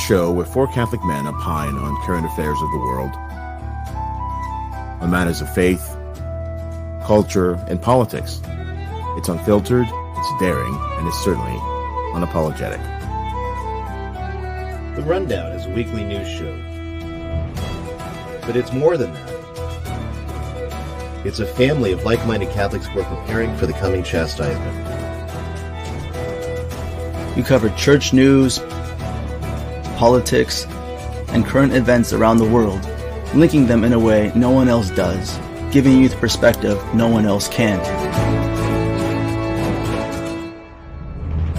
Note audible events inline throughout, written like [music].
Rundown is a show where four Catholic men opine on current affairs of the world, on matters of faith, culture, and politics. It's unfiltered, it's daring, and it's certainly unapologetic. The Rundown is a weekly news show. But it's more than that. It's a family of like minded Catholics who are preparing for the coming chastisement. You cover church news, politics, and current events around the world, linking them in a way no one else does, giving you the perspective no one else can.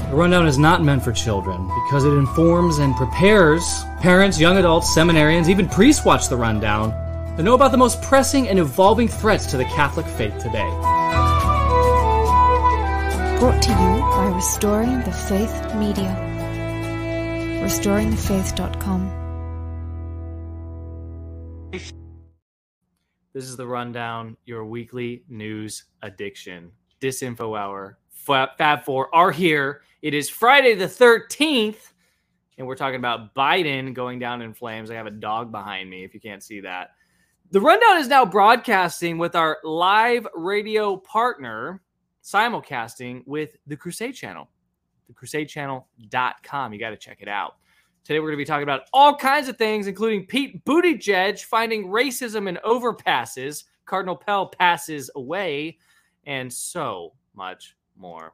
The Rundown is not meant for children because it informs and prepares parents, young adults, seminarians, even priests watch The Rundown to know about the most pressing and evolving threats to the Catholic faith today. Brought to you by Restoring the Faith Media. RestoringTheFaith.com. This is The Rundown, your weekly news addiction. Disinfo Hour, Fab Four are here. It is Friday the 13th, and we're talking about Biden going down in flames. I have a dog behind me if you can't see that. The Rundown is now broadcasting with our live radio partner, simulcasting with the Crusade Channel, thecrusadechannel.com. You got to check it out. Today, we're going to be talking about all kinds of things, including Pete Buttigieg finding racism in overpasses, Cardinal Pell passes away, and so much more.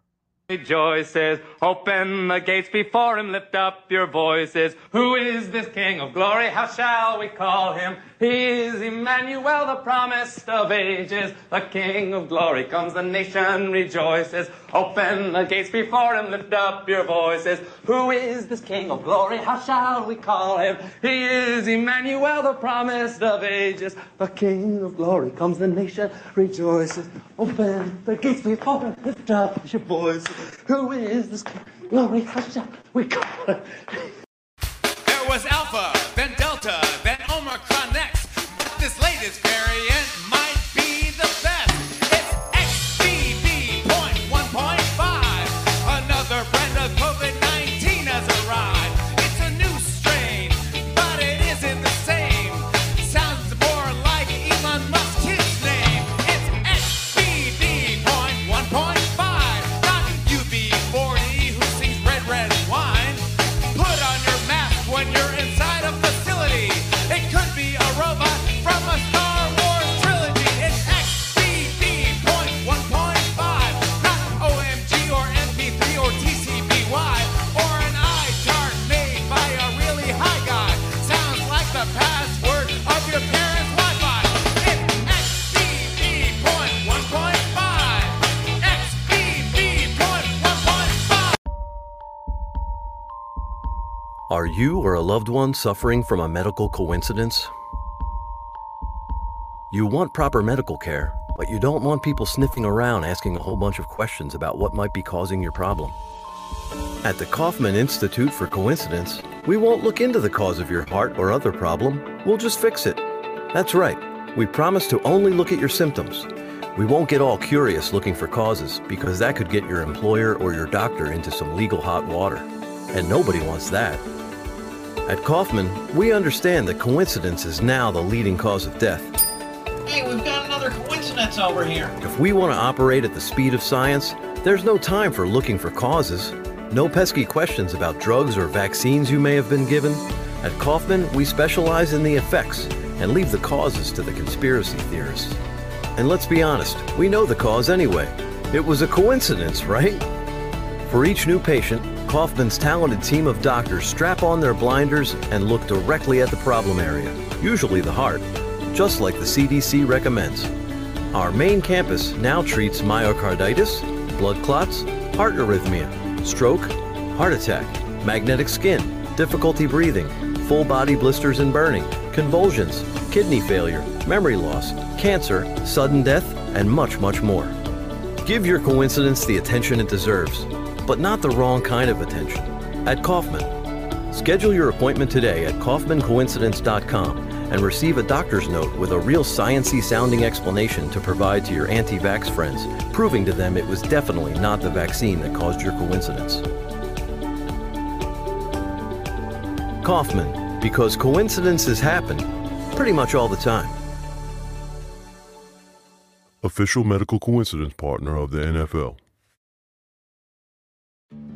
Rejoices, open the gates before him, lift up your voices. Who is this King of glory? How shall we call him? He is Emmanuel, the promised of ages. The King of glory comes, the nation rejoices. Open the gates before him, lift up your voices. Who is this King of glory? How shall we call him? He is Emmanuel, the promised of ages. The King of glory comes, the nation rejoices. Open the gates before him, lift up your voices. Who is this glory? There was Alpha, Are you or a loved one suffering from a medical coincidence? You want proper medical care, but you don't want people sniffing around asking a whole bunch of questions about what might be causing your problem. At the Kaufman Institute for Coincidence, we won't look into the cause of your heart or other problem, we'll just fix it. That's right, we promise to only look at your symptoms. We won't get all curious looking for causes because that could get your employer or your doctor into some legal hot water. And nobody wants that. At Kaufman, we understand that coincidence is now the leading cause of death. Hey, we've got another coincidence over here. If we want to operate at the speed of science, there's no time for looking for causes. No pesky questions about drugs or vaccines you may have been given. At Kaufman, we specialize in the effects and leave the causes to the conspiracy theorists. And let's be honest, we know the cause anyway. It was a coincidence, right? For each new patient, Kaufman's talented team of doctors strap on their blinders and look directly at the problem area, usually the heart, just like the CDC recommends. Our main campus now treats myocarditis, blood clots, heart arrhythmia, stroke, heart attack, magnetic skin, difficulty breathing, full body blisters and burning, convulsions, kidney failure, memory loss, cancer, sudden death, and much, much more. Give your coincidence the attention it deserves, but not the wrong kind of attention. At Kaufman. Schedule your appointment today at kaufmancoincidence.com and receive a doctor's note with a real sciency sounding explanation to provide to your anti-vax friends, proving to them it was definitely not the vaccine that caused your coincidence. Kaufman, because coincidences happen pretty much all the time. Official medical coincidence partner of the NFL.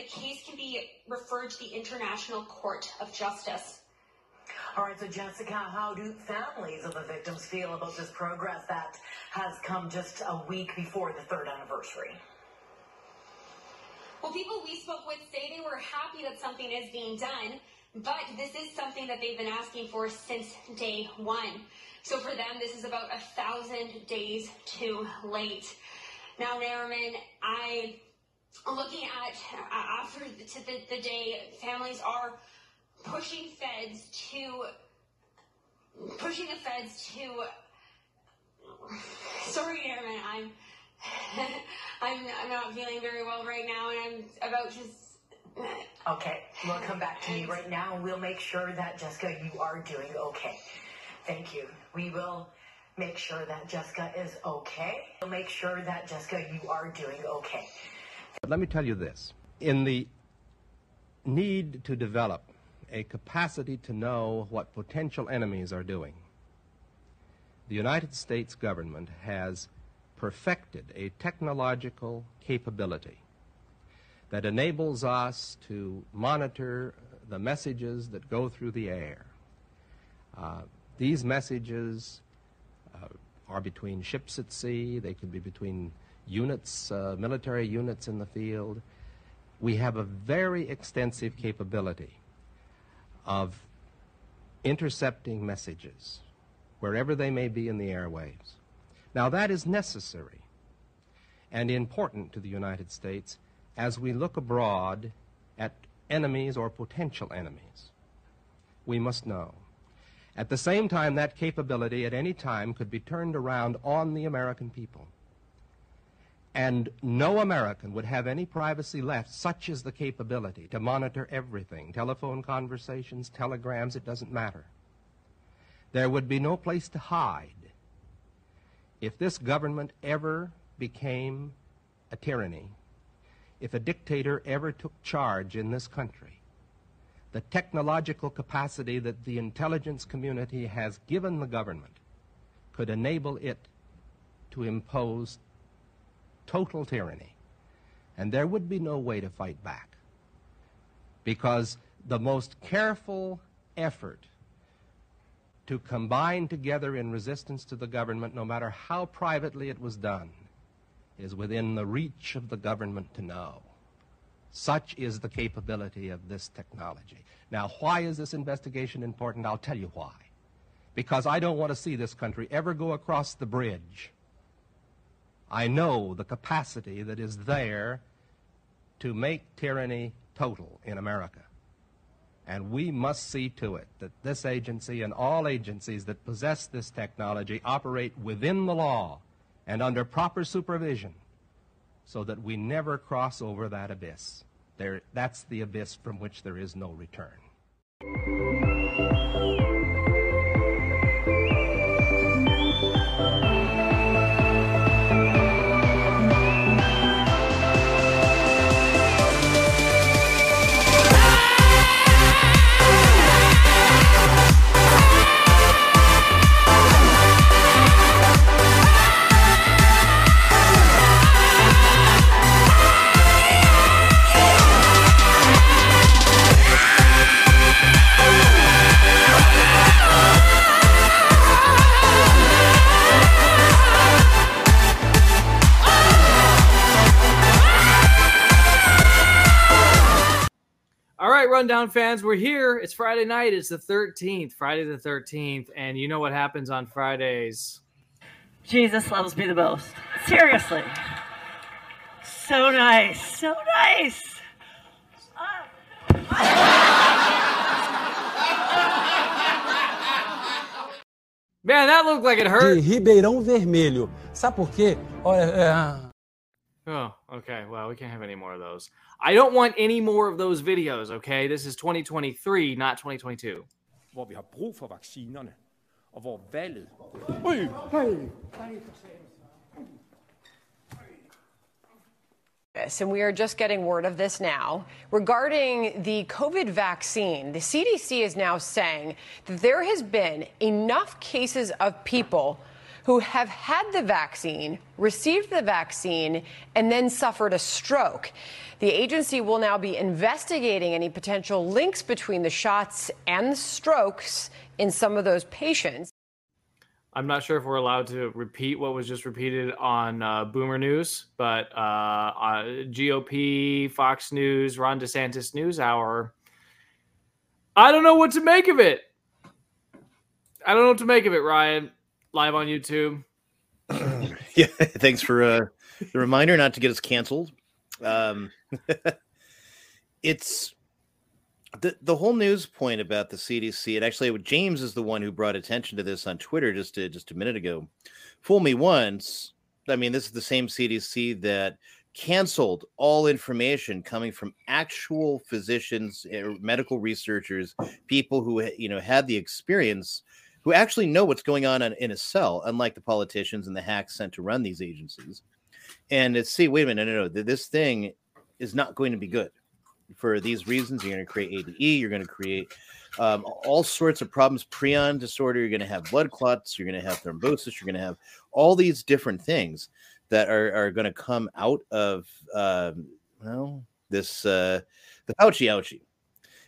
The case can be referred to the International Court of Justice. All right, so Jessica, how do families of the victims feel about this progress that has come just a week before the third anniversary? Well, people we spoke with say they were happy that something is being done, but this is something that they've been asking for since day one. So for them, this is about a thousand days too late. Now, Nariman, I, looking at uh, after the, the, the day, families are pushing feds to pushing the feds to sorry airman i'm [laughs] i'm i'm not feeling very well right now and i'm about just okay we'll come back to me right now and we'll make sure that jessica you are doing okay. Thank you. We will make sure that jessica is okay. We'll make sure that jessica you are doing okay but let me tell you this in the need to develop a capacity to know what potential enemies are doing. The United States government has perfected a technological capability that enables us to monitor the messages that go through the air. Uh, these messages uh, are between ships at sea, they could be between units, uh, military units in the field. We have a very extensive capability of intercepting messages wherever they may be in the airwaves. Now, that is necessary and important to the United States as we look abroad at enemies or potential enemies. We must know. At the same time, that capability at any time could be turned around on the American people. And no American would have any privacy left. Such is the capability to monitor everything telephone conversations, telegrams, it doesn't matter. There would be no place to hide. If this government ever became a tyranny, if a dictator ever took charge in this country, the technological capacity that the intelligence community has given the government could enable it to impose total tyranny. And there would be no way to fight back. Because the most careful effort to combine together in resistance to the government, no matter how privately it was done, is within the reach of the government to know. Such is the capability of this technology. Now, why is this investigation important? I'll tell you why. Because I don't want to see this country ever go across the bridge I know the capacity that is there to make tyranny total in America. And we must see to it that this agency and all agencies that possess this technology operate within the law and under proper supervision so that we never cross over that abyss. There, that's the abyss from which there is no return. Rundown fans, we're here. It's Friday night. It's the 13th, Friday the 13th. And you know what happens on Fridays? Jesus loves me the most. Seriously. So nice. So nice. [laughs] Man, that looked like it hurt. De Ribeirão Vermelho. Sabe por quê? Olha. Ah. Oh, okay. Well, we can't have any more of those. I don't want any more of those videos, okay? This is 2023, not 2022. hvor vi har brug for vaccinerne, og hvor valget... Yes, And we are just getting word of this now. Regarding the COVID vaccine, the CDC is now saying that there has been enough cases of people who have had the vaccine, received the vaccine, and then suffered a stroke. The agency will now be investigating any potential links between the shots and the strokes in some of those patients. I'm not sure if we're allowed to repeat what was just repeated on uh, Boomer News, but uh, uh, GOP, Fox News, Ron DeSantis News Hour. I don't know what to make of it. I don't know what to make of it, Ryan. Live on YouTube. [clears throat] yeah, [laughs] thanks for uh, the reminder not to get us canceled. Um, [laughs] it's the the whole news point about the CDC. And actually, James is the one who brought attention to this on Twitter just a, just a minute ago. Fool me once. I mean, this is the same CDC that canceled all information coming from actual physicians, eh, medical researchers, people who you know had the experience who actually know what's going on in, a cell, unlike the politicians and the hacks sent to run these agencies. And it's see, wait a minute, no, no, no, this thing is not going to be good for these reasons. You're going to create ADE, you're going to create um, all sorts of problems, prion disorder, you're going to have blood clots, you're going to have thrombosis, you're going to have all these different things that are, are going to come out of, um, well, this, uh, the Fauci ouchie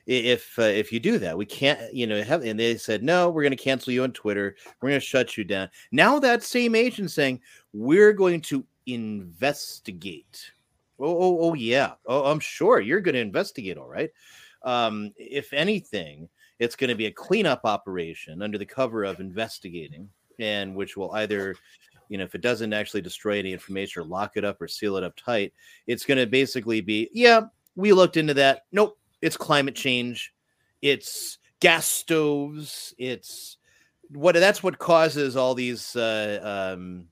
if uh, if you do that we can't you know have and they said no we're going to cancel you on twitter. We're going to shut you down. Now that same agent saying we're going to investigate. Oh oh, oh yeah. Oh i'm sure you're going to investigate all right. Um if anything it's going to be a cleanup operation under the cover of investigating and which will either you know if it doesn't actually destroy any information or lock it up or seal it up tight it's going to basically be yeah we looked into that. Nope it's climate change, it's gas stoves, it's what that's what causes all these. Uh, um,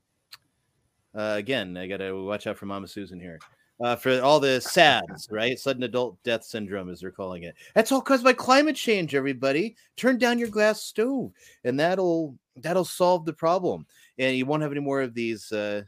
uh, again, I gotta watch out for Mama Susan here. Uh, for all the SADS, right? Sudden adult death syndrome, as they're calling it. That's all caused by climate change. Everybody, turn down your glass stove, and that'll that'll solve the problem, and you won't have any more of these uh,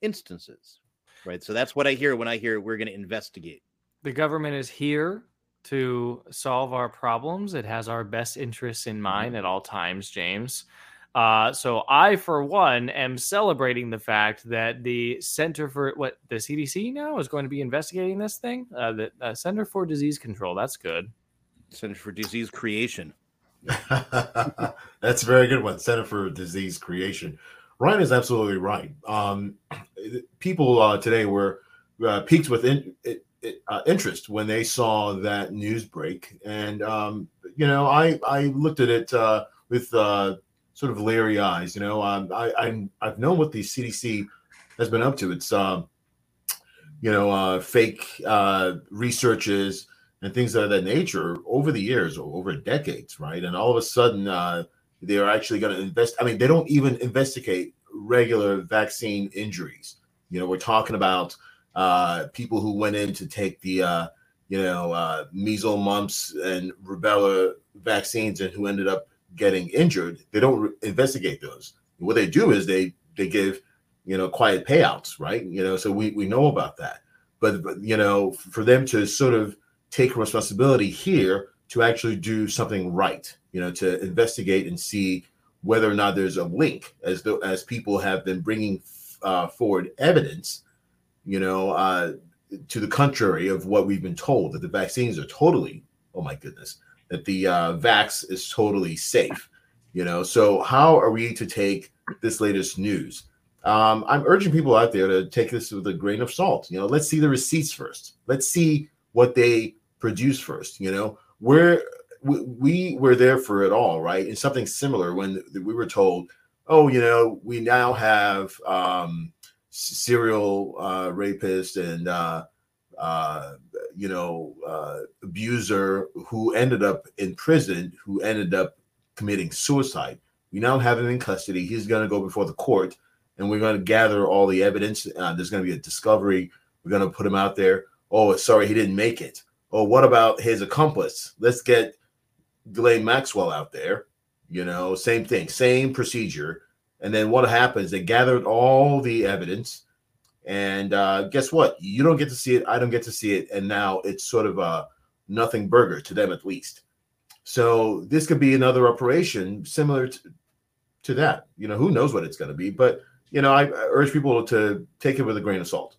instances, right? So that's what I hear when I hear we're going to investigate. The government is here to solve our problems. It has our best interests in mind at all times, James. Uh, so I, for one, am celebrating the fact that the Center for what the CDC now is going to be investigating this thing. Uh, the uh, Center for Disease Control. That's good. Center for Disease Creation. [laughs] That's a very good one. Center for Disease Creation. Ryan is absolutely right. Um, [clears throat] people uh, today were uh, peaked with in, uh, interest when they saw that news break, and um, you know, I I looked at it uh, with uh, sort of leery eyes. You know, um, I, I I've known what the CDC has been up to. It's um, you know, uh, fake uh, researches and things of that nature over the years, or over decades, right? And all of a sudden, uh, they are actually going to invest. I mean, they don't even investigate regular vaccine injuries. You know, we're talking about uh, people who went in to take the uh, you know uh, measles, mumps, and rubella vaccines, and who ended up getting injured. They don't re- investigate those. What they do is they they give you know quiet payouts, right? You know, so we we know about that. But, but you know, for them to sort of take responsibility here to actually do something right, you know, to investigate and see whether or not there's a link, as though as people have been bringing uh, forward evidence you know, uh, to the contrary of what we've been told that the vaccines are totally, oh my goodness, that the uh, vax is totally safe. You know, so how are we to take this latest news? Um, I'm urging people out there to take this with a grain of salt. You know, let's see the receipts first. Let's see what they produce first. You know, we're we, we were there for it all, right? And something similar when we were told, oh, you know, we now have um, serial uh, rapist and uh, uh, you know uh, abuser who ended up in prison, who ended up committing suicide. We now have him in custody. He's going to go before the court, and we're going to gather all the evidence. Uh, there's going to be a discovery. We're going to put him out there. Oh, sorry, he didn't make it. Oh, what about his accomplice? Let's get Ghislaine Maxwell out there. You know, same thing, same procedure. And then what happens? They gathered all the evidence, and uh, guess what? You don't get to see it. I don't get to see it, and now it's sort of a nothing burger to them, at least. So this could be another operation similar to, to that. You know, who knows what it's going to be, but you know, I, I urge people to take it with a grain of salt.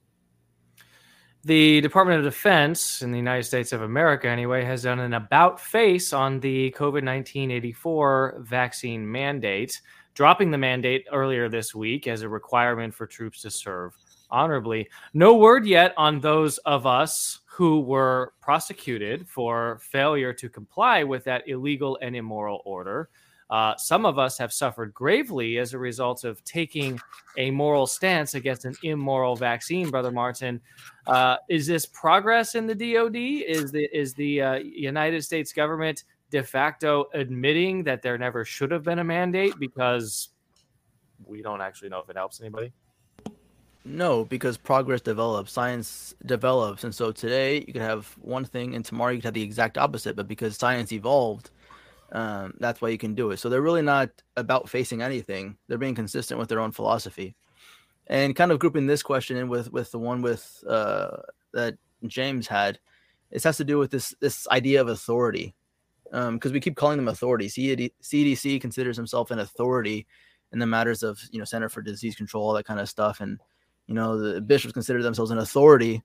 The Department of Defense in the United States of America, anyway, has done an about face on the COVID 1984 vaccine mandate, dropping the mandate earlier this week as a requirement for troops to serve honorably. No word yet on those of us who were prosecuted for failure to comply with that illegal and immoral order. Uh, some of us have suffered gravely as a result of taking a moral stance against an immoral vaccine, Brother Martin. Uh, is this progress in the DoD? Is the is the uh, United States government de facto admitting that there never should have been a mandate because we don't actually know if it helps anybody? No, because progress develops, science develops, and so today you could have one thing, and tomorrow you could have the exact opposite. But because science evolved, um, that's why you can do it. So they're really not about facing anything. They're being consistent with their own philosophy, and kind of grouping this question in with with the one with uh, that James had. This has to do with this this idea of authority, because um, we keep calling them authorities. CDC considers himself an authority in the matters of you know Center for Disease Control, all that kind of stuff, and you know the bishops consider themselves an authority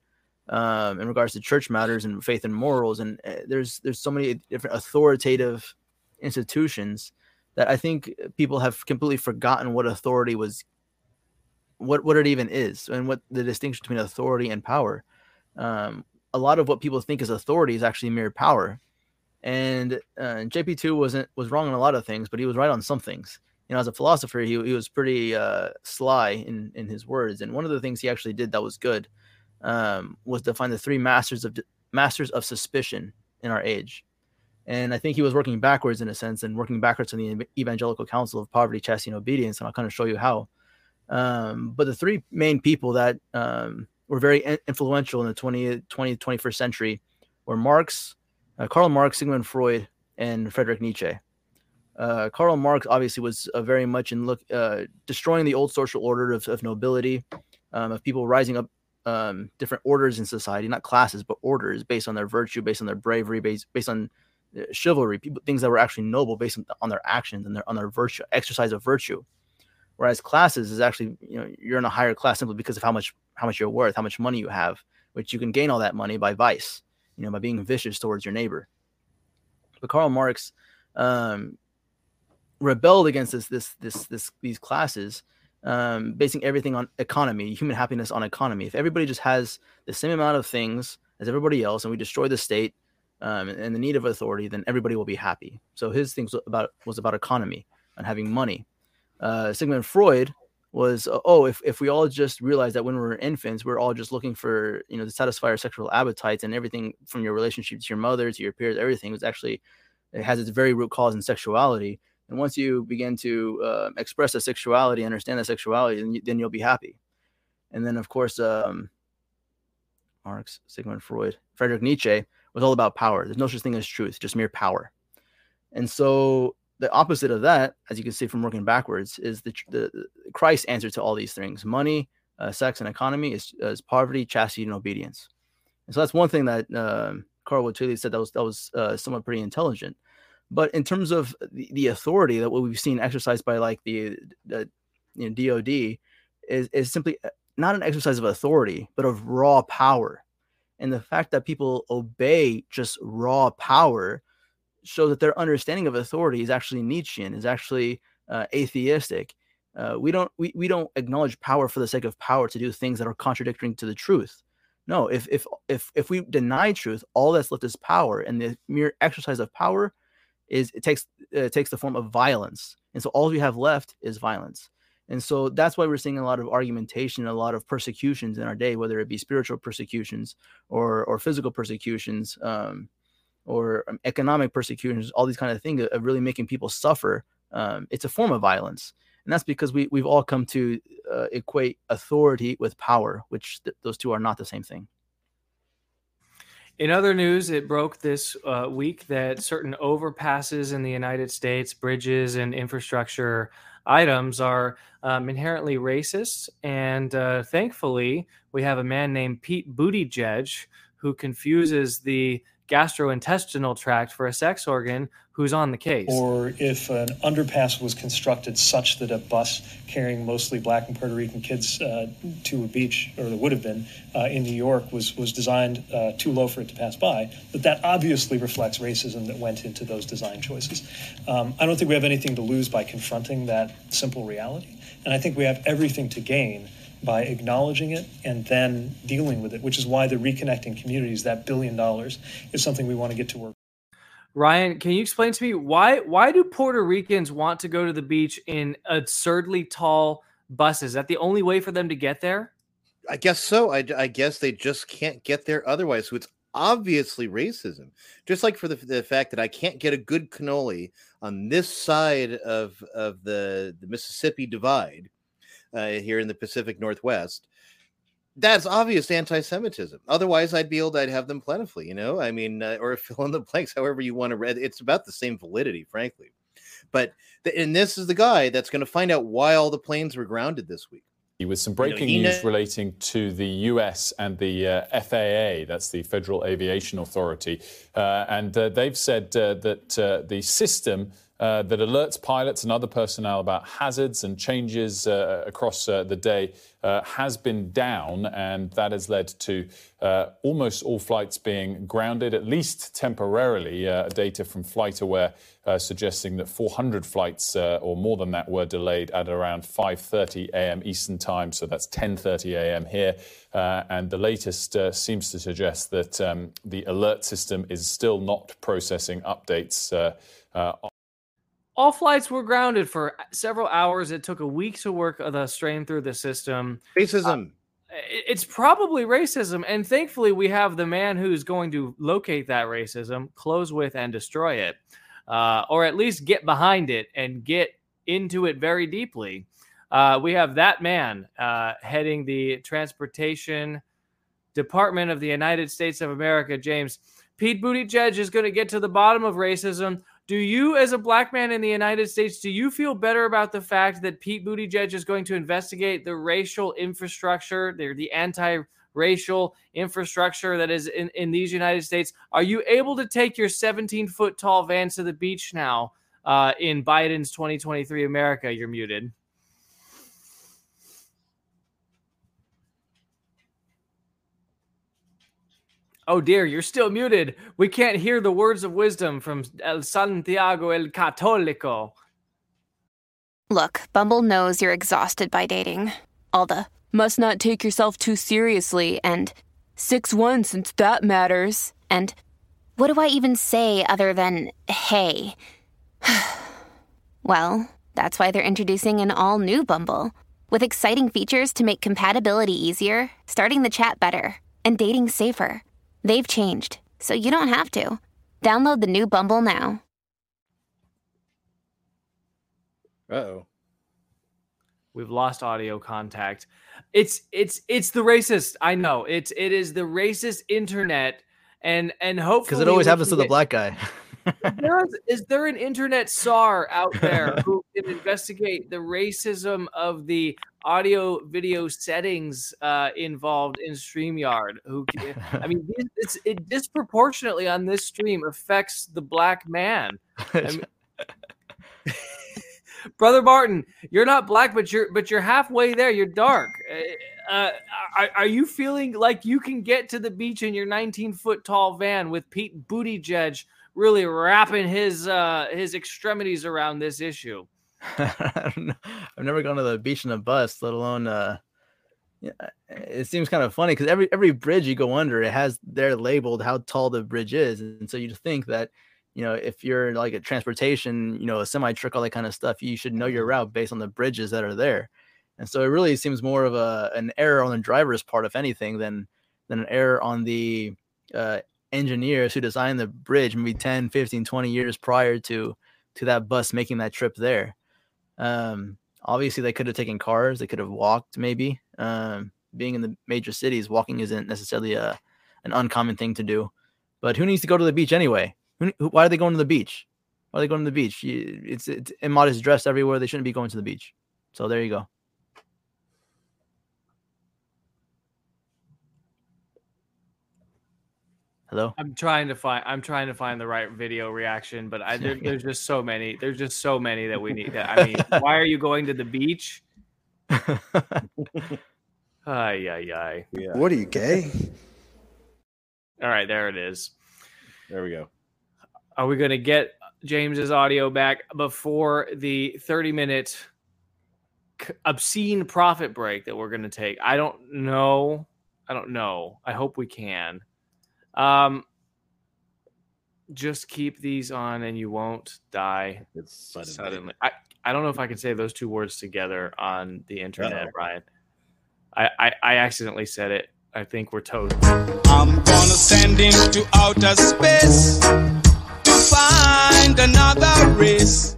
um, in regards to church matters and faith and morals. And uh, there's there's so many different authoritative institutions that I think people have completely forgotten what authority was, what what it even is, and what the distinction between authority and power. Um, a lot of what people think is authority is actually mere power. And uh, JP2 wasn't was wrong on a lot of things, but he was right on some things you know, as a philosopher, he, he was pretty uh, sly in, in his words. And one of the things he actually did that was good um, was define the three masters of masters of suspicion in our age. And I think he was working backwards in a sense and working backwards from the Evangelical Council of Poverty, Chastity, and Obedience. And I'll kind of show you how. Um, but the three main people that um, were very influential in the 20th, 20th, 21st century were Marx, uh, Karl Marx, Sigmund Freud, and Friedrich Nietzsche uh, Karl Marx obviously was uh, very much in look uh, destroying the old social order of, of nobility, um, of people rising up um, different orders in society, not classes but orders based on their virtue, based on their bravery, based based on uh, chivalry, people, things that were actually noble based on, on their actions and their on their virtue, exercise of virtue. Whereas classes is actually you know you're in a higher class simply because of how much how much you're worth, how much money you have, which you can gain all that money by vice, you know, by being vicious towards your neighbor. But Karl Marx um, rebelled against this this this this these classes um, basing everything on economy human happiness on economy. If everybody just has the same amount of things as everybody else and we destroy the state um, and the need of authority then everybody will be happy. So his things about was about economy and having money. Uh, sigmund freud was uh, oh if, if we all just realize that when we're infants we're all just looking for you know to satisfy our sexual appetites and everything from your relationship to your mother to your peers everything was actually it has its very root cause in sexuality and once you begin to uh, express a sexuality, understand that sexuality, then, you, then you'll be happy. And then, of course, um, Marx, Sigmund Freud, frederick Nietzsche was all about power. There's no such thing as truth, just mere power. And so the opposite of that, as you can see from working backwards, is the, the, the Christ answer to all these things: money, uh, sex, and economy is, is poverty, chastity, and obedience. And so that's one thing that uh, Carl Wojtyla said that was that was uh, somewhat pretty intelligent. But in terms of the, the authority that what we've seen exercised by like the, the you know, DOD is, is simply uh, not an exercise of authority, but of raw power. And the fact that people obey just raw power shows that their understanding of authority is actually Nietzschean, is actually uh, atheistic. Uh, we don't we, we don't acknowledge power for the sake of power to do things that are contradictory to the truth. No, if if if if we deny truth, all that's left is power, and the mere exercise of power is it takes uh, takes the form of violence, and so all we have left is violence. And so that's why we're seeing a lot of argumentation, a lot of persecutions in our day, whether it be spiritual persecutions or or physical persecutions, um, or um, economic persecutions, all these kind of things of really making people suffer um, it's a form of violence, and that's because we we've all come to uh, equate authority with power, which th- those two are not the same thing. In other news, it broke this uh, week that certain overpasses in the United States, bridges, and infrastructure items are um, inherently racist. And uh, thankfully, we have a man named Pete Buttigieg who confuses the gastrointestinal tract for a sex organ who's on the case. Or if an underpass was constructed such that a bus carrying mostly black and Puerto Rican kids uh, to a beach, or there would have been uh, in New York, was was designed uh, too low for it to pass by, that that obviously reflects racism that went into those design choices. Um, I don't think we have anything to lose by confronting that simple reality, and I think we have everything to gain by acknowledging it and then dealing with it, which is why the reconnecting communities, that billion dollars, is something we want to get to work. Ryan, can you explain to me why why do Puerto Ricans want to go to the beach in absurdly tall buses? Is that the only way for them to get there? I guess so. I, I guess they just can't get there otherwise. So it's obviously racism. Just like for the, the fact that I can't get a good cannoli on this side of of the the Mississippi Divide uh, here in the Pacific Northwest. That's obvious anti-Semitism. Otherwise, I'd be able to I'd have them plentifully, you know. I mean, uh, or [laughs] fill in the blanks, however you want to read. It's about the same validity, frankly. But the, and this is the guy that's going to find out why all the planes were grounded this week. With some You know, breaking news relating to the US and the uh, FAA, that's the Federal Aviation Authority. Uh, and uh, they've said uh, that uh, the system uh, that alerts pilots and other personnel about hazards and changes uh, across uh, the day uh, has been down, and that has led to uh, almost all flights being grounded, at least temporarily. Uh, data from FlightAware suggesting that 400 flights or more than that were delayed at around 5:30 a.m. Eastern Time, so that's 10:30 a.m. here. And the latest seems to suggest that um, the alert system is still not processing updates. Uh, All flights were grounded for several hours. It took a week to work the strain through the system. Racism. it- it's probably racism and thankfully we have the man who's going to locate that racism close with and destroy it uh, or at least get behind it and get into it very deeply uh, we have that man uh, heading the transportation department of the united states of america james pete buttigieg is going to get to the bottom of racism do you, as a black man in the United States, do you feel better about the fact that Pete Buttigieg is going to investigate the racial infrastructure, the, the anti-racial infrastructure that is in, in these United States? Are you able to take your 17 foot tall van to the beach now uh, in Biden's 2023 America? You're muted. Oh dear, you're still muted. We can't hear the words of wisdom from El Santiago el Católico. Look, Bumble knows you're exhausted by dating. All the must not take yourself too seriously and 6 1 since that matters. And what do I even say other than hey? [sighs] well, that's why they're introducing an all new Bumble with exciting features to make compatibility easier, starting the chat better, and dating safer. They've changed, so you don't have to. Download the new Bumble now. Uh oh. We've lost audio contact. It's it's it's the racist. I know. It's it is the racist internet and and hopefully Because it always happens to the black guy. there is, is there an internet czar out there who can investigate the racism of the audio video settings uh, involved in StreamYard? Who can, I mean, this- it's, it disproportionately on this stream affects the black man. I mean- [laughs] [laughs] Brother Martin, you're not black, but you're but you're halfway there. You're dark. Uh, uh, are, are you feeling like you can get to the beach in your 19 foot tall van with Pete Buttigieg really wrapping his uh, his extremities around this issue? I don't know. I've never gone to the beach in a bus, let alone. Uh, yeah, it seems kind of funny because every every bridge you go under, it has there labeled how tall the bridge is, and so you think that, you know, if you're like a transportation, you know, a semi truck, all that kind of stuff, you should know your route based on the bridges that are there, and so it really seems more of a an error on the driver's part, if anything, than than an error on the uh, engineers who designed the bridge maybe 10 15 20 years prior to to that bus making that trip there. Um, obviously, they could have taken cars. They could have walked, maybe. Um, being in the major cities, walking isn't necessarily a an uncommon thing to do. But who needs to go to the beach anyway? Who, who, why are they going to the beach? Why are they going to the beach? It's, it's immodest dress everywhere. They shouldn't be going to the beach. So there you go. Hello. I'm trying to find. I'm trying to find the right video reaction, but I there, there's just so many. There's just so many that we need. I mean, [laughs] why are you going to the beach? [laughs] Ay ay ay. What are you gay? All right, there it is. There we go. Are we going to get James's audio back before the 30 minute obscene profit break that we're going to take? I don't know. I don't know. I hope we can. Um, just keep these on and you won't die suddenly. I, I don't know if I can say those two words together on the internet, Uh-oh. Brian. I, I, I accidentally said it. I think we're toast. I'm gonna send him to outer space to find another race.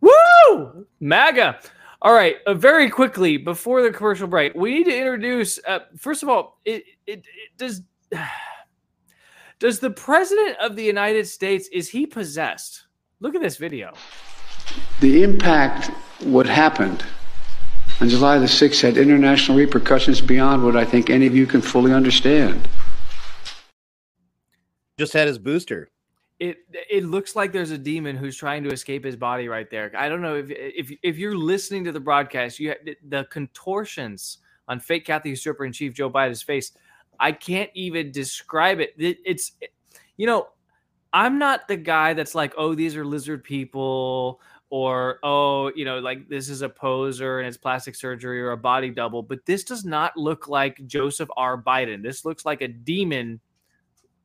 Woo! MAGA. All right. Uh, very quickly before the commercial break, we need to introduce. Uh, first of all, it, it, it does. [sighs] Does the president of the United States is he possessed? Look at this video. The impact, what happened on July the 6th, had international repercussions beyond what I think any of you can fully understand. Just had his booster. It it looks like there's a demon who's trying to escape his body right there. I don't know if if if you're listening to the broadcast, you the contortions on fake Catholic usurper in chief Joe Biden's face. I can't even describe it. It- It's you know, I'm not the guy that's like, oh, these are lizard people, or oh, you know, like this is a poser and it's plastic surgery or a body double. But this does not look like Joseph R. Biden. This looks like a demon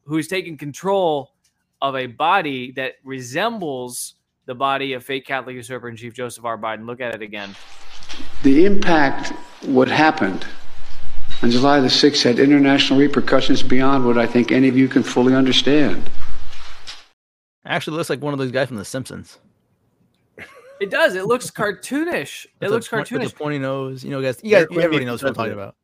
who's taking control of a body that resembles the body of fake Catholic usurper in chief Joseph R. Biden. Look at it again. The impact, what happened on July the 6th, had international repercussions beyond what I think any of you can fully understand. Actually, looks like one of those guys from The Simpsons. It does. It looks cartoonish. It With looks the point- with cartoonish. the pointy nose. You know, guys. You There guys everybody knows what I'm talking about.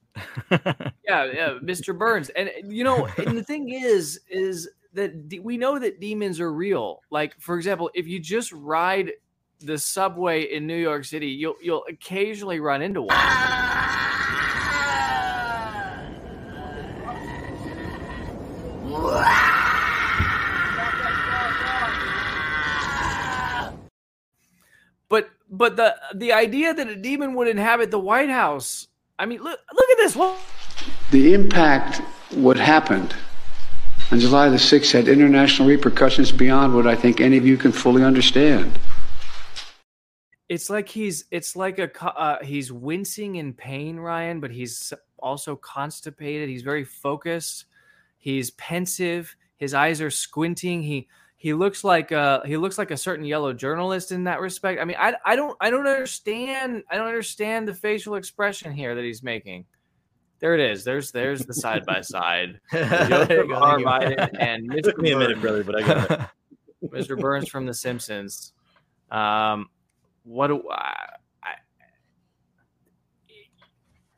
[laughs] yeah, yeah, Mr. Burns. And you know, and the thing is, is that de- we know that demons are real. Like, for example, if you just ride the subway in New York City, you'll you'll occasionally run into one. But but the the idea that a demon would inhabit the White House. I mean, look look at this. The impact, what happened on July the 6th, had international repercussions beyond what I think any of you can fully understand. It's like he's it's like a uh, he's wincing in pain, Ryan, but he's also constipated. He's very focused. He's pensive. His eyes are squinting. He he looks like uh he looks like a certain yellow journalist in that respect. I mean, I I don't I don't understand I don't understand the facial expression here that he's making. There it is. There's there's the side by side. [laughs] There Joseph go, R. Biden and Mr. [laughs] Took me a minute, Burns. brother, but I got it. Mr. Burns from The Simpsons. Um, what do I, I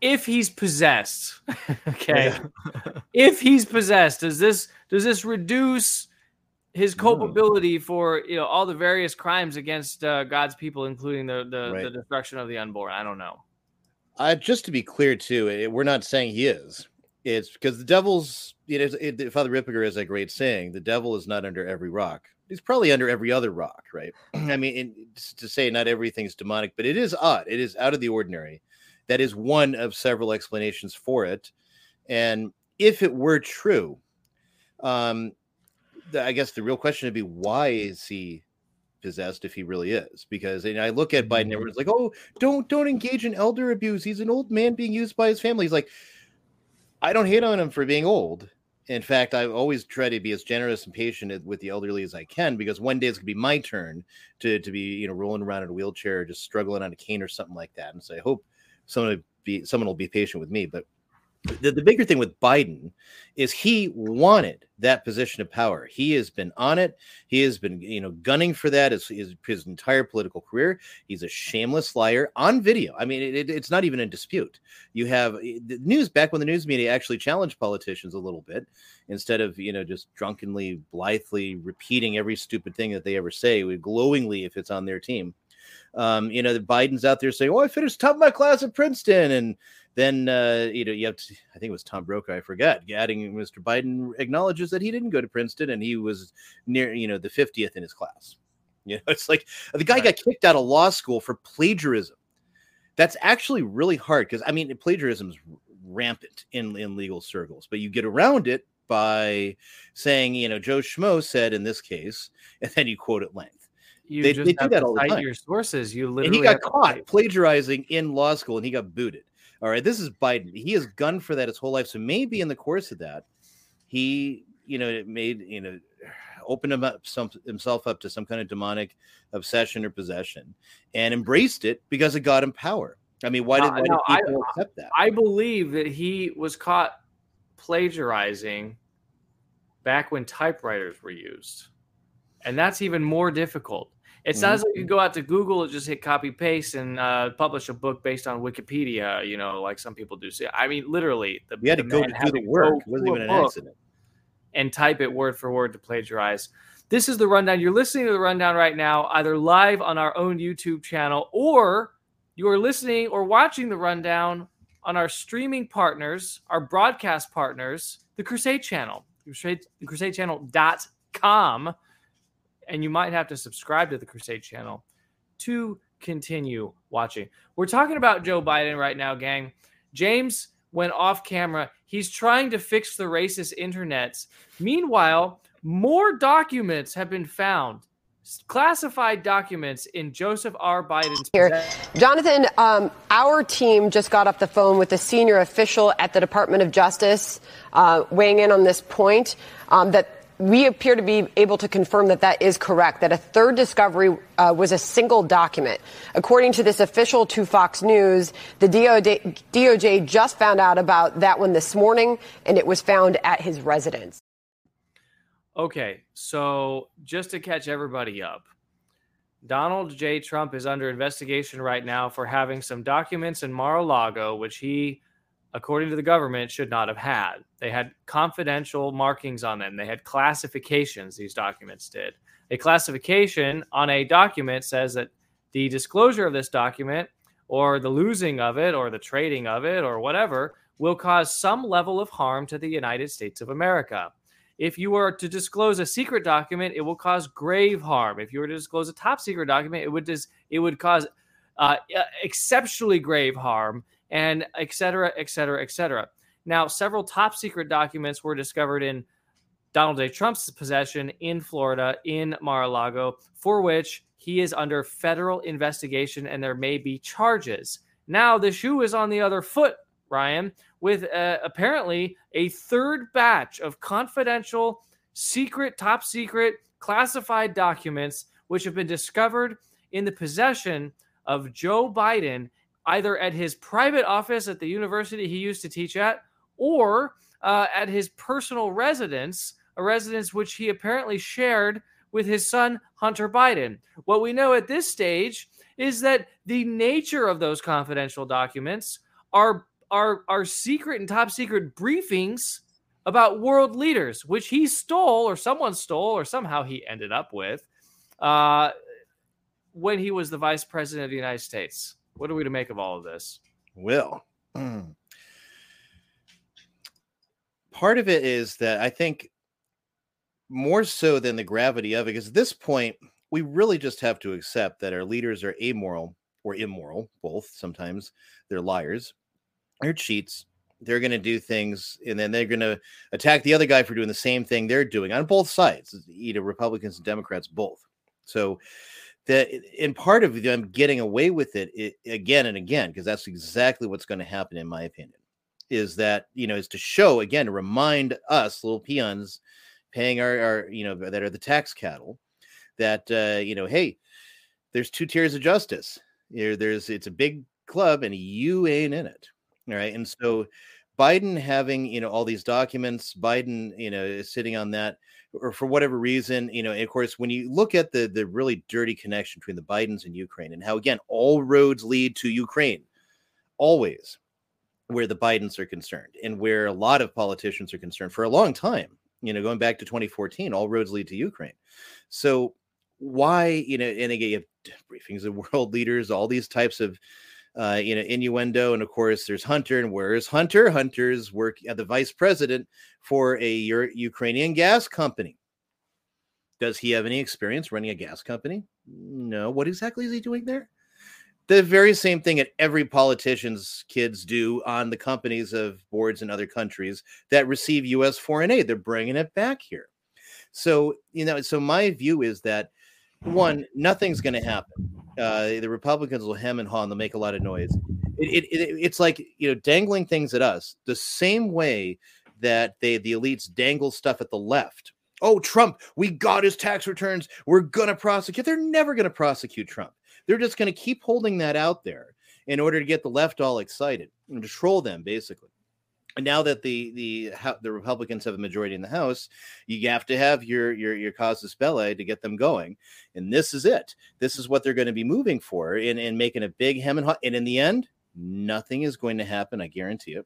if he's possessed? [laughs] Okay, if he's possessed, does this does this reduce his culpability for you know all the various crimes against uh, God's people, including the the, the destruction of the unborn? I don't know. Uh, just to be clear, too, it, we're not saying he is. It's because the devil's, you know, it, Father Ripperger has a great saying: the devil is not under every rock. He's probably under every other rock, right? [clears throat] I mean, to say not everything's demonic, but it is odd. It is out of the ordinary. That is one of several explanations for it. And if it were true, um, the, I guess the real question would be why is he possessed if he really is? Because and I look at Biden, mm-hmm. everyone's like, "Oh, don't don't engage in elder abuse. He's an old man being used by his family." He's like, I don't hate on him for being old. In fact, I always try to be as generous and patient with the elderly as I can because one day it's gonna be my turn to to be you know rolling around in a wheelchair, just struggling on a cane or something like that. And so I hope someone will be someone will be patient with me. But the, the bigger thing with Biden is he wanted that position of power. He has been on it. He has been, you know, gunning for that his, his, his entire political career. He's a shameless liar on video. I mean, it, it, it's not even in dispute. You have eh, the news back when the news media actually challenged politicians a little bit instead of, you know, just drunkenly, blithely repeating every stupid thing that they ever say, glowingly if it's on their team. Um, you know, the Biden's out there saying, "Oh, I finished top of my class at Princeton," and then uh, you know you have to, I think it was Tom Brokaw, I forgot, adding Mr. Biden acknowledges that he didn't go to Princeton and he was near you know the 50th in his class. [laughs] You know, it's like the guy got kicked out of law school for plagiarism. That's actually really hard because I mean plagiarism is rampant in in legal circles, but you get around it by saying you know Joe Schmo said in this case, [laughs] and then you quote at length. You they, just they do that all the time. your sources. You and literally he got caught plagiarizing in law school and he got booted. All right, this is Biden. He has gunned for that his whole life. So maybe in the course of that, he, you know, it made, you know, opened him up some himself up to some kind of demonic obsession or possession and embraced it because it got him power. I mean, why did, why did no, I- people accept that? I believe that he was caught plagiarizing back when typewriters were used. And that's even more difficult. It's not as though you Mm-hmm. go out to Google and just hit copy paste and uh, publish a book based on Wikipedia, you know, like some people do. See, I mean, literally, the, We had to go to do the work. It wasn't even an accident. And type it word for word to plagiarize. This is the rundown. You're listening to the rundown right now, either live on our own YouTube channel or you are listening or watching the rundown on our streaming partners, our broadcast partners, the Crusade Channel, Crusade, crusadechannel.com. And you might have to subscribe to the Crusade Channel to continue watching. We're talking about Joe Biden right now, gang. James went off camera. He's trying to fix the racist internets. Meanwhile, more documents have been found, classified documents in Joseph R. Biden's Here, Jonathan, um, our team just got off the phone with a senior official at the Department of Justice, uh, weighing in on this point. Um, that we appear to be able to confirm that that is correct. That a third discovery uh, was a single document. According to this official to Fox News, the DOJ, DOJ just found out about that one this morning, and it was found at his residence. Okay, so just to catch everybody up, Donald J. Trump is under investigation right now for having some documents in Mar a Lago, which he, according to the government, should not have had. They had confidential markings on them, they had classifications, these documents did. A classification on a document says that the disclosure of this document or the losing of it or the trading of it or whatever will cause some level of harm to the United States of America. If you were to disclose a secret document, it will cause grave harm. If you were to disclose a top secret document, it would dis- it would cause uh, exceptionally grave harm, and et cetera, et cetera, et cetera. Now, several top secret documents were discovered in Donald J. Trump's possession in Florida, in Mar-a-Lago, for which he is under federal investigation, and there may be charges. Now, the shoe is on the other foot, Ryan, with uh, apparently a third batch of confidential, secret, top secret, classified documents which have been discovered in the possession of Joe Biden, either at his private office at the university he used to teach at, or uh, at his personal residence, a residence which he apparently shared with his son, Hunter Biden. What we know at this stage is that the nature of those confidential documents are are are secret and top secret briefings about world leaders, which he stole or someone stole or somehow he ended up with uh, when he was the vice president of the United States. What are we to make of all of this? Well, mm. part of it is that I think more so than the gravity of it, because at this point, we really just have to accept that our leaders are amoral or immoral, both. Sometimes they're liars, they're cheats. They're going to do things, and then they're going to attack the other guy for doing the same thing they're doing on both sides, you know, Republicans and Democrats both. So, that in part of them getting away with it, it again and again, because that's exactly what's going to happen, in my opinion, is that you know is to show again to remind us little peons paying our, our you know that are the tax cattle that uh, you know hey there's two tiers of justice. There, there's it's a big club and you ain't in it. All right? And so Biden having you know all these documents, Biden you know is sitting on that, or for whatever reason, you know. Of course, when you look at the the really dirty connection between the Bidens and Ukraine, and how again all roads lead to Ukraine, always where the Bidens are concerned, and where a lot of politicians are concerned for a long time. You know, going back to 2014, all roads lead to Ukraine. So why you know and again you have briefings of world leaders all these types of uh, you know innuendo and of course there's hunter and where is hunter? Hunter's work at the vice president for a ukrainian gas company. Does he have any experience running a gas company? No. What exactly is he doing there? The very same thing that every politician's kids do on the companies of boards in other countries that receive us foreign aid. They're bringing it back here. So you know so my view is that one, nothing's going to happen. Uh, the Republicans will hem and haw and they'll make a lot of noise. It, it, it, it's like you know dangling things at us the same way that they the elites dangle stuff at the left. Oh, Trump, we got his tax returns. We're going to prosecute. They're never going to prosecute Trump. They're just going to keep holding that out there in order to get the left all excited and to troll them, basically now that the the the Republicans have a majority in the House, you have to have your your your casus belli to get them going, and this is it. This is what they're going to be moving for, and and making a big hem and haw. And in the end, nothing is going to happen. I guarantee it.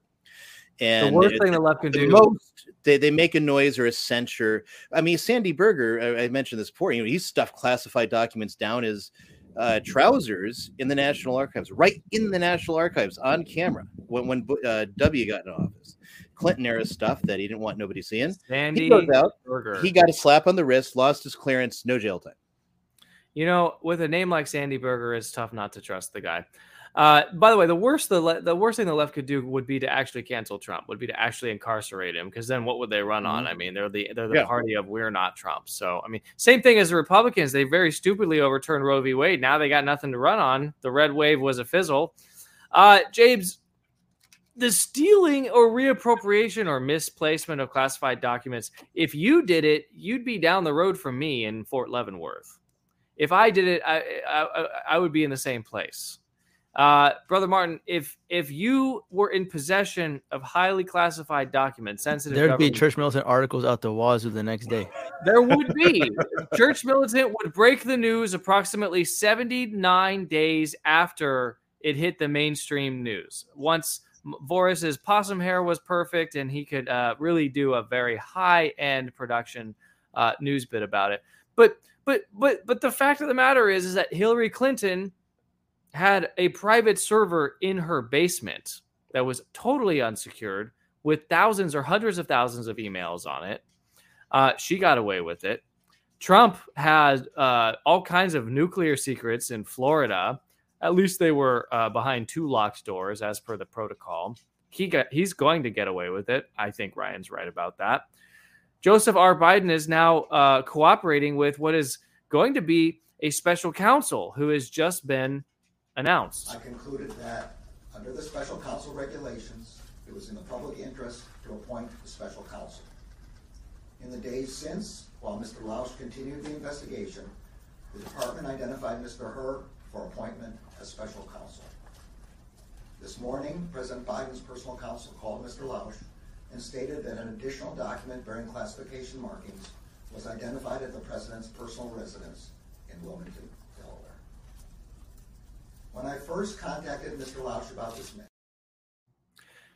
And the worst thing the left can the do. Most, they, they make a noise or a censure. I mean, Sandy Berger, I, I mentioned this before. You know, he stuffed classified documents down his uh, trousers in the National Archives, right in the National Archives on camera when when uh, W got in office. Clinton era stuff that he didn't want nobody seeing. Sandy he goes out. Berger. He got a slap on the wrist, lost his clearance, no jail time. You know, with a name like Sandy Berger, it's tough not to trust the guy. Uh, by the way, the worst the le- the worst thing the left could do would be to actually cancel Trump. Would be to actually incarcerate him, because then what would they run on? I mean, they're the they're the Yeah. party of we're not Trump. So I mean, same thing as the Republicans. They very stupidly overturned Roe v. Wade. Now they got nothing to run on. The red wave was a fizzle. Uh, James, the stealing or reappropriation or misplacement of classified documents. If you did it, you'd be down the road from me in Fort Leavenworth. If I did it, I, I- I would be in the same place. Uh, Brother Martin, if if you were in possession of highly classified documents, sensitive, There'd be church militant articles out the wazoo the next day. there would be. [laughs] Church Militant would break the news approximately 79 days after it hit the mainstream news. Once Voris's possum hair was perfect and he could uh, really do a very high end production uh, news bit about it. But but but but the fact of the matter is is that Hillary Clinton had a private server in her basement that was totally unsecured with thousands or hundreds of thousands of emails on it. Uh, she got away with it. Trump had uh, all kinds of nuclear secrets in Florida. At least they were uh, behind two locked doors, as per the protocol. He got he's going to get away with it. I think Ryan's right about that. Joseph R. Biden is now uh, cooperating with what is going to be a special counsel who has just been announced. I concluded that under the special counsel regulations, it was in the public interest to appoint a special counsel. In the days since, while Mr. Lausch continued the investigation, the department identified Mr. Hur for appointment as special counsel. This morning, President Biden's personal counsel called Mr. Lausch and stated that an additional document bearing classification markings was identified at the president's personal residence in Wilmington. When I first contacted Mr. Lausch about this matter,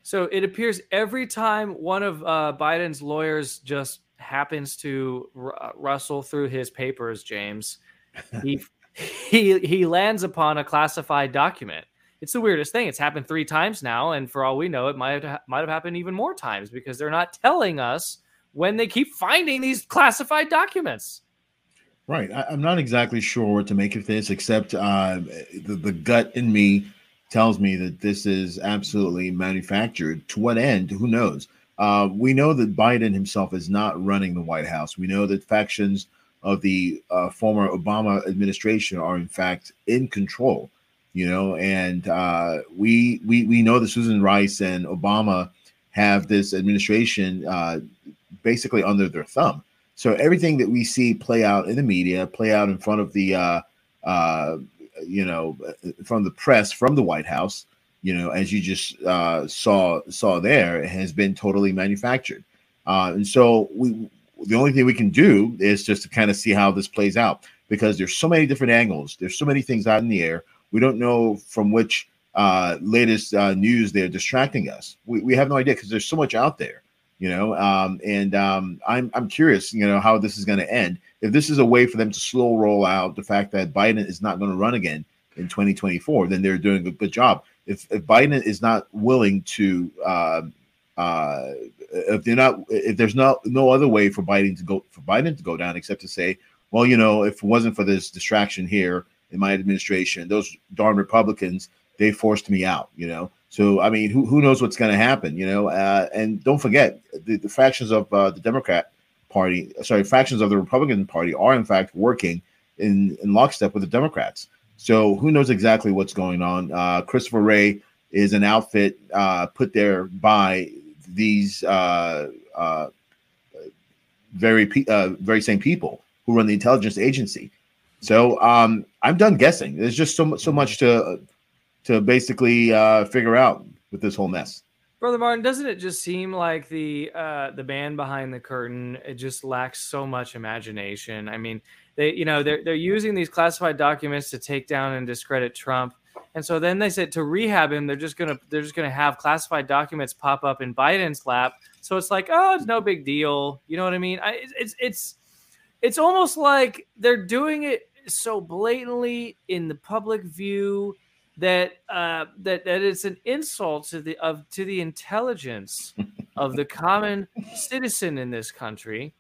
So it appears every time one of uh, Biden's lawyers just happens to r- uh, rustle through his papers, James, [laughs] he he he lands upon a classified document. It's the weirdest thing. It's happened three times now, and for all we know, it might have, might have happened even more times because they're not telling us when they keep finding these classified documents. Right. I, I'm not exactly sure what to make of this, except uh, the, the gut in me tells me that this is absolutely manufactured. To what end? Who knows? Uh, we know that Biden himself is not running the White House. We know that factions of the uh, former Obama administration are, in fact, in control. You know, and uh, we we we know that Susan Rice and Obama have this administration uh, basically under their thumb. So everything that we see play out in the media, play out in front of the, uh, uh, you know, from the press, from the White House, you know, as you just uh, saw saw there, has been totally manufactured. Uh, and so we, the only thing we can do is just to kind of see how this plays out because there's so many different angles. There's so many things out in the air. We don't know from which uh, latest uh, news they're distracting us. We, we have no idea because there's so much out there, you know. Um, and um, I'm I'm curious, you know, how this is going to end. If this is a way for them to slow roll out the fact that Biden is not going to run again in 2024, then they're doing a good job. If, if Biden is not willing to, uh, uh, if they're not, if there's not no other way for Biden to go for Biden to go down except to say, well, you know, if it wasn't for this distraction here in my administration, those darn Republicans, they forced me out, you know. So I mean, who, who knows what's going to happen, you know? Uh, and don't forget the, the factions of uh, the Democrat Party, sorry, factions of the Republican Party are in fact working in in lockstep with the Democrats. So who knows exactly what's going on? Uh, Christopher Wray is an outfit uh, put there by these uh, uh, very pe- very same people who run the intelligence agency. So um, I'm done guessing. There's just so so much to to basically uh, figure out with this whole mess. Brother Martin, doesn't it just seem like the uh, the band behind the curtain it just lacks so much imagination? I mean, they you know they're they're using these classified documents to take down and discredit Trump, and so then they said to rehab him, they're just gonna they're just gonna have classified documents pop up in Biden's lap. So it's like, oh, it's no big deal. You know what I mean? I, it's it's it's almost like they're doing it so blatantly in the public view that uh, that that it's an insult to the of to the intelligence [laughs] of the common citizen in this country,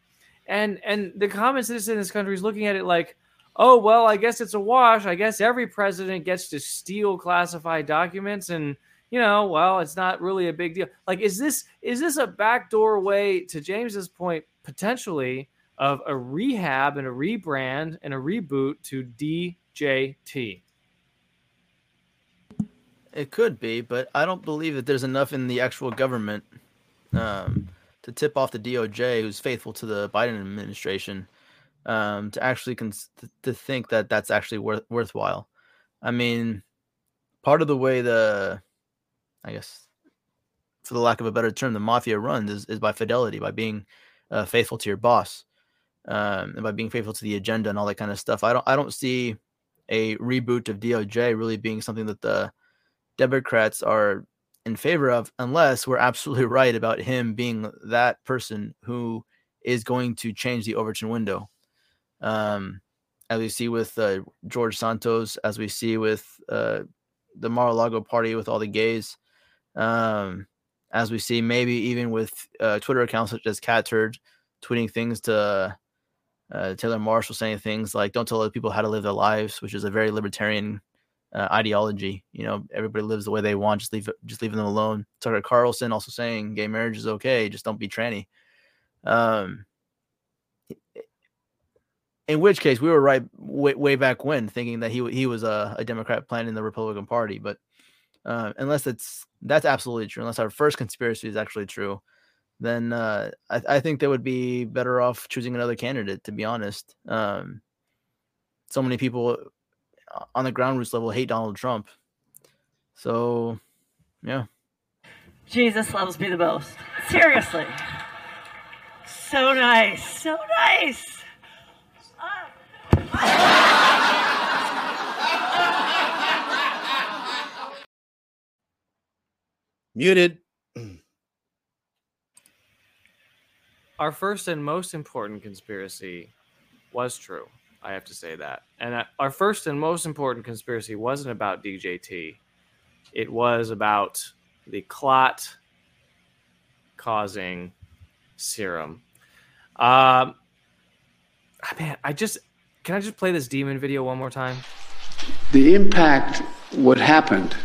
and and the common citizen in this country is looking at it like, oh well, I guess it's a wash. I guess every president gets to steal classified documents, and you know, well, it's not really a big deal. Like, is this is this a backdoor way to James's point potentially of a rehab and a rebrand and a reboot to DJT? It could be, but I don't believe that there's enough in the actual government um, to tip off the DOJ, who's faithful to the Biden administration, um, to actually cons- to think that that's actually worth worthwhile. I mean, part of the way the, I guess, for the lack of a better term, the mafia runs is, is by fidelity, by being uh, faithful to your boss, um, and by being faithful to the agenda and all that kind of stuff. I don't I don't see a reboot of DOJ really being something that the Democrats are in favor of, unless we're absolutely [laughs] right about him being that person who is going to change the Overton window. Um, as we see with uh, George Santos, as we see with uh, the Mar-a-Lago party with all the gays, um, as we see maybe even with uh, Twitter accounts such as Catturd tweeting things to uh, Taylor Marshall saying things like "Don't tell other people how to live their lives," which is a very libertarian uh, ideology. You know, everybody lives the way they want. Just leave, just leaving them alone. Tucker Carlson also saying gay marriage is okay. Just don't be tranny. Um, in which case, we were right way, way back when, thinking that he he was a, a Democrat planning the Republican Party. But uh, unless it's that's absolutely true, unless our first conspiracy is actually true, then uh, I, I, think they would be better off choosing another candidate. To be honest, um, so many people on the ground roots level hate Donald Trump. So, yeah. Jesus loves me the most. Seriously. So nice. So nice. [laughs] Muted. Our first and most important conspiracy was true. I have to say that. And our first and most important conspiracy wasn't about DJT. It was about the clot causing serum. Um, man, I just can I just play this demon video one more time? The impact, what happened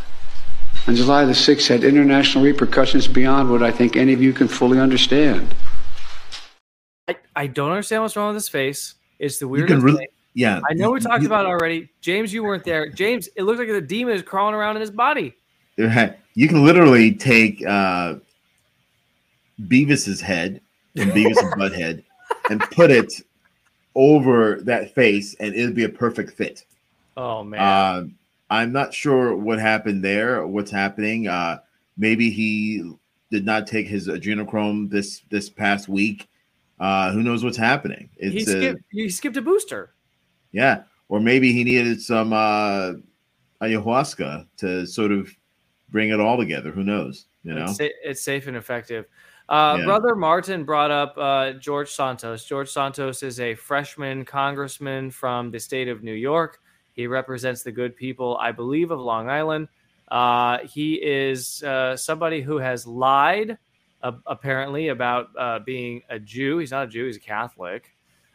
on July the 6th, had international repercussions beyond what I think any of you can fully understand. I, I don't understand what's wrong with his face. It's the weirdest. Really, yeah, I know we talked you, about it already. James, you weren't there. James, it looks like the demon is crawling around in his body. You can literally take uh, Beavis's head and Beavis's [laughs] butt head and put it over that face, and it'd be a perfect fit. Oh man! Uh, I'm not sure what happened there, what's happening. Uh, maybe he did not take his adrenochrome this this past week. Uh, who knows what's happening? It's he skipped, he skipped a booster. Yeah, or maybe he needed some uh, ayahuasca to sort of bring it all together. Who knows? You know, it's, it's safe and effective. Uh, Yeah. Brother Martin brought up uh, George Santos. George Santos is a freshman congressman from the state of New York. He represents the good people, I believe, of Long Island. Uh, he is uh, somebody who has lied, uh, apparently, about uh, being a Jew. He's not a Jew; he's a Catholic.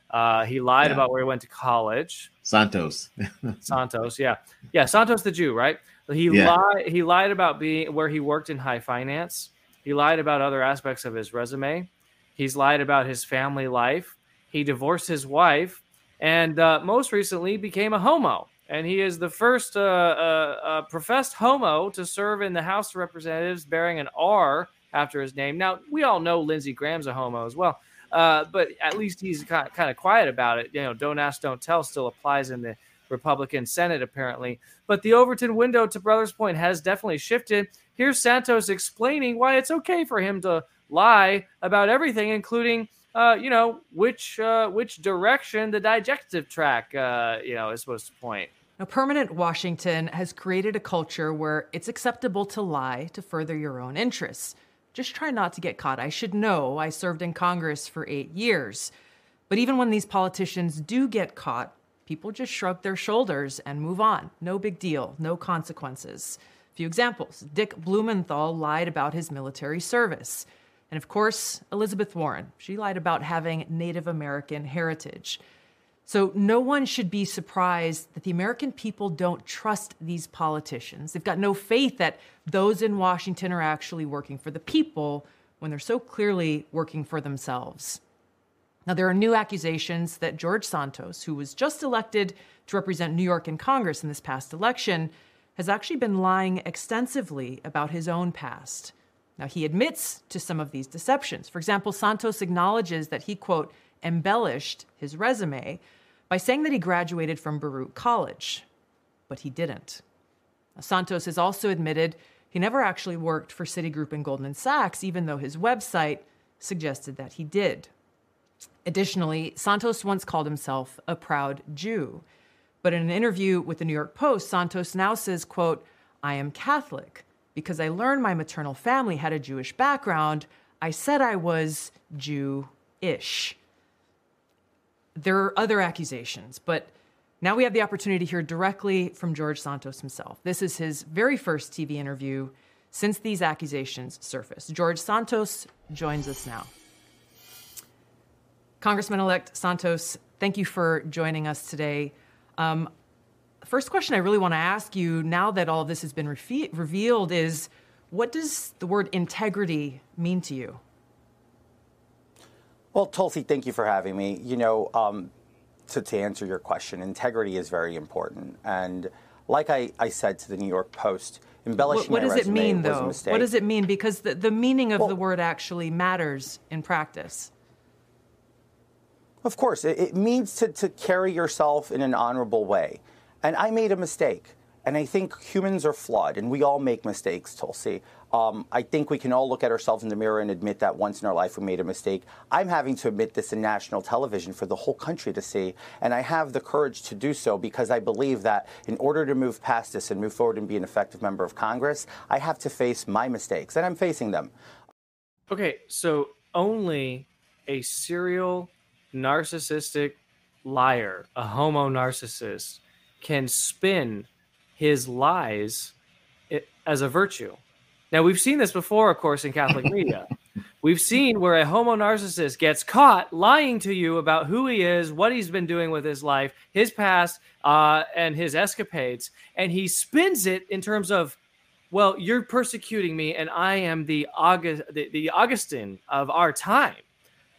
Uh, he lied Yeah. about where he went to college. Santos. [laughs] Santos, yeah, yeah, Santos the Jew, right? He Yeah. lied. He lied about being where he worked in high finance. He lied about other aspects of his resume. He's lied about his family life. He divorced his wife, and uh, most recently became a homo. And he is the first uh, uh, uh, professed homo to serve in the House of Representatives, bearing an R after his name. Now we all know Lindsey Graham's a homo as well, uh, but at least he's kind of quiet about it. You know, don't ask, don't tell still applies in the Republican Senate apparently. But the Overton window, to Brothers Point, has definitely shifted. Here's Santos explaining why it's okay for him to lie about everything, including, uh, you know, which uh, which direction the digestive tract, uh, you know, is supposed to point. Now, permanent Washington has created a culture where it's acceptable to lie to further your own interests. Just try not to get caught. I should know. I served in Congress for eight years. But even when these politicians do get caught, people just shrug their shoulders and move on. No big deal, no consequences. A few examples Dick Blumenthal lied about his military service. And of course, Elizabeth Warren. She lied about having Native American heritage. So, no one should be surprised that the American people don't trust these politicians. They've got no faith that those in Washington are actually working for the people when they're so clearly working for themselves. Now, there are new accusations that George Santos, who was just elected to represent New York in Congress in this past election, has actually been lying extensively about his own past. Now, he admits to some of these deceptions. For example, Santos acknowledges that he, quote, embellished his resume by saying that he graduated from Baruch College, but he didn't. Santos has also admitted he never actually worked for Citigroup and Goldman Sachs, even though his website suggested that he did. Additionally, Santos once called himself a proud Jew. But in an interview with the New York Post, Santos now says, quote, I am Catholic because I learned my maternal family had a Jewish background. I said I was Jew-ish. There are other accusations, but now we have the opportunity to hear directly from George Santos himself. This is his very first TV interview since these accusations surfaced. George Santos joins us now. Congressman elect Santos, thank you for joining us today. Um, first question I really want to ask you now that all of this has been revealed is what does the word integrity mean to you? Well, Tulsi, thank you for having me. You know, um, to, to answer your question, integrity is very important. And like I, I said to the New York Post, embellishing What, what does it mean, though? What does it mean? Because the, the meaning of the word actually matters in practice. Of course, it, it means to, to carry yourself in an honorable way. And I made a mistake. And I think humans are flawed, and we all make mistakes, Tulsi. Um, I think we can all look at ourselves in the mirror and admit that once in our life we made a mistake. I'm having to admit this in national television for the whole country to see, and I have the courage to do so because I believe that in order to move past this and move forward and be an effective member of Congress, I have to face my mistakes, and I'm facing them. Okay, so only a serial narcissistic liar, a homo narcissist, can spin his lies as a virtue. Now, we've seen this before, of course, in Catholic [laughs] media. We've seen where a homo narcissist gets caught lying to you about who he is, what he's been doing with his life, his past, uh, and his escapades, and he spins it in terms of, well, you're persecuting me, and I am the August, the, the Augustine of our time,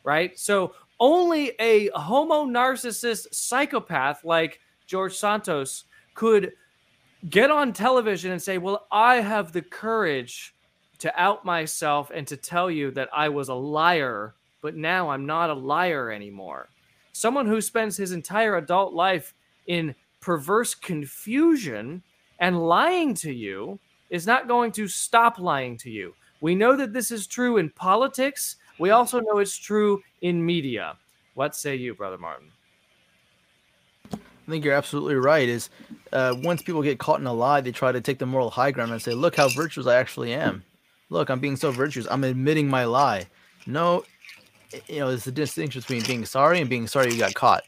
right? So only a homo narcissist psychopath like George Santos could get on television and say, Well, I have the courage to out myself and to tell you that I was a liar, but now I'm not a liar anymore. Someone who spends his entire adult life in perverse confusion And lying to you is not going to stop lying to you. We know that this is true in politics. We also know it's true in media. What say you, Brother Martin? I think you're absolutely right. Is uh, once people get caught in a lie, they try to take the moral high ground and say, "Look how virtuous I actually am. Look, I'm being so virtuous. I'm admitting my lie." No, you know, there's a distinction between being sorry and being sorry you got caught.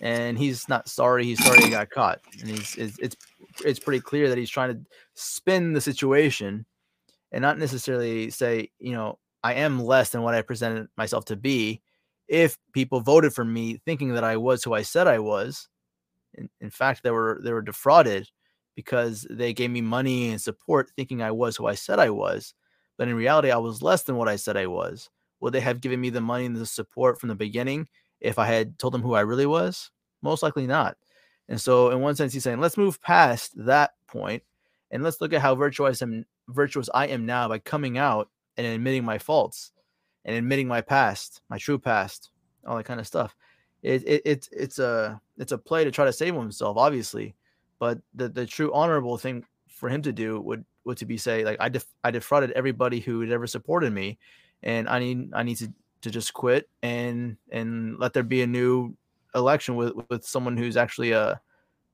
And he's not sorry. He's sorry he got caught. And he's it's it's, it's pretty clear that he's trying to spin the situation and not necessarily say, you know, I am less than what I presented myself to be. If people voted for me thinking that I was who I said I was, in, in fact, they were they were defrauded because they gave me money and support thinking I was who I said I was. But in reality, I was less than what I said I was. Would they have given me the money and the support from the beginning if I had told them who I really was? Most likely not. And so, in one sense, he's saying, let's move past that point and let's look at how virtuous I am, virtuous I am now by coming out and admitting my faults and admitting my past, my true past, all that kind of stuff. It, it, it it's a it's a play to try to save himself, obviously, but the the true honorable thing for him to do would would to be say like I def- I defrauded everybody who had ever supported me, and I need I need to to just quit and and let there be a new election with with someone who's actually a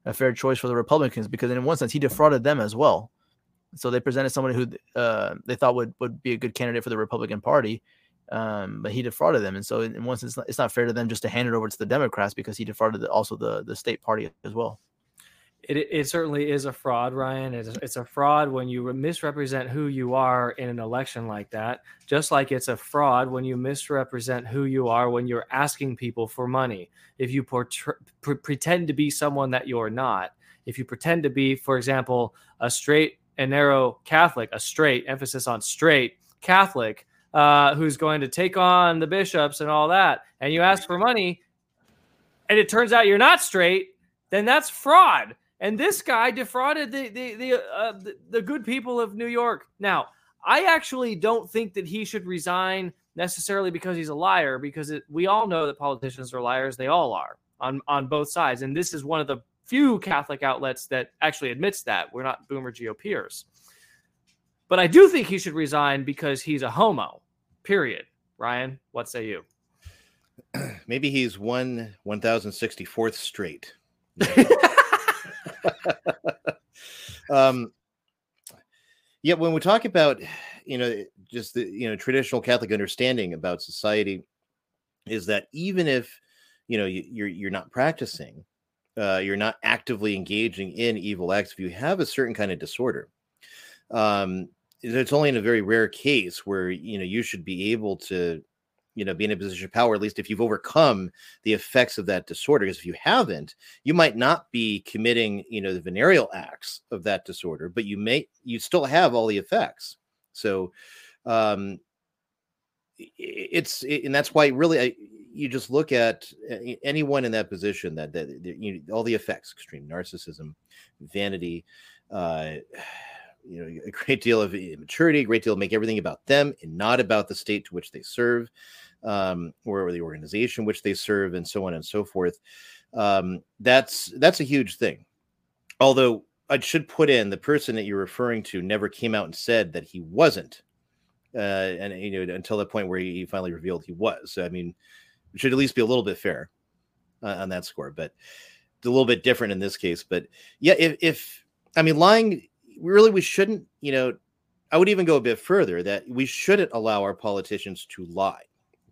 a fair choice for the Republicans because in one sense he defrauded them as well. So they presented someone who uh, they thought would would be a good candidate for the Republican Party, um, but he defrauded them. And so in one sense, it's not, fair to them just to hand it over to the Democrats because he defrauded the, also the the state party as well. It, it certainly is a fraud, Ryan. It's, it's a fraud when you misrepresent who you are in an election like that, just like it's a fraud when you misrepresent who you are when you're asking people for money. If you portray, pre- pretend to be someone that you're not, if you pretend to be, for example, a straight and narrow Catholic, a straight emphasis on straight Catholic, uh, who's going to take on the bishops and all that, and you ask for money, and it turns out you're not straight, then that's fraud and this guy defrauded the the the, uh, the, good people of New York. Now, I actually don't think that he should resign necessarily because he's a liar, because it, we all know that politicians are liars. They all are on on both sides, and this is one of the few Catholic outlets that actually admits that we're not boomer GOPers. But I do think he should resign because he's a homo. Period. Ryan, what say you? [clears throat] Maybe he's one one thousand sixty fourth straight. [laughs] um, yeah, when we talk about, you know, just the you know traditional Catholic understanding about society, is that even if you know you, you're you're not practicing, uh, you're not actively engaging in evil acts, if you have a certain kind of disorder, um, it's only in a very rare case where you know you should be able to you know be in a position of power at least if you've overcome the effects of that disorder because if you haven't you might not be committing you know the venereal acts of that disorder but you may you still have all the effects. So um it's it, and that's why really I, you just look at anyone in that position that that you know, all the effects extreme narcissism vanity uh you know a great deal of immaturity a great deal of make everything about them and not about the state to which they serve um, or the organization which they serve and so on and so forth. Um, that's that's a huge thing. Although i should put in the person that you're referring to never came out and said that he wasn't uh, and you know until the point where he finally revealed he was. So i mean it should at least be a little bit fair uh, on that score but a little bit different in this case. But yeah if, if i mean lying really we shouldn't you know i would even go a bit further that we shouldn't allow our politicians to lie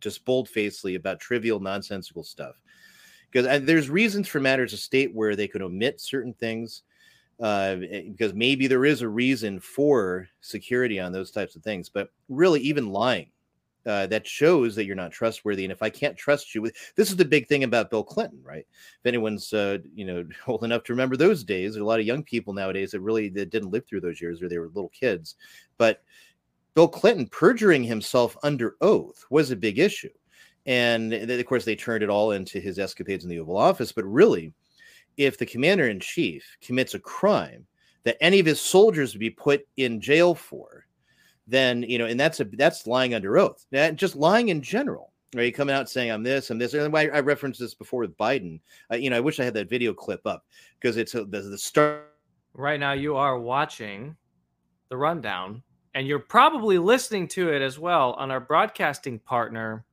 just bold-facedly about trivial nonsensical stuff. Because there's reasons for matters of state where they could omit certain things uh, because maybe there is a reason for security on those types of things but really even lying uh, that shows that you're not trustworthy. And if I can't trust you with this is the big thing about Bill Clinton, right? If anyone's uh, you know [laughs] old enough to remember those days, there are a lot of young people nowadays that really that didn't live through those years or they were little kids. But Bill Clinton perjuring himself under oath was a big issue. And of course, they turned it all into his escapades in the Oval Office. But really, if the commander in chief commits a crime that any of his soldiers would be put in jail for, then you know, and that's a that's lying under oath. That just lying in general, right? Coming out saying I'm this, I'm this. And I, I referenced this before with Biden. Uh, you know, I wish I had that video clip up because it's a, the, the start Right now, you are watching the rundown, and you're probably listening to it as well on our broadcasting partner,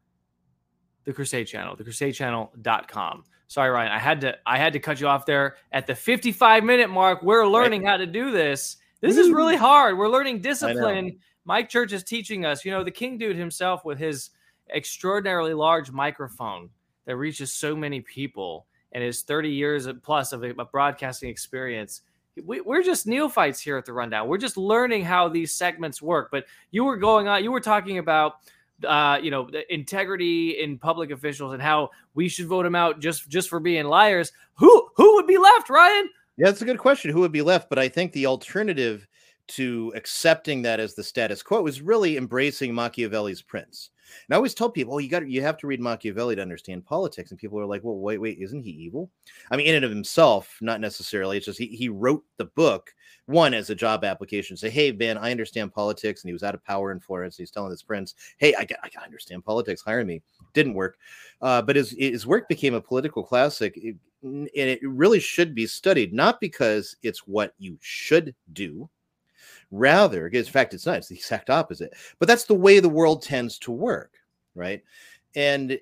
the Crusade Channel, the thecrusadechannel.com. Sorry, Ryan, I had to I had to cut you off there at the 55 minute mark. We're learning how to do this. This is really hard. We're learning discipline. Mike Church is teaching us. You know, the King Dude himself with his extraordinarily large microphone that reaches so many people and his 30 years plus of a, broadcasting experience. We, we're just neophytes here at the rundown. We're just learning how these segments work. But you were going on, you were talking about, uh, you know, the integrity in public officials and how we should vote them out just just for being liars. Who who would be left, Ryan? Yeah, that's a good question. Who would be left? But I think the alternative to accepting that as the status quo is really embracing Machiavelli's prince. And I always tell people, oh, you got you have to read Machiavelli to understand politics. And people are like, well, wait, wait, isn't he evil? I mean, in and of himself, not necessarily. It's just he, he wrote the book one as a job application. Say, hey, Ben, I understand politics, and he was out of power in Florence. And he's telling his prince, hey, I got, I got understand politics. Hire me. Didn't work, uh, but his his work became a political classic. It, and it really should be studied, not because it's what you should do, Rather, in fact, it's not, it's the exact opposite. But that's the way the world tends to work, right? And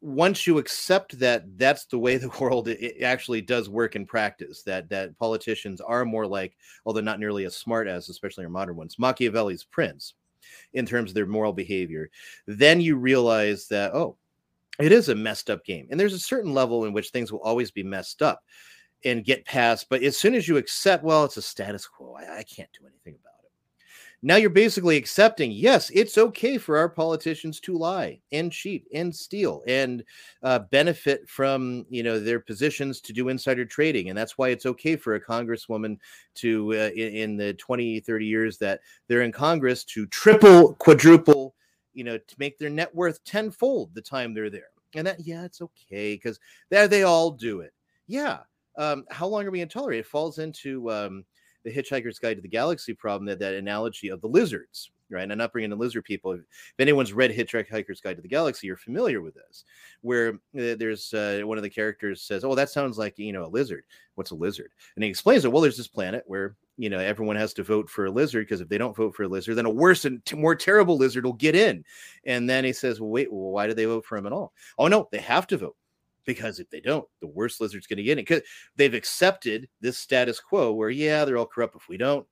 once you accept that that's the way [laughs] the world it actually does work in practice that that politicians are more like although not nearly as smart as especially our modern ones machiavelli's prince in terms of their moral behavior then you realize that oh it is a messed up game and there's a certain level in which things will always be messed up and get past. But as soon as you accept, well, it's a status quo, I, I can't do anything about it. Now you're basically accepting, yes, it's okay for our politicians to lie and cheat and steal and uh, benefit from you know their positions to do insider trading, and that's why it's okay for a congresswoman to uh, in, in the 20, 30 years that they're in Congress to triple, quadruple, you know, to make their net worth tenfold the time they're there. And that, yeah, it's okay because there they all do it. Yeah, um, how long are we going to tolerate? It falls into um, the Hitchhiker's Guide to the Galaxy problem that that analogy of the lizards, right? And I'm not bringing the lizard people. If anyone's read Hitchhiker's Guide to the Galaxy, you're familiar with this, where uh, there's uh, one of the characters says, "Oh, that sounds like you know a lizard. What's a lizard?" And he explains it. Well, there's this planet where you know everyone has to vote for a lizard because if they don't vote for a lizard, then a worse and t- more terrible lizard will get in. And then he says, "Well, wait, well, why do they vote for him at all?" Oh no, they have to vote because if they don't, the worst lizard's going to get in. Because they've accepted this status quo where, yeah, they're all corrupt. If we don't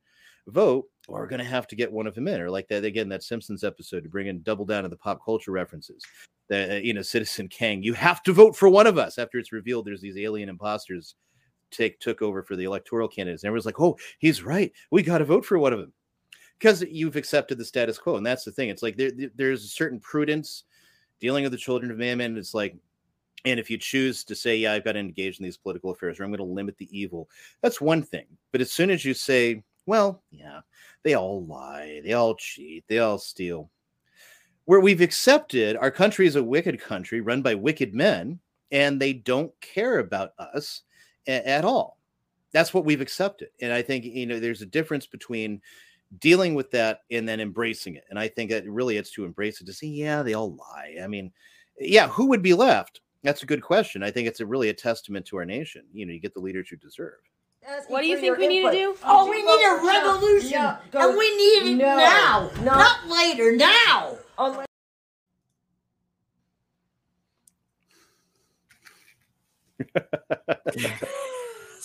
vote, we're going to have to get one of them in. Or like that again, that Simpsons episode to bring in double down to the pop culture references. That uh, you know, Citizen Kang, you have to vote for one of us. After it's revealed, there's these alien imposters take took over for the electoral candidates. And everyone's like, oh, he's right. We got to vote for one of them because you've accepted the status quo. And that's the thing. It's like there, there's a certain prudence dealing with the children of. And it's like and if you choose to say, yeah, I've got to engage in these political affairs or I'm going to limit the evil, that's one thing. But as soon as you say, well, yeah, they all lie, they all cheat, they all steal, where we've accepted our country is a wicked country run by wicked men and they don't care about us a- at all. That's what we've accepted. And I think, you know, there's a difference between dealing with that and then embracing it. And I think that really it's to embrace it to say, yeah, they all lie. I mean, yeah, who would be left? That's a good question. I think it's a really a testament to our nation. You know, you get the leaders you deserve. What do you think we need to do? Oh, oh we need a revolution, and we need it No, now, not- not later. Now. [laughs]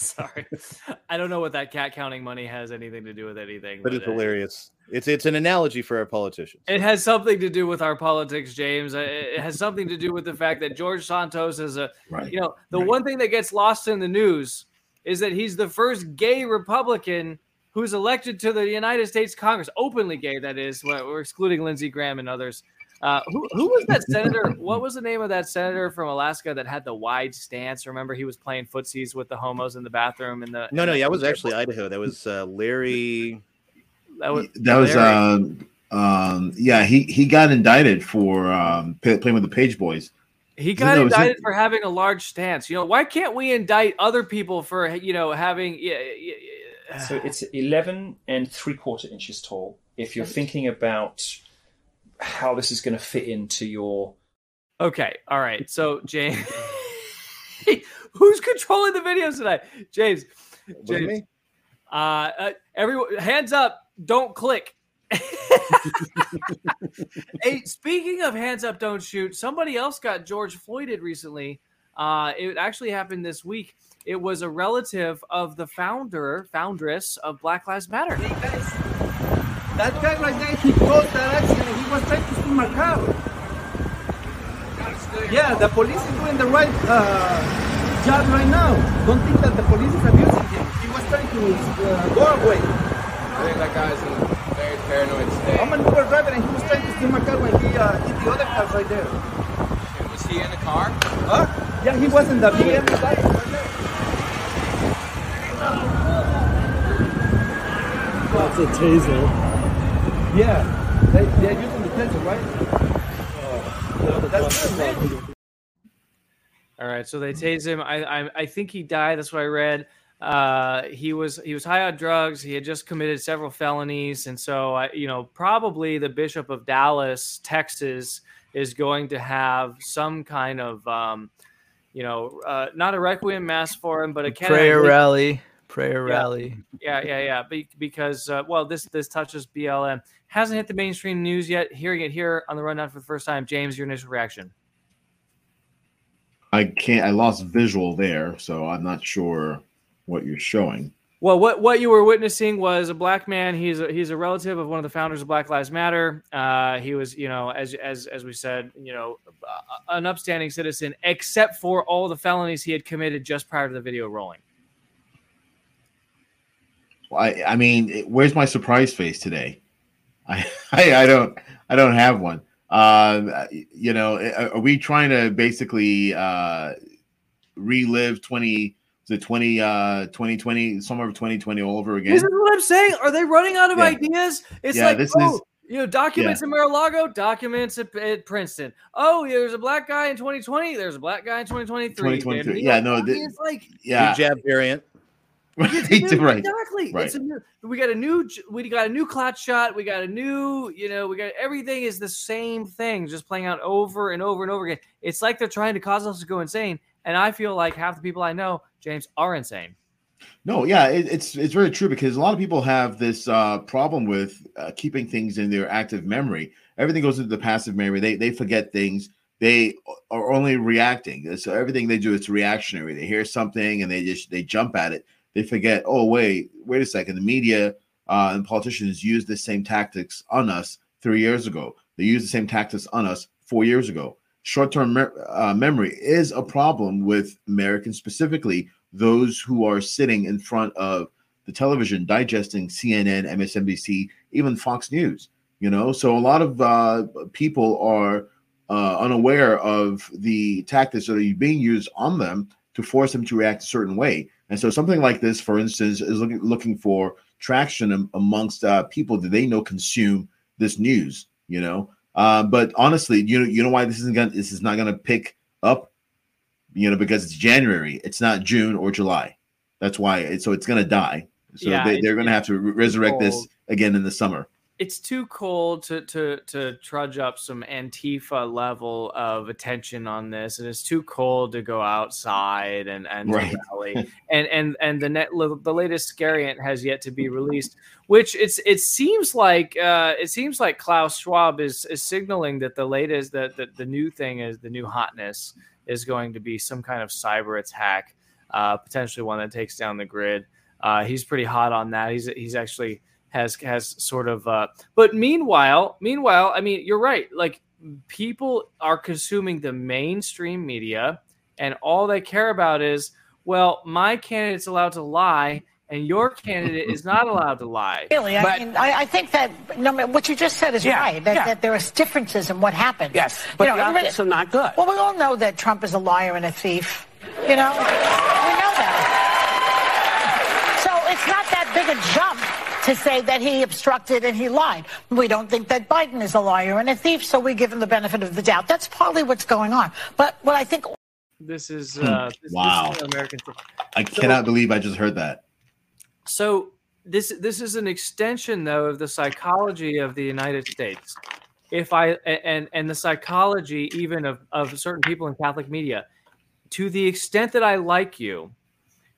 Sorry, [laughs] I don't know what that cat counting money has anything to do with anything. But it's uh, hilarious. It's it's an analogy for our politicians. It has something to do with our politics, James. Uh, It has something to do with the fact that George Santos is a, Right, you know, the one thing that gets lost in the news is that he's the first gay Republican who's elected to the United States Congress, openly gay, that is. We're we're excluding Lindsey Graham and others. Uh, who, who was that senator? What was the name of that senator from Alaska that had the wide stance? Remember, he was playing footsies with the homos in the bathroom. In the No, no, yeah, that was actually Idaho. That was uh, Larry. That was That was Larry. um um yeah he he got indicted for um p- playing with the Page Boys. He got No, indicted for having a large stance. You know, why can't we indict other people for you know having? Yeah, yeah, yeah. So it's 11 and three quarter inches tall. If you're thinking about how this is going to fit into your. Okay, all right. So James, [laughs] who's controlling the videos tonight? James, it James, me? Uh, uh, everyone, hands up! Don't click. [laughs] hey, speaking of hands up, don't shoot. Somebody else got George Floyded recently. Uh, it actually happened this week. It was a relative of the founder, foundress of Black Lives Matter. That guy right there, he caused that. He was trying to steal my car. Yeah, the police is doing the right uh, job right now. Don't think that the police is abusing him. He was trying to uh, go away. I think that guy's in a very paranoid state. I'm an Uber driver and he was trying to steal my car when he uh, hit the other cars right there. Was he in the car? Huh? Yeah, he was in the BM right. That's a taser. Yeah, they, they're using the right? That's good, man. All right, so they tased him. I, I I think he died. That's what I read. Uh, he was he was high on drugs. He had just committed several felonies, and so I, you know, probably the Bishop of Dallas, Texas, is going to have some kind of, um, you know, uh, not a requiem mass for him, but a Prayer canonization- rally. Prayer Yeah. rally. Yeah, yeah, yeah. Be- because uh, well, this this touches BLM. Hasn't hit the mainstream news yet. Hearing it here on the rundown for the first time. James, your initial reaction? I can't. I lost visual there, so I'm not sure what you're showing. Well, what what you were witnessing was a black man. He's a, he's a relative of one of the founders of Black Lives Matter. Uh, he was, you know, as as as we said, you know, an upstanding citizen, except for all the felonies he had committed just prior to the video rolling. I I mean, where's my surprise face today? I [laughs] I, I don't I don't have one. Um, you know, are are we trying to basically uh, relive twenty? The 20 uh 2020 summer of 2020 all over again This is what I'm saying. Are they running out of Yeah. ideas? It's Yeah, like, this oh, is- you know, documents in Mar-a-Lago, documents at, at Princeton. Oh, yeah, there's a black guy in 2020. There's a black guy in 2023. 2023. Yeah, no, th- it's like yeah. New jab variant. Right, [laughs] right, Exactly. right. New, we got a new we got a new clot shot. We got a new, you know, we got everything is the same thing, just playing out over and over and over again. It's like they're trying to cause us to go insane. And I feel like half the people I know, James, are insane. No, yeah, it, it's it's very true because a lot of people have this uh, problem with uh, keeping things in their active memory. Everything goes into the passive memory. They they forget things. They are only reacting. So everything they do is reactionary. They hear something and they just they jump at it. They forget. Oh wait, wait a second. The media uh, and politicians used the same tactics on us three years ago. They used the same tactics on us four years ago. Short-term me- uh, memory is a problem with Americans specifically those who are sitting in front of the television digesting CNN, MSNBC, even Fox News. You know, so a lot of uh, people are uh, unaware of the tactics that are being used on them to force them to react a certain way. And so something like this, for instance, is looking looking for traction amongst uh, people that they know consume this news. You know, uh, but honestly, you know, you know why this isn't gonna this is not gonna pick up you know, because it's January, it's not June or July. That's why. It, so it's going to die. So Yeah, they, they're going to have to re- resurrect this again in the summer. It's too cold to to to trudge up some Antifa level of attention on this, and it's too cold to go outside and and Right. rally. and and and the net the latest scariant has yet to be released, which it's it seems like uh, it seems like Klaus Schwab is is signaling that the latest that the, the new thing is the new hotness is going to be some kind of cyber attack, uh, potentially one that takes down the grid. Uh, he's pretty hot on that. He's he's actually has has sort of uh but meanwhile meanwhile i mean you're right like people are consuming the mainstream media and all they care about is well my candidate's allowed to lie and your candidate is not [laughs] allowed to lie Really, I mean, I, I think that no, ma- what you just said is Yeah, right. That, yeah. that there are differences in what happened. Yes, but the everybody- optics are not good. Well, we all know that Trump is a liar and a thief. You know, we know that. So it's not that big a jump to say that he obstructed and he lied. We don't think that Biden is a liar and a thief, so we give him the benefit of the doubt. That's partly what's going on. But what I think this is Hmm. uh this, Wow. this is american thing. I So- cannot believe I just heard that. So this this is an extension though of the psychology of the United States. If I and and the psychology even of, of certain people in Catholic media, to the extent that I like you,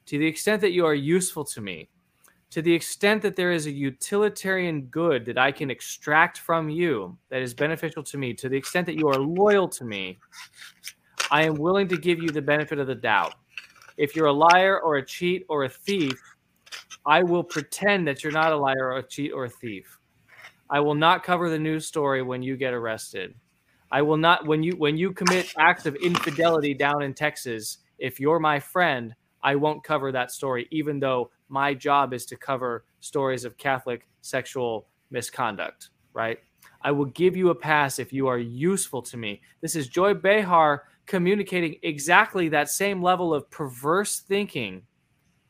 to the extent that you are useful to me, to the extent that there is a utilitarian good that I can extract from you that is beneficial to me, to the extent that you are loyal to me, I am willing to give you the benefit of the doubt. If you're a liar or a cheat or a thief, I will pretend that you're not a liar or a cheat or a thief. I will not cover the news story when you get arrested. I will not when you when you commit acts of infidelity down in Texas. If you're my friend, I won't cover that story, even though my job is to cover stories of Catholic sexual misconduct. Right? I will give you a pass if you are useful to me. This is Joy Behar communicating exactly that same level of perverse thinking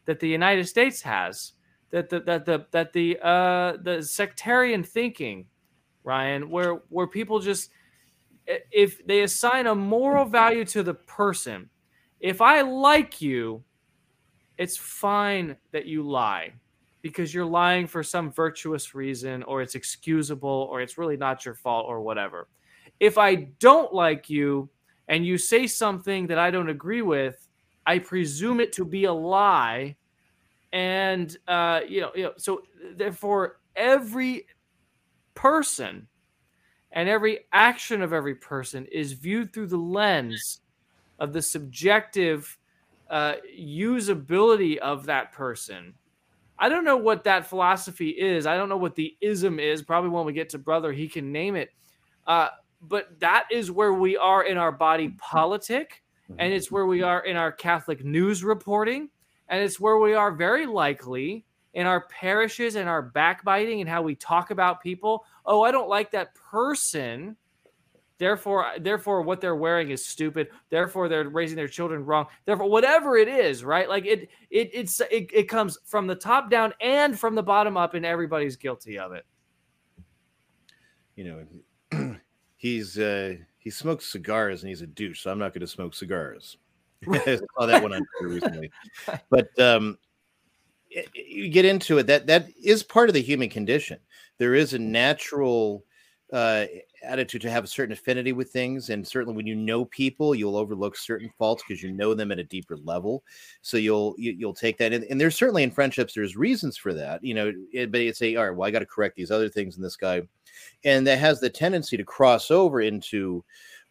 that the United States has, that the that the that the uh, the sectarian thinking, Ryan, where where people just if they assign a moral value to the person, if I like you, it's fine that you lie because you're lying for some virtuous reason or it's excusable or it's really not your fault or whatever. If I don't like you and you say something that I don't agree with, I presume it to be a lie. And uh, you know, you know, so therefore every person and every action of every person is viewed through the lens of the subjective uh, usability of that person. I don't know what that philosophy is. I don't know what the ism is. Probably when we get to brother, he can name it. Uh, but that is where we are in our body politic, and it's where we are in our Catholic news reporting, and it's where we are very likely in our parishes and our backbiting and how we talk about people. Oh, I don't like that person. Therefore, therefore, what they're wearing is stupid. Therefore, they're raising their children wrong. Therefore, whatever it is, right? Like it, it, it's it, it comes from the top down and from the bottom up, and everybody's guilty of it. You know, [clears throat] he's uh he smokes cigars and he's a douche, so I'm not going to smoke cigars. [laughs] I saw that one on Twitter recently, but um, you get into it that that is part of the human condition there is a natural uh, attitude to have a certain affinity with things and certainly when you know people you'll overlook certain faults because you know them at a deeper level so you'll you, will you will take that and, and, there's certainly in friendships there's reasons for that you know it, but it's a all right well i got to correct these other things in this guy and that has the tendency to cross over into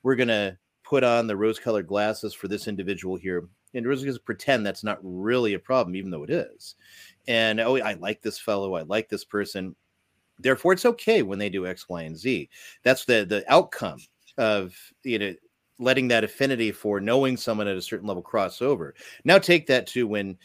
we're going to put on the rose colored glasses for this individual here and we're just pretend that's not really a problem, even though it is. And oh, I like this fellow, I like this person. Therefore, it's okay when they do X, Y, and Z. That's the the outcome of you know letting that affinity for knowing someone at a certain level cross over. Now take that to when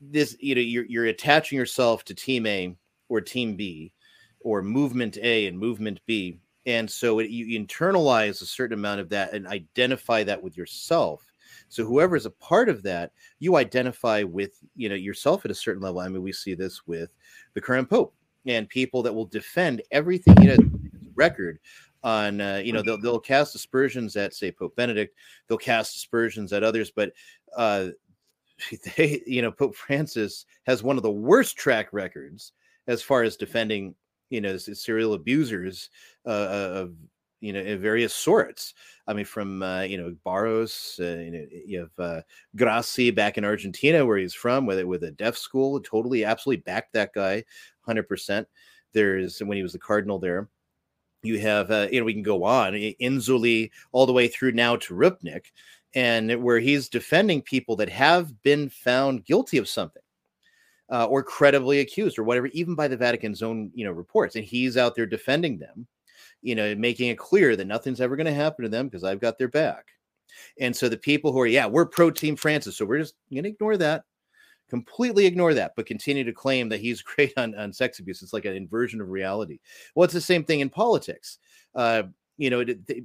this you know you're you're attaching yourself to team A or team B or movement A and movement B. And so it, you internalize a certain amount of that and identify that with yourself so whoever is a part of that, you identify with, you know, yourself at a certain level. I mean, we see this with the current pope and people that will defend everything you know record on uh, you know they'll, they'll cast aspersions at say pope benedict they'll cast aspersions at others but uh [laughs] they you know pope francis has one of the worst track records as far as defending you know serial abusers uh, of you know, various sorts. I mean, from uh, you know Barros, uh, you, know, you have uh, Grassi back in Argentina, where he's from, with with a deaf school, totally, absolutely backed that guy, hundred percent. There's when he was the cardinal there. You have, uh, you know, we can go on Inzoli all the way through now to Rupnik, and where he's defending people that have been found guilty of something. Uh, or credibly accused, or whatever, even by the Vatican's own, you know, reports, and he's out there defending them you know, making it clear that nothing's ever going to happen to them because I've got their back. And so the people who are, yeah, we're pro Team Francis, so we're just going to ignore that, completely ignore that, but continue to claim that he's [laughs] great on, on sex abuse. It's like an inversion of reality. Well, it's the same thing in politics. Uh, you know, they,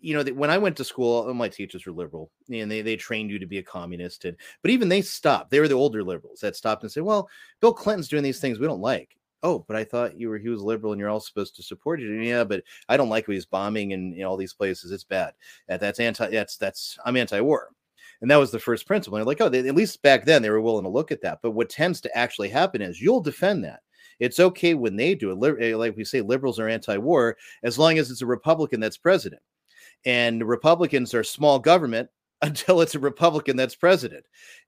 you know, when I went to school, my teachers were liberal, and they they trained you to be a communist. And but even they stopped. They were the older liberals that stopped and said, "Well, Bill Clinton's doing these things we don't like." oh, but I thought you were he was liberal and you're all supposed to support it. And yeah, but I don't like what he's bombing in, in all these places. It's bad. That, that's anti. That's that's I'm anti-war. And that was the first principle. And they're like, oh, they, at least back then they were willing to look at that. But what tends to actually happen is you'll defend that. It's okay when they do it. Eh, like we say, liberals are anti-war as long as it's a Republican that's president. And Republicans are small government [laughs] until it's a Republican that's president.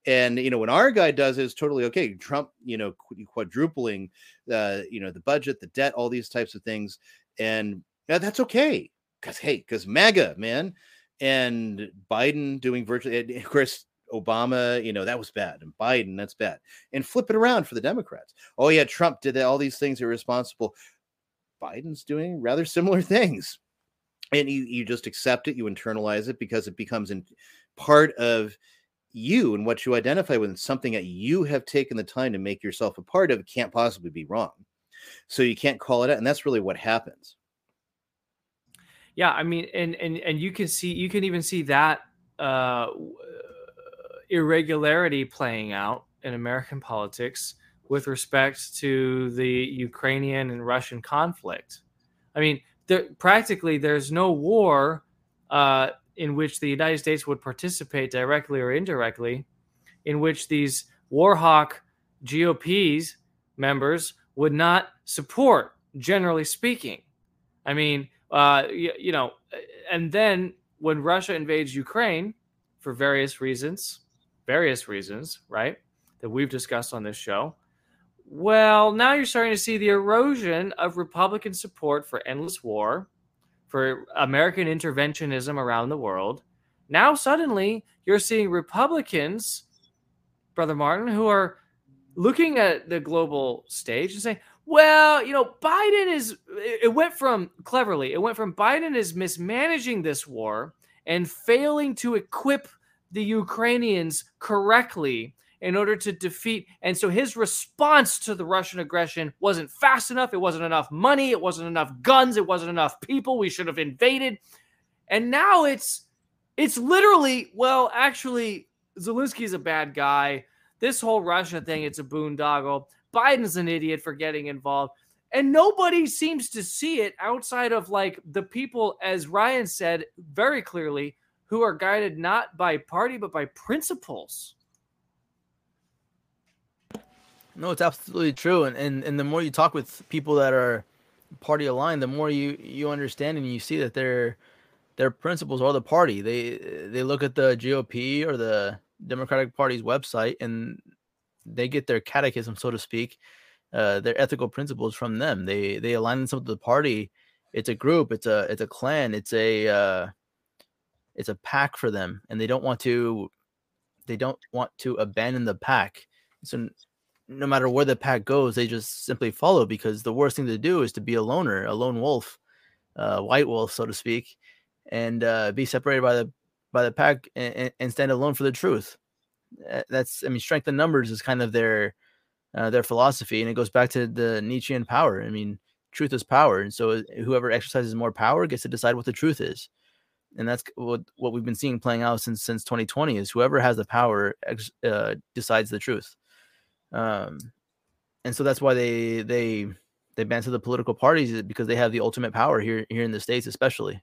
And you know, when our guy does it, it's totally okay. Trump, you know, quadrupling, uh, you know, the budget, the debt, all these types of things, and that's okay because hey, because MAGA, man, and Biden doing virtually, of course, Obama, you know, that was bad, and Biden, that's bad, and flip it around for the Democrats. Oh yeah, Trump did all these things irresponsible. Biden's doing rather similar [laughs] things, and you you just accept it, you internalize it because it becomes in part of you and what you identify with, and something that you have taken the time to make yourself a part of. can't possibly be wrong, so you can't call it out, and that's really what happens. Yeah, I mean, and and and you can see, you can even see that uh, irregularity playing out in American politics with respect to the Ukrainian and Russian conflict. I mean, there, practically there's no war uh, in which the United States would participate directly or indirectly, in which these war hawk GOP's members would not support, generally speaking. I mean, uh, you, you know, and then when Russia invades Ukraine for various reasons, various reasons, right, that we've discussed on this show. Well, now you're starting to see the erosion of Republican support for endless war, for American interventionism around the world. Now, suddenly, you're seeing Republicans, Brother Martin, who are looking at the global stage and saying, well, you know, Biden is, it went from cleverly, it went from Biden is mismanaging this war and failing to equip the Ukrainians correctly in order to defeat. And so his response to the Russian aggression wasn't fast enough. It wasn't enough money. It wasn't enough guns. It wasn't enough people. We should have invaded. And now it's it's literally well, actually, Zelensky's a bad guy. This whole Russia thing, it's a boondoggle. Biden's an idiot for getting involved. And nobody seems to see it outside of like the people, as Ryan said very clearly, who are guided not by party but by principles. No, it's absolutely true. And, and and the more you talk with people that are party aligned, the more you you understand and you see that their their principles are the party. They they look at the GOP or the Democratic Party's website and they get their catechism, so to speak, uh, their ethical principles from them. They they align themselves with the party. It's a group. It's a it's a clan. It's a uh, it's a pack for them and they don't want to they don't want to abandon the pack so no matter where the pack goes they just simply follow because the worst thing to do is to be a loner a lone wolf uh, white wolf so to speak and uh, be separated by the by the pack and, and stand alone for the truth that's i mean strength in numbers is kind of their uh, their philosophy and it goes back to the nietzschean power. I mean truth is power and so whoever exercises more power gets to decide what the truth is. And that's what what we've been seeing playing out since since 2020 is whoever has the power uh, decides the truth. Um and so that's why they they they ban to the political parties because they have the ultimate power here here in the states especially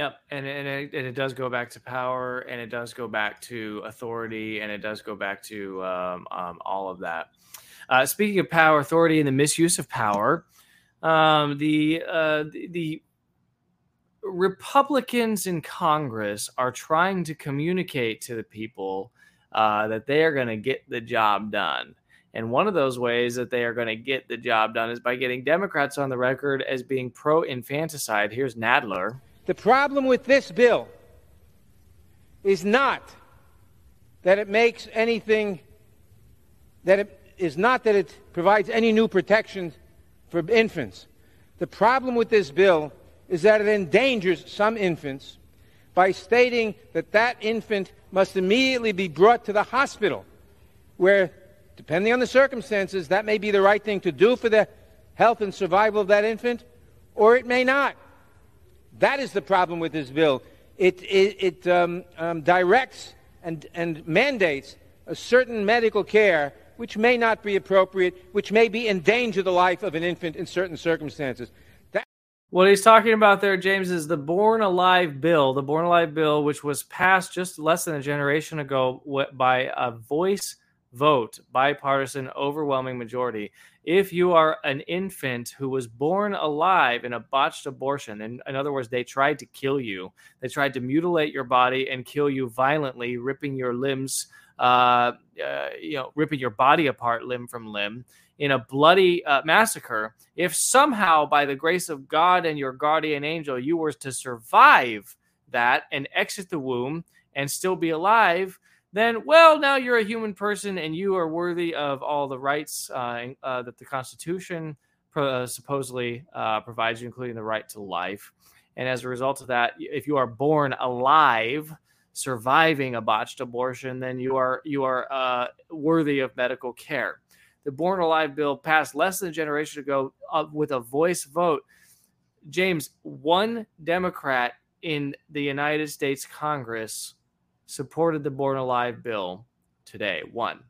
Yep, and and it, and it does go back to power, and it does go back to authority, and it does go back to um, um, all of that. Uh, speaking of power, authority, and the misuse of power, um, the, uh, the Republicans in Congress are trying to communicate to the people uh, that they are going to get the job done. And one of those ways that they are going to get the job done is by getting Democrats on the record as being pro infanticide. Here's Nadler. The problem with this bill is not that it makes anything, that it is not that it provides any new protections for infants. The problem with this bill is that it endangers some infants by stating that that infant must immediately be brought to the hospital, where, depending on the circumstances, that may be the right thing to do for the health and survival of that infant, or it may not. That is the problem with this bill. it, it, it um, um, directs and, and mandates a certain medical care which may not be appropriate, which may be endanger the life of an infant in certain circumstances. That- What he's talking about there, James, is the Born Alive bill, the Born Alive bill, which was passed just less than a generation ago by a voice vote, bipartisan, overwhelming majority. If you are an infant who was born alive in a botched abortion, in, in other words, they tried to kill you, they tried to mutilate your body and kill you violently, ripping your limbs, uh, uh, you know, ripping your body apart limb from limb in a bloody uh, massacre. If somehow, by the grace of God and your guardian angel, you were to survive that and exit the womb and still be alive, then well now you're a human person and you are worthy of all the rights uh, uh, that the constitution uh, supposedly uh, provides you including the right to life. And as a result of that if you are born alive surviving a botched abortion then you are you are uh, worthy of medical care. The born alive bill passed less than a generation ago with a voice vote. James one democrat in the united states congress supported the Born Alive bill today. One.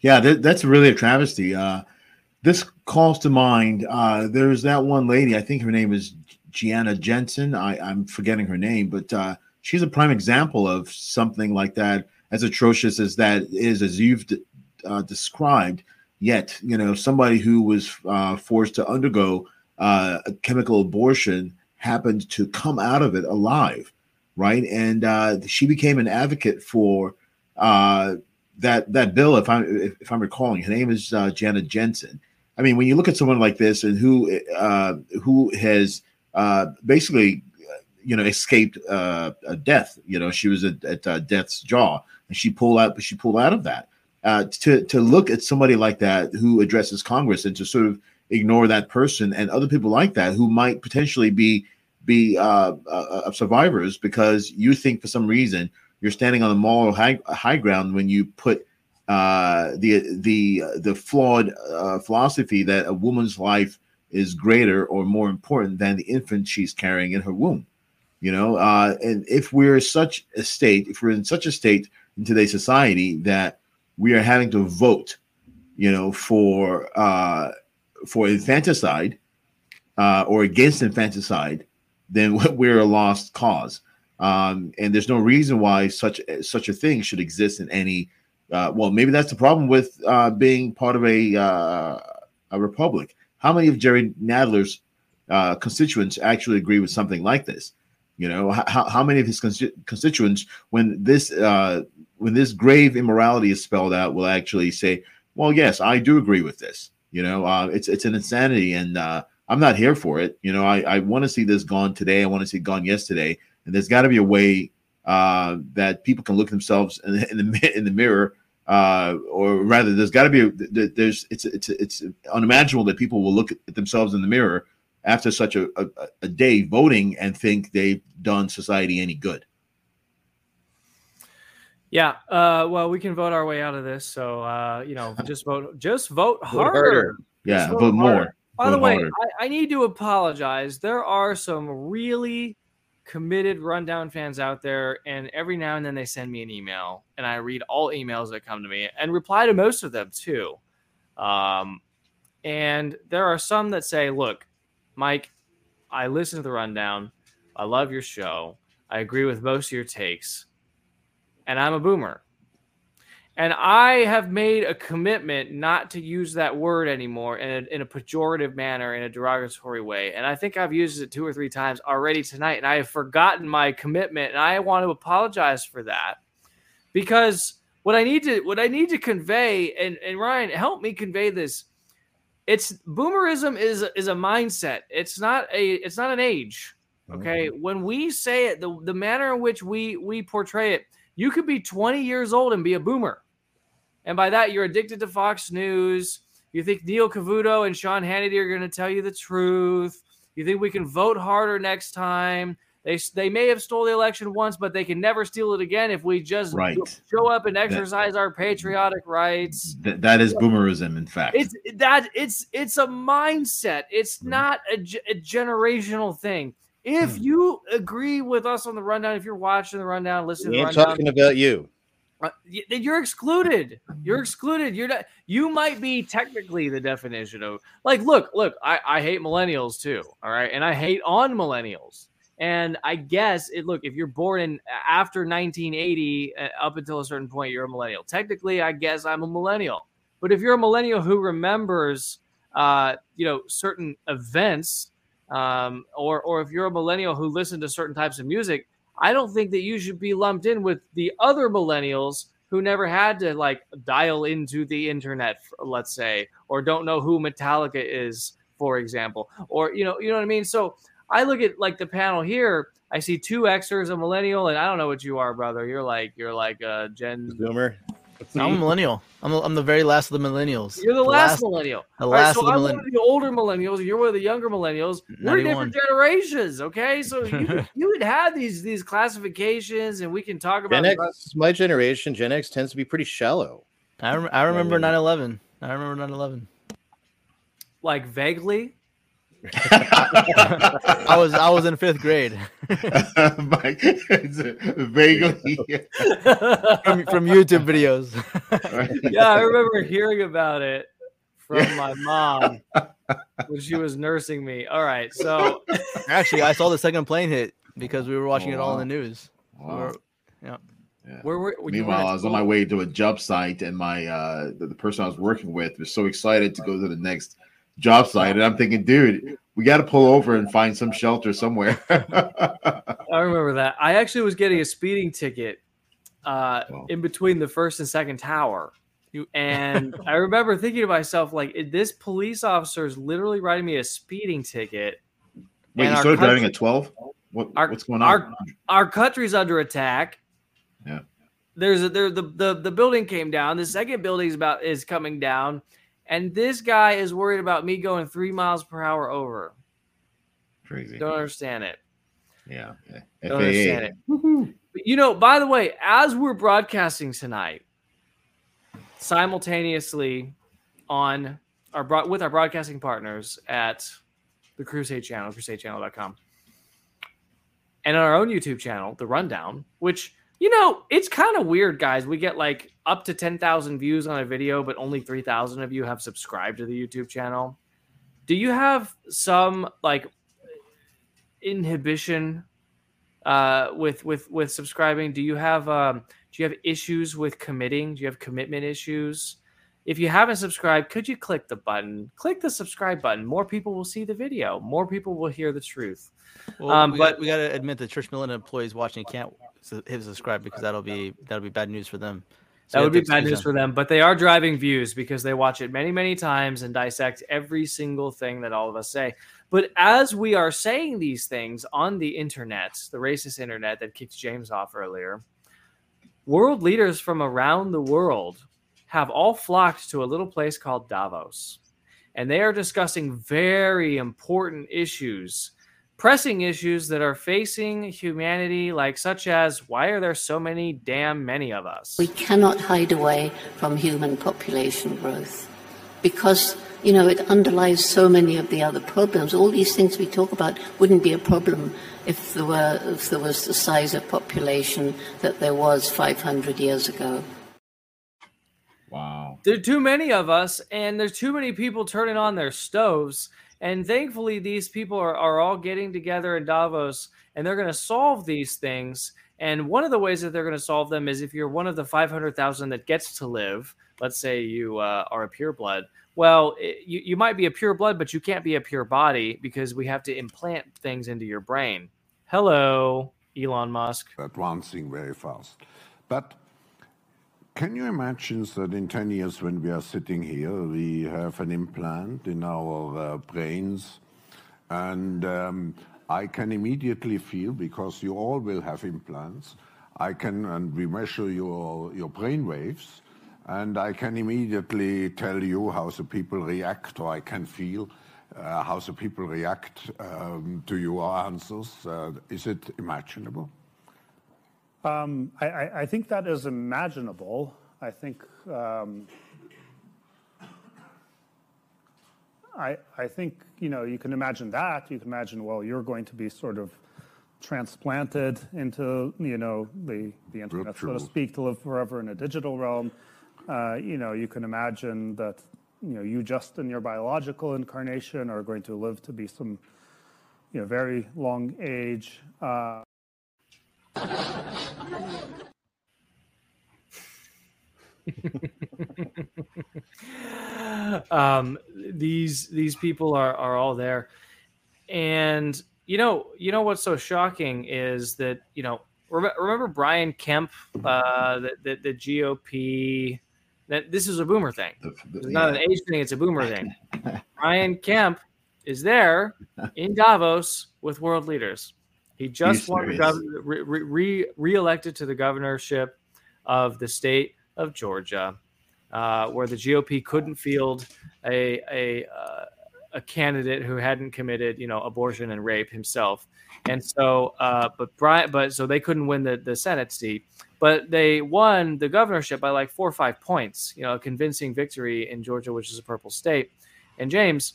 Yeah, that, that's really a travesty. Uh, this calls to mind. Uh, there's that one lady. I think her name is Gianna Jensen. I, I'm forgetting her name, but uh, she's a prime example of something like that, as atrocious as that is, as you've uh, described. Yet, you know, somebody who was uh, forced to undergo uh, a chemical abortion happened to come out of it alive, right? And uh, she became an advocate for uh, that that bill. If I'm if, if I'm recalling, her name is uh, Janet Jensen. I mean, when you look at someone like this and who uh, who has uh, basically you know escaped uh, a death, you know, she was at, at uh, death's jaw, and she pulled out, but she pulled out of that. Uh, to to look at somebody like that who addresses Congress and to sort of ignore that person and other people like that who might potentially be be uh, uh, survivors because you think for some reason you're standing on the moral high, high ground when you put uh, the the the flawed uh, philosophy that a woman's life is greater or more important than the infant she's carrying in her womb. You know, uh, and if we're such a state, if we're in such a state in today's society that we are having to vote, you know, for uh, for infanticide uh, or against infanticide, then [laughs] we're a lost cause. Um, and there's no reason why such such a thing should exist in any. Uh, well, maybe that's the problem with uh, being part of a uh, a republic. How many of Jerry Nadler's uh, constituents actually agree with something like this? You know, how, how many of his constituents, when this uh, when this grave immorality is spelled out, will actually say, "Well, yes, I do agree with this." You know, uh, it's it's an insanity, and uh, I'm not here for it. You know, I, I want to see this gone today. I want to see it gone yesterday, and there's got to be a way uh, that people can look themselves in the in the, in the mirror, uh, or rather, there's got to be a, there's it's it's it's unimaginable that people will look at themselves in the mirror after such a, a, a day voting and think they've done society any good. Yeah, uh, well, we can vote our way out of this. So uh, you know, [laughs] just vote, just vote Vote harder. harder. Yeah, Just vote more. harder. By the way. I, I need to apologize. There are some really committed rundown fans out there, and every now and then they send me an email, and I read all emails that come to me and reply to most of them too. Um, and there are some that say, "Look, Mike, I listen to the rundown. I love your show. I agree with most of your takes, and I'm a boomer." And I have made a commitment not to use that word anymore in a, in a pejorative manner, in a derogatory way. And I think I've used it two or three times already tonight, and I have forgotten my commitment, and I want to apologize for that because what I need to what I need to convey, and, and Ryan, help me convey this. It's boomerism is is a mindset. It's not a it's not an age. Okay. Mm-hmm. When we say it, the, the manner in which we we portray it, you could be 20 years old and be a boomer. And by that, you're addicted to Fox News. You think Neil Cavuto and Sean Hannity are going to tell you the truth. You think we can vote harder next time. They they may have stole the election once, but they can never steal it again if we just Right. show up and exercise our patriotic rights. Th- that is boomerism, in fact. It's that it's it's a mindset. It's Mm-hmm. not a, a generational thing. If Hmm. you agree with us on the rundown, if you're watching the rundown, listening We to the ain't rundown, talking about you. uh, then you're excluded. You're excluded. You're not. You might be technically the definition of like. Look, look. I I hate millennials too. All right, and I hate on millennials. And I guess it. Look, if you're born in after 1980, uh, up until a certain point, you're a millennial. Technically, I guess I'm a millennial. But if you're a millennial who remembers, uh, you know, certain events, um, or or if you're a millennial who listened to certain types of music, I don't think that you should be lumped in with the other millennials who never had to like dial into the internet, let's say, or don't know who Metallica is, for example, or you know, you know what I mean. So I look at like the panel here. I see two Xers, a millennial, and I don't know what you are, brother. You're like you're like a Gen Boomer. I'm a millennial. I'm, I'm the very last of the millennials. You're the, last, millennial. The All right, last so of the I'm millennials. one of the older millennials. You're one of the younger millennials. We're different generations, okay? So you [laughs] you would have these these classifications, and we can talk about. Gen X, my generation, Gen X tends to be pretty shallow. I, rem- I remember 9/11. I remember 9/11. like vaguely. I was I was in fifth grade. Mike, it's, [laughs] vaguely. from, from YouTube videos. [laughs] yeah, I remember hearing about it from my mom when she was nursing me. All right, so [laughs] Actually, I saw the second plane hit because we were watching Oh, it all wow. in the news. We were- yeah. where were were Meanwhile, were I was on my way to a job site, and my uh, the, the person I was working with was so excited to go to the next job site, and I'm thinking, dude, we got to pull over and find some shelter somewhere. [laughs] I remember that. I actually was getting a speeding ticket uh, in between the first and second tower. And [laughs] I remember thinking to myself, like, this police officer is literally writing me a speeding ticket. Wait, you our started driving at 12? What, our- what's going on? Our, our country's under attack. Yeah. There's a, there the, the the building came down. The second building is about is coming down, and this guy is worried about me going three miles per hour over. Crazy. Don't understand it. Yeah. Don't understand it. But, you know, by the way, as we're broadcasting tonight, simultaneously on our broad, with our broadcasting partners at the Crusade channel, crusadechannel.com, and on our own YouTube channel, The Rundown, which you know, it's kind of weird, guys. We get like up to 10,000 views on a video, but only 3,000 of you have subscribed to the YouTube channel. Do you have some like inhibition uh, with with with subscribing? Do you have um, do you have issues with committing? Do you have commitment issues? If you haven't subscribed, could you click the button? Click the subscribe button. More people will see the video. More people will hear the truth. Well, um, we but got, we got to admit that Church Militant employees watching can't hit subscribe because that'll be that'll be bad news for them. So that would be bad news for them, but they are driving views because they watch it many, many times and dissect every single thing that all of us say. But as we are saying these things on the internet, the racist internet that kicked James off earlier, world leaders from around the world have all flocked to a little place called Davos. And they are discussing very important issues, pressing issues that are facing humanity, like such as why are there so many damn many of us? We cannot hide away from human population growth because, you know, it underlies so many of the other problems. All these things we talk about wouldn't be a problem if there were if there was the size of population that there was 500 years ago. Wow. There are too many of us, and there's too many people turning on their stoves. And thankfully, these people are, are all getting together in Davos and they're going to solve these things. And one of the ways that they're going to solve them is if you're one of the 500,000 that gets to live, let's say you uh, are a pureblood. Well, it, you, you might be a pure blood, but you can't be a pure body because we have to implant things into your brain. Hello, Elon Musk. advancing very fast. But can you imagine that in 10 years, when we are sitting here, we have an implant in our uh, brains, and um, I can immediately feel, because you all will have implants, I can, and we measure your, your brain waves, and I can immediately tell you how the people react, or I can feel uh, how the people react um, to your answers? Uh, is it imaginable? Um, I, I, I, think that is imaginable. I think um, I, I think you know you can imagine that. You can imagine well you're going to be sort of transplanted into you know the the internet, so to speak, to live forever in a digital realm. Uh, you know you can imagine that you know you just in your biological incarnation are going to live to be some you know very long age. Uh, [laughs] um, these these people are are all there, and you know you know what's so shocking is that you know remember Brian Kemp, uh, the, the, the GOP. That this is a boomer thing. It's not an age thing; it's a boomer thing. [laughs] Brian Kemp is there in Davos with world leaders. He just won the governor, re, re, re-elected to the governorship of the state of Georgia, uh, where the GOP couldn't field a a uh, a candidate who hadn't committed, you know, abortion and rape himself. And so, uh, but Brian, but so they couldn't win the, the Senate seat, but they won the governorship by like four or five points, you know, a convincing victory in Georgia, which is a purple state. And James,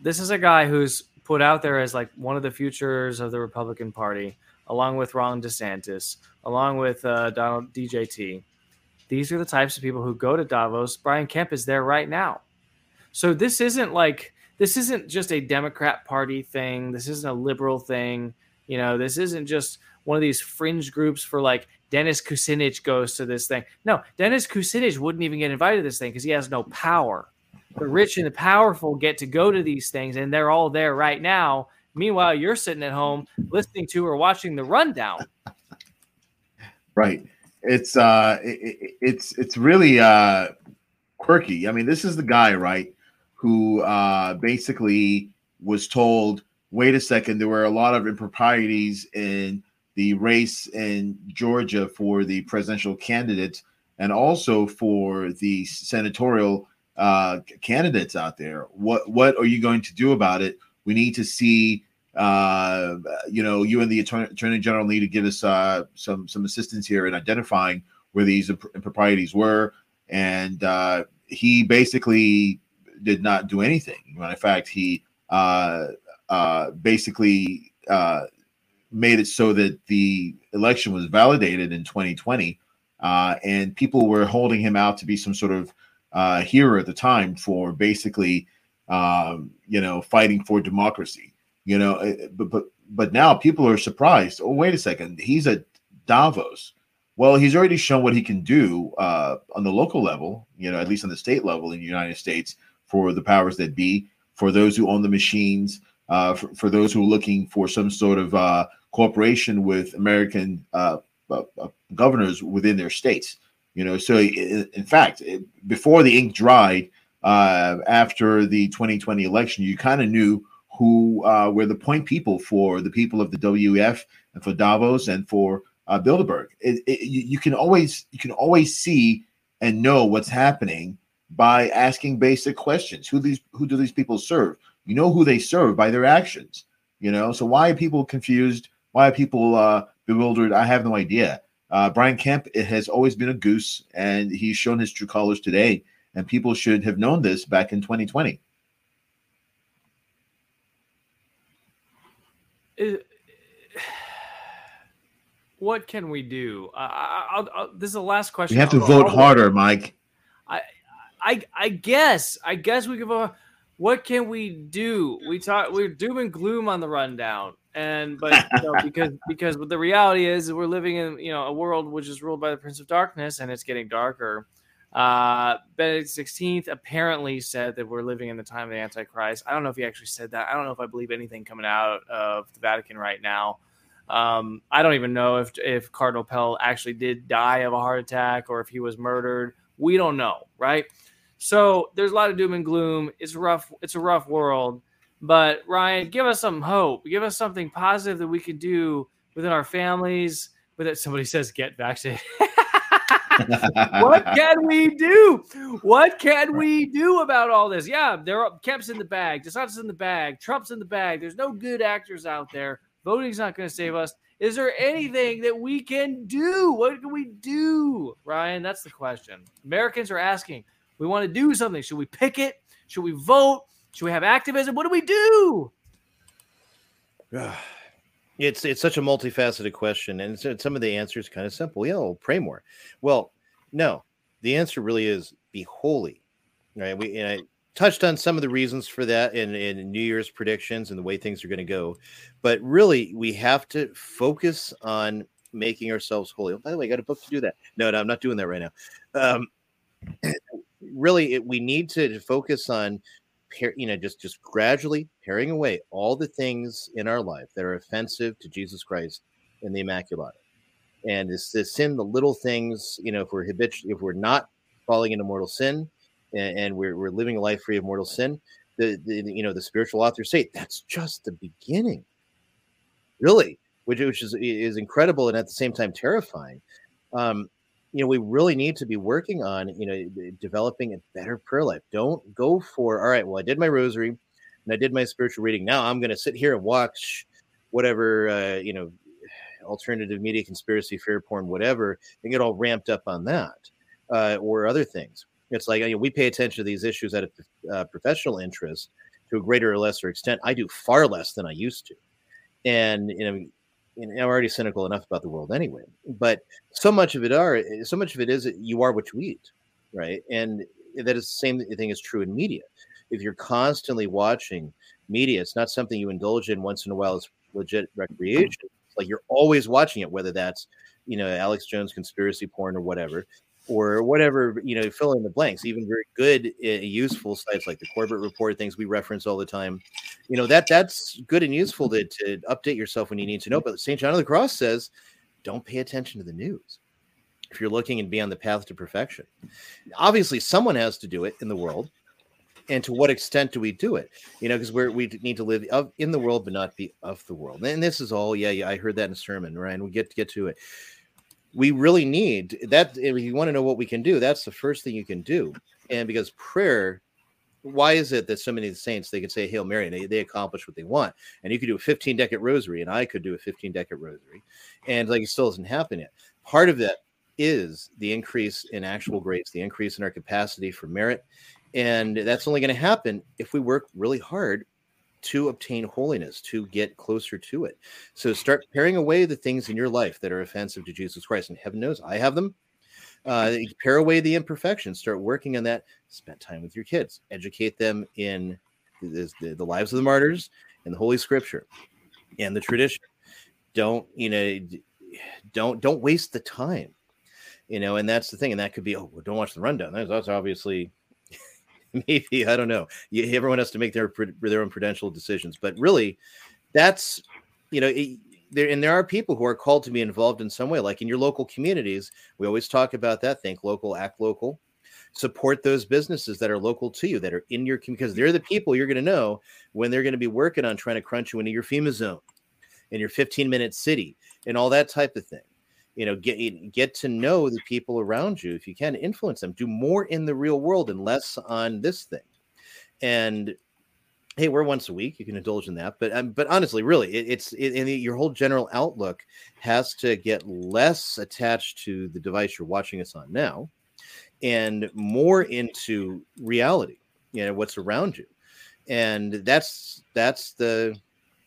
this is a guy who's put out there as like one of the futures of the Republican Party, along with Ron DeSantis, along with uh, Donald DJT. These are the types of people who go to Davos. Brian Kemp is there right now. So this isn't like this isn't just a Democrat Party thing. This isn't a liberal thing. You know, this isn't just one of these fringe groups for like Dennis Kucinich goes to this thing. No, Dennis Kucinich wouldn't even get invited to this thing because he has no power. The rich and the powerful get to go to these things, and they're all there right now. Meanwhile, you're sitting at home listening to or watching the rundown. Right. It's uh, it, it's it's really uh, quirky. I mean, this is the guy, right? who uh, basically was told, wait a second, there were a lot of improprieties in the race in Georgia for the presidential candidates and also for the senatorial uh, candidates out there. What what are you going to do about it? We need to see. Uh, you know, you and the attorney, attorney general need to give us uh, some some assistance here in identifying where these improprieties were. And uh, he basically did not do anything. In fact, he uh, uh, basically uh, made it so that the election was validated in 2020, uh, and people were holding him out to be some sort of uh, hero at the time for basically, um, you know, fighting for democracy. You know, eh, but but but now people are surprised. Oh, wait a second, he's at Davos. Well, he's already shown what he can do uh, on the local level, you know, at least on the state level in the United States for the powers that be, for those who own the machines, uh, for, for, those who are looking for some sort of uh, cooperation with American uh, uh, uh governors within their states. You know, so in, fact, before the ink dried uh, after the 2020 election, you kind of knew who were the point people for the people of the WEF and for Davos and for Bilderberg. It, it, you, you can always you can always see and know what's happening by asking basic questions. Who these who do these people serve? You know who they serve by their actions. You know, so why are people confused? Why are people uh, bewildered? I have no idea. Uh, Brian Kemp it has always been a goose, and he's shown his true colors today. And people should have known this back in 2020. [sighs] what can we do? I, I, this is the last question. We have to vote harder, Mike. I I I guess I guess we could. Uh, what can we do? We talk. We're doom and gloom on the rundown, and but you know, because [laughs] because the reality is we're living in you know a world which is ruled by the Prince of Darkness, and it's getting darker. Uh, Benedict Sixteenth apparently said that we're living in the time of the Antichrist. I don't know if he actually said that. I don't know if I believe anything coming out of the Vatican right now. Um, I don't even know if if Cardinal Pell actually did die of a heart attack or if he was murdered. We don't know, right? So there's a lot of doom and gloom. It's rough. It's a rough world. But Ryan, give us some hope. Give us something positive that we could do within our families. With it, somebody says get vaccinated. [laughs] what can we do? What can we do about all this? Yeah, there are Kemp's in the bag, DeSantis in the bag, Trump's in the bag. There's no good actors out there. Voting's not going to save us. Is there anything that we can do? What can we do, Ryan? That's the question. Americans are asking. We want to do something. Should we pick it? Should we vote? Should we have activism? What do we do? [sighs] It's it's such a multifaceted question, and so some of the answers kind of simple. Yeah, well, pray more. Well, no, the answer really is be holy. Right? We and I touched on some of the reasons for that in, in New Year's predictions and the way things are going to go, but really we have to focus on making ourselves holy. Oh, by the way, I got a book to do that. No, no, I'm not doing that right now. Um, [clears throat] really, it, we need to focus on you know just just gradually paring away all the things in our life that are offensive to jesus christ and the immaculata and it's the sin the little things you know if we're habitual if we're not falling into mortal sin and, and we're, we're living a life free of mortal sin the, the you know the spiritual authors say that's just the beginning. Really which, which is is incredible and at the same time terrifying. Um you know, we really need to be working on, you know, developing a better prayer life. Don't go for, all right, well, I did my rosary and I did my spiritual reading. Now I'm going to sit here and watch whatever, uh, you know, [sighs] alternative media, conspiracy, fear porn, whatever, and get all ramped up on that uh, or other things. It's like you know, we pay attention to these issues out of uh, professional interest to a greater or lesser extent. I do far less than I used to. And, you know, I'm already cynical enough about the world anyway. But so much of it are eh, so much of it is you are what you eat, right? And that is the same thing is true in media. If you're constantly watching media, it's not something you indulge in once in a while as legit recreation. It's like you're always watching it, whether that's you know Alex Jones conspiracy porn or whatever or whatever you know fill in the blanks even very good uh, useful sites like the corbett report things we reference all the time. You know that that's good and useful to, to update yourself when you need to know but st john of the cross says don't pay attention to the news if you're looking and be on the path to perfection. Obviously someone has to do it in the world and to what extent do we do it? You know because we're we need to live of, in the world but not be of the world. And this is all yeah yeah i heard that in a sermon right and we get to get to it we really need that if you want to know what we can do that's the first thing you can do. And because prayer why is it that so many of the saints they can say hail mary and they, they accomplish what they want? And you could do a 15 decade rosary and i could do a 15 decade rosary. And like it still doesn't happen yet. Part of that is the increase in actual grace the increase in our capacity for merit. And that's only going to happen if we work really hard to obtain holiness, to get closer to it. So start paring away the things in your life that are offensive to Jesus Christ. And heaven knows I have them. Uh, [laughs] pare away the imperfections, start working on that. Spend time with your kids, educate them in the, the, the lives of the martyrs and the Holy Scripture and the tradition. Don't, you know, don't don't waste the time you know and that's the thing and that could be oh well, don't watch the rundown that's, that's obviously [laughs] maybe I don't know. You, everyone has to make their their own prudential decisions, but really, that's you know. It, there and there are people who are called to be involved in some way, like in your local communities. We always talk about that. Think local, act local. Support those businesses that are local to you, that are in your because they're the people you're going to know when they're going to be working on trying to crunch you into your FEMA zone, in your 15 minute city, and all that type of thing you know get get to know the people around you if you can influence them do more in the real world and less on this thing. And hey we're once a week you can indulge in that but um, but honestly really it, it's it, your whole general outlook has to get less attached to the device you're watching us on now and more into reality you know what's around you. And that's that's the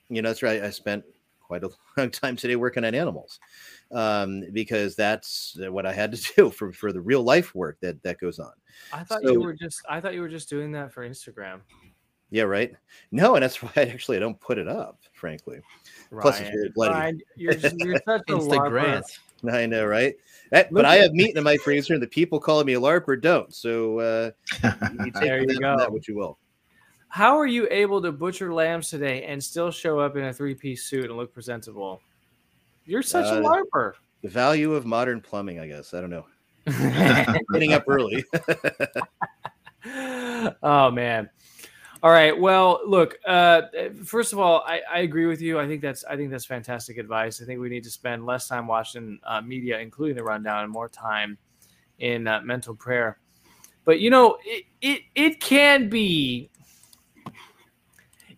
you know that's right i spent quite a [laughs] long time today working on animals um, because that's what I had to [laughs] do for, for the real life work that that goes on. I thought so, you were just I thought you were just doing that for Instagram. Yeah, right. No, and that's [laughs] why I actually I don't put it up, frankly. Ryan, Plus, it's really bloody. Ryan, you're, just, you're [laughs] such a Instagram. I know, right? That, but I have meat in my freezer, and the people calling me a larper don't. So uh, you take there you go. that what you will. How are you able to butcher lambs today and still show up in a three-piece suit and look presentable? You're such uh, a larper. The value of modern plumbing, I guess. I don't know. [laughs] Getting up early. [laughs] oh man. All right. Well, look. Uh, first of all, I, I, agree with you. I think that's I think that's fantastic advice. I think we need to spend less time watching uh, media, including the rundown, and more time in uh, mental prayer. But you know, it, it it can be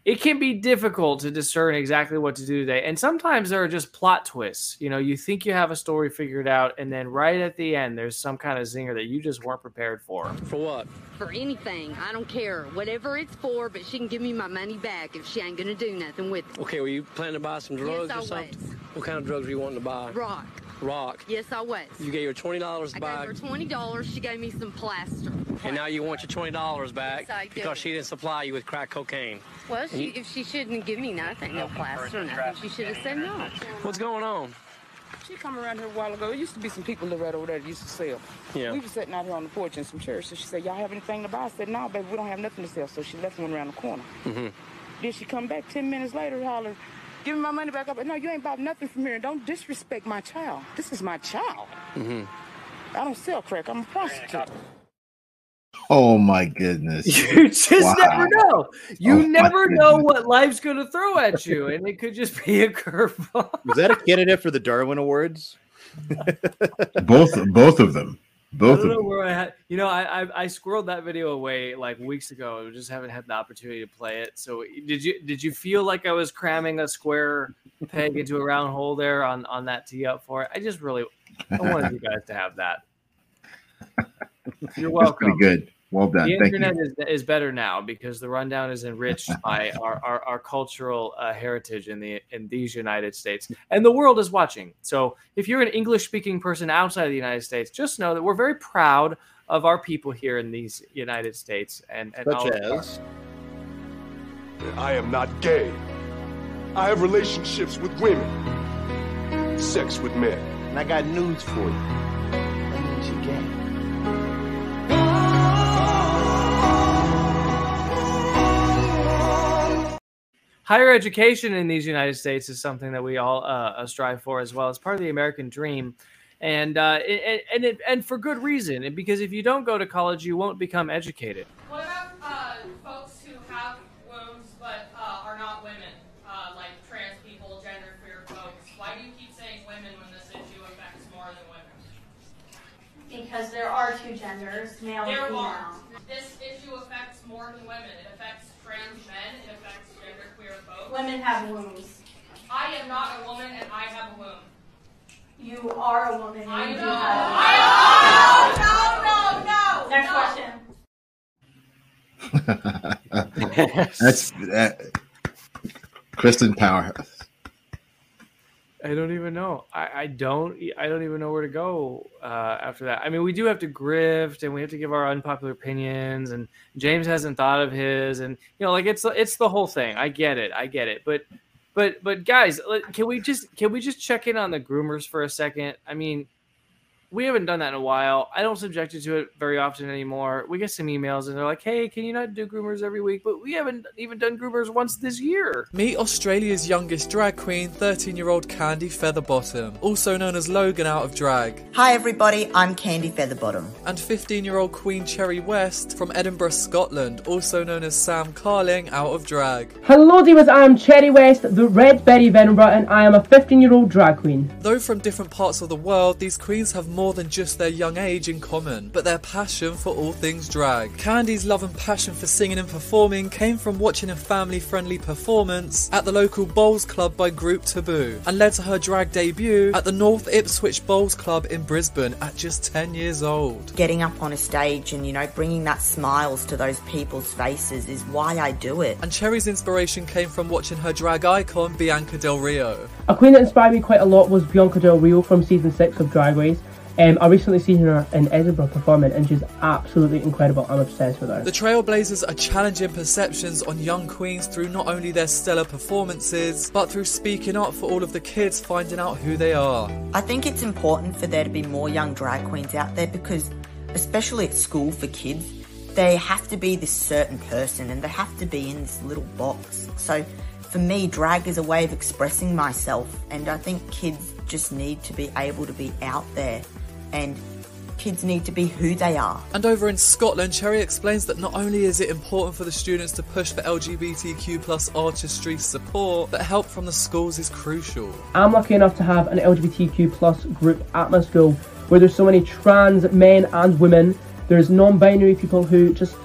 it can be difficult to discern exactly what to do today. And sometimes there are just plot twists. You know, you think you have a story figured out, and then right at the end, there's some kind of zinger that you just weren't prepared for. For what? For anything. I don't care. Whatever it's for, but she can give me my money back if she ain't gonna do nothing with it. Okay, were you planning to buy some drugs Yes, I or something? was. What kind of drugs were you wanting to buy? Rock. Rock. Yes, I was. You gave her twenty dollars I gave her twenty dollars. She gave me some plaster. and now you want your twenty dollars back Yes, I do. because she didn't supply you with crack cocaine. Well, she, you- if she shouldn't give me nothing, no plaster, or nothing, she should have said no. What's going on? She come around here a while ago. There used to be some people live right over there that used to sell. Yeah. We was sitting out here on the porch in some chairs. So she said, Y'all have anything to buy? I said, No, baby, we don't have nothing to sell. So she left one around the corner. Mm-hmm. Then she come back 10 minutes later, holler, Give me my money back up. No, you ain't bought nothing from here. Don't disrespect my child. This is my child. Mm-hmm. I don't sell crack. I'm a prostitute. Oh my goodness! [laughs] You just never know. You Oh, never know what life's going to throw at you, and it could just be a [laughs] curveball. Was that a candidate for the Darwin Awards? Both both of them. I don't of know where I had, you know, I, I I squirreled that video away like weeks ago. I just haven't had the opportunity to play it. So did you did you feel like I was cramming a square peg into a round hole there on on that tee up for it? I just really I wanted you guys to have that. You're [laughs] That's pretty good. Well done. The Thank internet you. is, is better now because the rundown is enriched by [laughs] our, our, our cultural uh, heritage in the in these United States, and the world is watching. So, if you're an English speaking person outside of the United States, just know that we're very proud of our people here in these United States, and, and Such all of our- as? I am not gay. I have relationships with women, sex with men. And I got news for you. That means you gay. Higher education in these United States is something that we all uh, uh, strive for as well. It's part of the American dream, and uh, it, and it, and for good reason. And Because if you don't go to college, you won't become educated. What about uh, folks who have wombs but uh, are not women, uh, like trans people, genderqueer folks? Why do you keep saying women when this issue affects more than women? Because there are two genders, male and There female. are. This issue affects more than women. It affects trans men. It affects genderqueer folks. Women have wombs. I am not a woman, and I have a womb. You are a woman. I you do know. have- I know. No, no, no. Next question. [laughs] That's that. Kristen Powerhouse. I don't even know. I, I don't. I don't even know where to go uh, after that. I mean, we do have to grift, and we have to give our unpopular opinions. And James hasn't thought of his, and you know, like it's it's the whole thing. I get it. I get it. But but but guys, can we just can we just check in on the groomers for a second? I mean, we haven't done that in a while. I don't subject you to it very often anymore. We get some emails, and they're like, "Hey, can you not do groomers every week?" But we haven't even done groomers once this year. Meet Australia's youngest drag queen, 13 year old Candy Featherbottom, also known as Logan out of drag, Hi everybody, I'm Candy Featherbottom. and 15 year old Queen Cherry West from Edinburgh, Scotland, also known as Sam Carling out of drag. Hello, divas. I'm Cherry West, the Red Berry of Edinburgh, and I am a 15 year old drag queen. Though from different parts of the world, these queens have more than just their young age in common, but their passion for all things drag. Candy's love and passion for singing and performing came from watching a family friendly performance at the local Bowls Club by Group Taboo, and led to her drag debut at the North Ipswich Bowls Club in Brisbane at just 10 years old. Getting up on a stage and, you know, bringing that smiles to those people's faces is why I do it. And Cherry's inspiration came from watching her drag icon Bianca Del Rio. A queen that inspired me quite a lot was Bianca Del Rio from season 6 of Drag Race. Um, I recently seen her in Edinburgh performing, and she's absolutely incredible. I'm obsessed with her. The Trailblazers are challenging perceptions on young queens through not only their stellar performances, but through speaking up for all of the kids finding out who they are. I think it's important for there to be more young drag queens out there because, especially at school for kids, they have to be this certain person and they have to be in this little box. So, for me, drag is a way of expressing myself, and I think kids just need to be able to be out there and kids need to be who they are. And over in Scotland, Cherry explains that not only is it important for the students to push for LGBTQ plus artistry support, but help from the schools is crucial. I'm lucky enough to have an LGBTQ plus group at my school, where there's so many trans men and women. There's non-binary people who just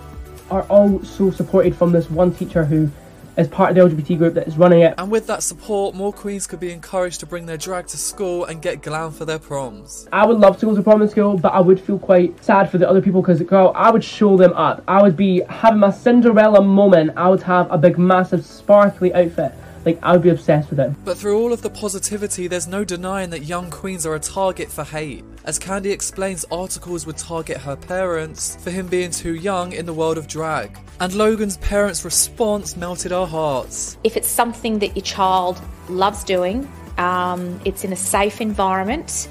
are all so supported from this one teacher who is part of the LGBT group that is running it. And with that support, more queens could be encouraged to bring their drag to school and get glam for their proms. I would love to go to prom in school, but I would feel quite sad for the other people because, girl, I would show them up. I would be having my Cinderella moment. I would have a big, massive, sparkly outfit. Like, I would be obsessed with it. But through all of the positivity, there's no denying that young queens are a target for hate. As Candy explains, articles would target her parents for him being too young in the world of drag. And Logan's parents' response melted our hearts. If it's something that your child loves doing, um, it's in a safe environment,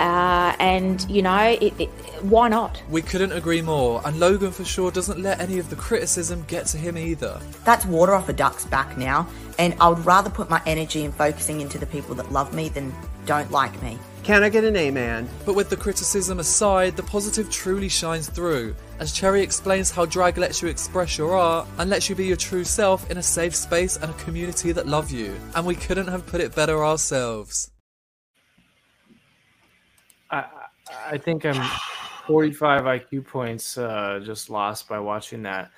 uh, and you know, it, it, why not? We couldn't agree more, and Logan for sure doesn't let any of the criticism get to him either. That's water off a duck's back now, and I would rather put my energy in focusing into the people that love me than don't like me. Can I get an amen? But with the criticism aside, the positive truly shines through, as Cherry explains how drag lets you express your art and lets you be your true self in a safe space and a community that love you. And we couldn't have put it better ourselves. I, I think I'm 45 IQ points uh, just lost by watching that.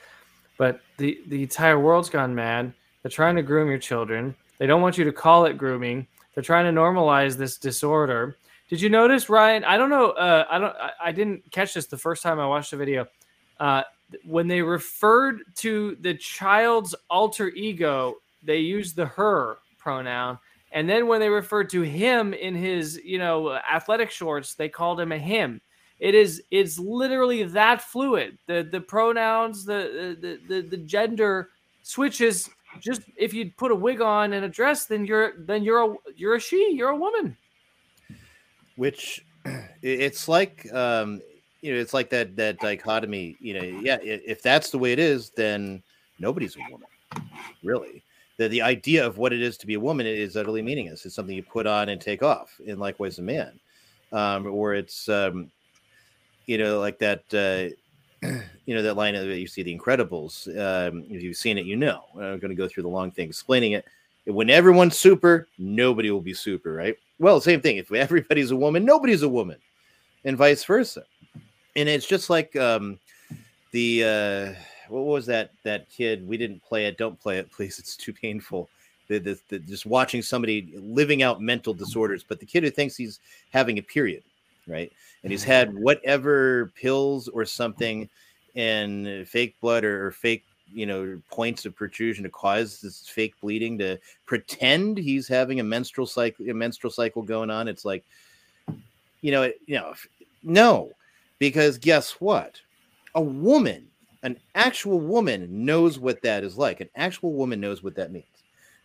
But the, the entire world's gone mad. They're trying to groom your children. They don't want you to call it grooming. They're trying to normalize this disorder. Did you notice, Ryan? I don't know. Uh, I don't. I, I didn't catch this the first time I watched the video. Uh, when they referred to the child's alter ego, they used the her pronoun, and then when they referred to him in his, you know, athletic shorts, they called him a him. It is. It's literally that fluid. The the pronouns, the the the, the gender switches just if you put a wig on and a dress, then you're then you're a you're a she, you're a woman. Which [clears throat] it's like um you know, it's like that that dichotomy, you know, yeah, if that's the way it is, then nobody's a woman. Really. The the idea of what it is to be a woman is utterly meaningless. It's something you put on and take off, and likewise a man. Um, or it's um, you know, like that uh [clears throat] you know that line that you see the Incredibles. Um, if you've seen it, you know. I'm going to go through the long thing explaining it. When everyone's super, nobody will be super, right? Well, same thing. If everybody's a woman, nobody's a woman, and vice versa. And it's just like um, the uh, what was that that kid? We didn't play it. Don't play it, [laughs] please. It's too painful. The, the, the, just watching somebody living out mental disorders, but the kid who thinks he's having a period, right? And he's had whatever pills or something and fake blood or, or fake you know points of protrusion to cause this fake bleeding to pretend he's having a menstrual cycle a menstrual cycle going on. It's like you know you know no because guess what? A woman an actual woman knows what that is like. An actual woman knows what that means.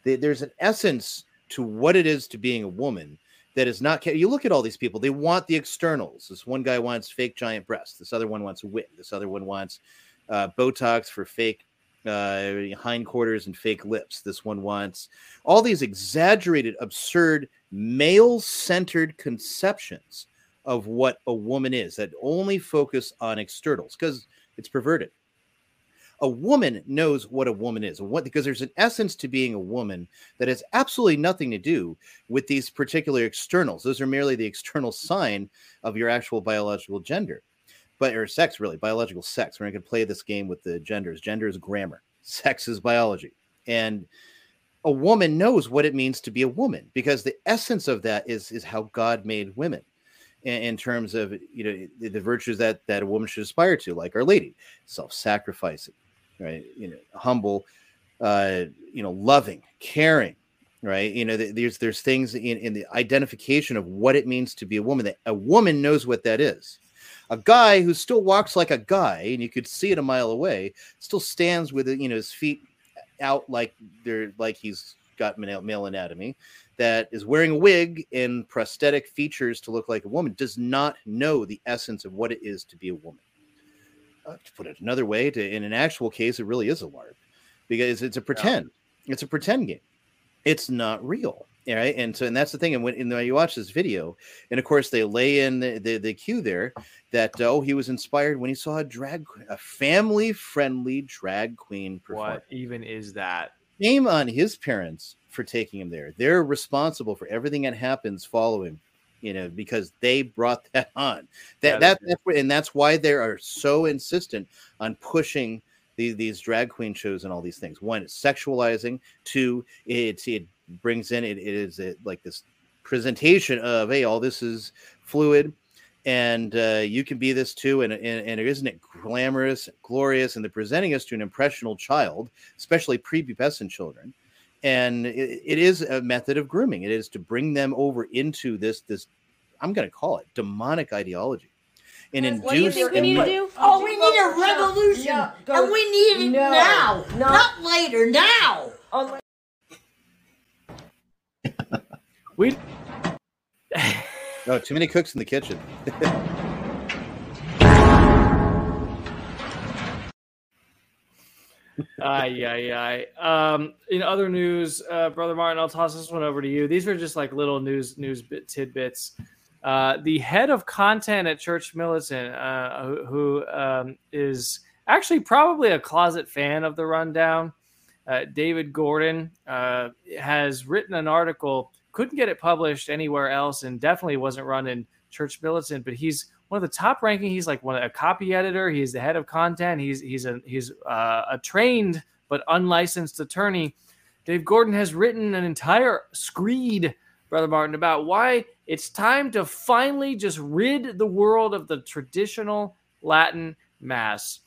There's an essence to what it is to being a woman that is not you look at all these people they want the externals. This one guy wants fake giant breasts. This other one wants a wig this other one wants uh, botox for fake uh, hindquarters and fake lips. This one wants all these exaggerated absurd male-centered conceptions of what a woman is that only focus on externals because it's perverted a woman knows what a woman is what because there's an essence to being a woman that has absolutely nothing to do with these particular externals. Those are merely the external sign of your actual biological gender but or sex really biological sex. We're going to play this game with the genders. Gender is grammar. Sex is biology. And a woman knows what it means to be a woman because the essence of that is is how god made women in, in terms of you know the, the virtues that that a woman should aspire to like our lady self-sacrificing right? You know, humble, uh, you know, loving, caring, right? You know, there's there's things in, in the identification of what it means to be a woman that a woman knows what that is. A guy who still walks like a guy, and you could see it a mile away, still stands with you know his feet out like they're like he's got male, male anatomy, that is wearing a wig and prosthetic features to look like a woman, does not know the essence of what it is to be a woman uh, to put it another way, to in an actual case, it really is a LARP because it's a pretend. Yeah. It's a pretend game. It's not real. Right. And so, and that's the thing. And when, and when you watch this video, and of course, they lay in the, the, the cue there that, oh, he was inspired when he saw a drag, a family friendly drag queen perform. What even is that? Shame on his parents for taking him there. They're responsible for everything that happens following you know, because they brought that [laughs] on. Yeah, That that that's and that's why they are so insistent on pushing these these drag queen shows and all these things. One, it's sexualizing. Two, it it brings in it, it is a, like this presentation of hey, all this is fluid, and uh, you can be this too, and and, and isn't it glamorous, glorious, and they're presenting us to an impressionable child, especially prepubescent children and it, it is a method of grooming it is to bring them over into this this i'm going to call it demonic ideology and induce What do you think we need to do? Oh, we need a revolution, and we need it No, now, no. not later. Now. Oh [laughs] we [laughs] oh too many cooks in the kitchen [laughs] Ay, [laughs] ay, ay. Um, in other news, uh, brother Martin, I'll toss this one over to you. These are just like little news news bit tidbits. Uh, the head of content at Church Militant, uh, who, who um, is actually probably a closet fan of the rundown, uh, David Gordon, uh, has written an article. Couldn't get it published anywhere else, and definitely wasn't run in Church Militant. But he's one of the top ranking. He's like one a copy editor. He's the head of content. He's he's a he's uh, a trained but unlicensed attorney. Dave Gordon has written an entire screed, brother Martin, about why it's time to finally just rid the world of the traditional Latin mass.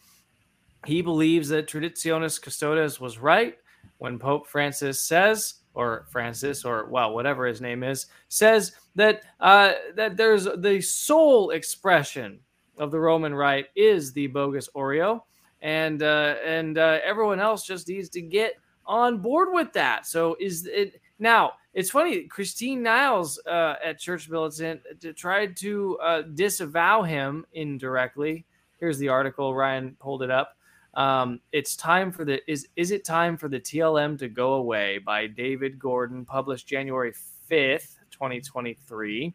He believes that Traditionis Custodes was right when Pope Francis says, or Francis, or well, whatever his name is, says that uh, that there's the sole expression of the Roman Rite is the bogus Ordo, and uh, and uh, everyone else just needs to get on board with that. So is it now? It's funny. Christine Niles uh, at Church Militant uh, tried to uh, disavow him indirectly. Here's the article. Ryan pulled it up. Um, it's time for the is is it time for the TLM to go away by David Gordon, published January fifth, twenty twenty three.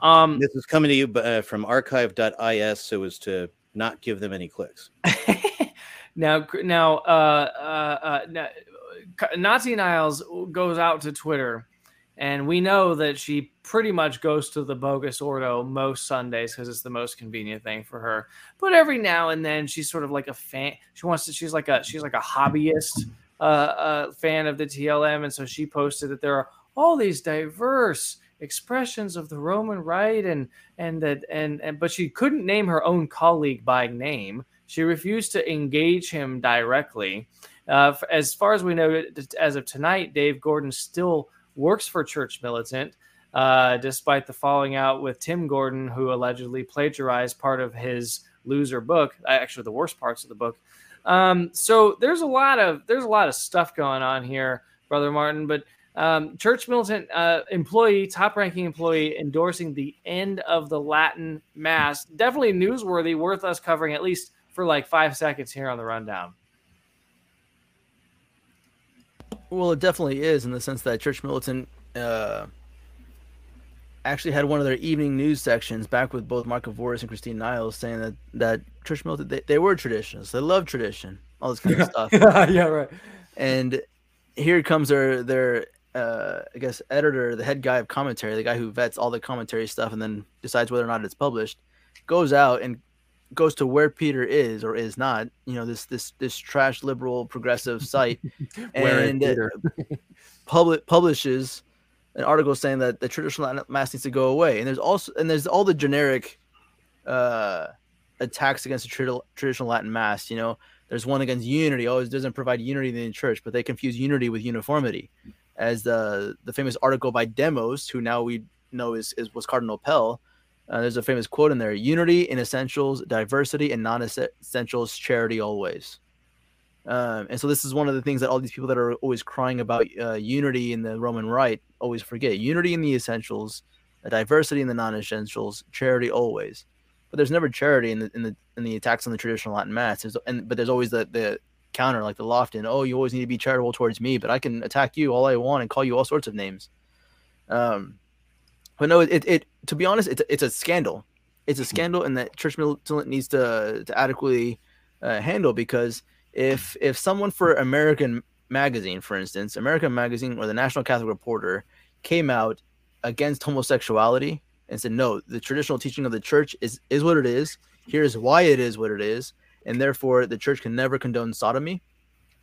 Um, this is coming to you uh, from archive.is so as to not give them any clicks [laughs] Now, now, uh, uh, uh, na- Nazi Niles goes out to Twitter, and we know that she pretty much goes to the bogus Ordo most Sundays because it's the most convenient thing for her. But every now and then, she's sort of like a fan. She wants to. She's like a. She's like a hobbyist uh, uh, fan of the TLM, and so she posted that there are all these diverse expressions of the Roman Rite, and and that and and but she couldn't name her own colleague by name. She refused to engage him directly. Uh, as far as we know, as of tonight, Dave Gordon still works for Church Militant, uh, despite the falling out with Tim Gordon, who allegedly plagiarized part of his loser book, uh, actually the worst parts of the book. Um, so there's a lot of there's a lot of stuff going on here, brother Martin. But um, Church Militant uh, employee, top ranking employee, endorsing the end of the Latin Mass. Definitely newsworthy, worth us covering at least for like five seconds here on the rundown. Well, it definitely is in the sense that Church Militant uh, actually had one of their evening news sections back with both Mark Voris and Christine Niles saying that, that Church Militant, they, they were traditionalists. They love tradition, all this kind of [laughs] stuff. yeah, right. And here comes their, their uh, I guess, editor, the head guy of commentary, the guy who vets all the commentary stuff and then decides whether or not it's published, goes out and goes to where Peter is or is not, you know, this this this trash liberal progressive site, [laughs] and Peter? [laughs] public publishes an article saying that the traditional mass needs to go away. And there's also and there's all the generic uh attacks against the tradi- traditional Latin mass. You know, there's one against unity. Oh, it doesn't provide unity in the church, but they confuse unity with uniformity. As the the famous article by Demos, who now we know is, is was Cardinal Pell. Uh, there's a famous quote in there: "Unity in essentials, diversity in non-essentials, charity always." Um, and so this is one of the things that all these people that are always crying about uh, unity in the Roman Rite always forget: unity in the essentials, diversity in the non-essentials, charity always. But there's never charity in the in the in the attacks on the traditional Latin Mass. There's, and but there's always the the counter, like the Lofton. Oh, you always need to be charitable towards me, but I can attack you all I want and call you all sorts of names. Um, but no, it, it to be honest, it's it's a scandal. It's a scandal, and that Church Militant needs to to adequately uh, handle because if if someone for American Magazine, for instance, American Magazine or the National Catholic Reporter came out against homosexuality and said, no, the traditional teaching of the church is is what it is. Here's why it is what it is, and therefore the church can never condone sodomy,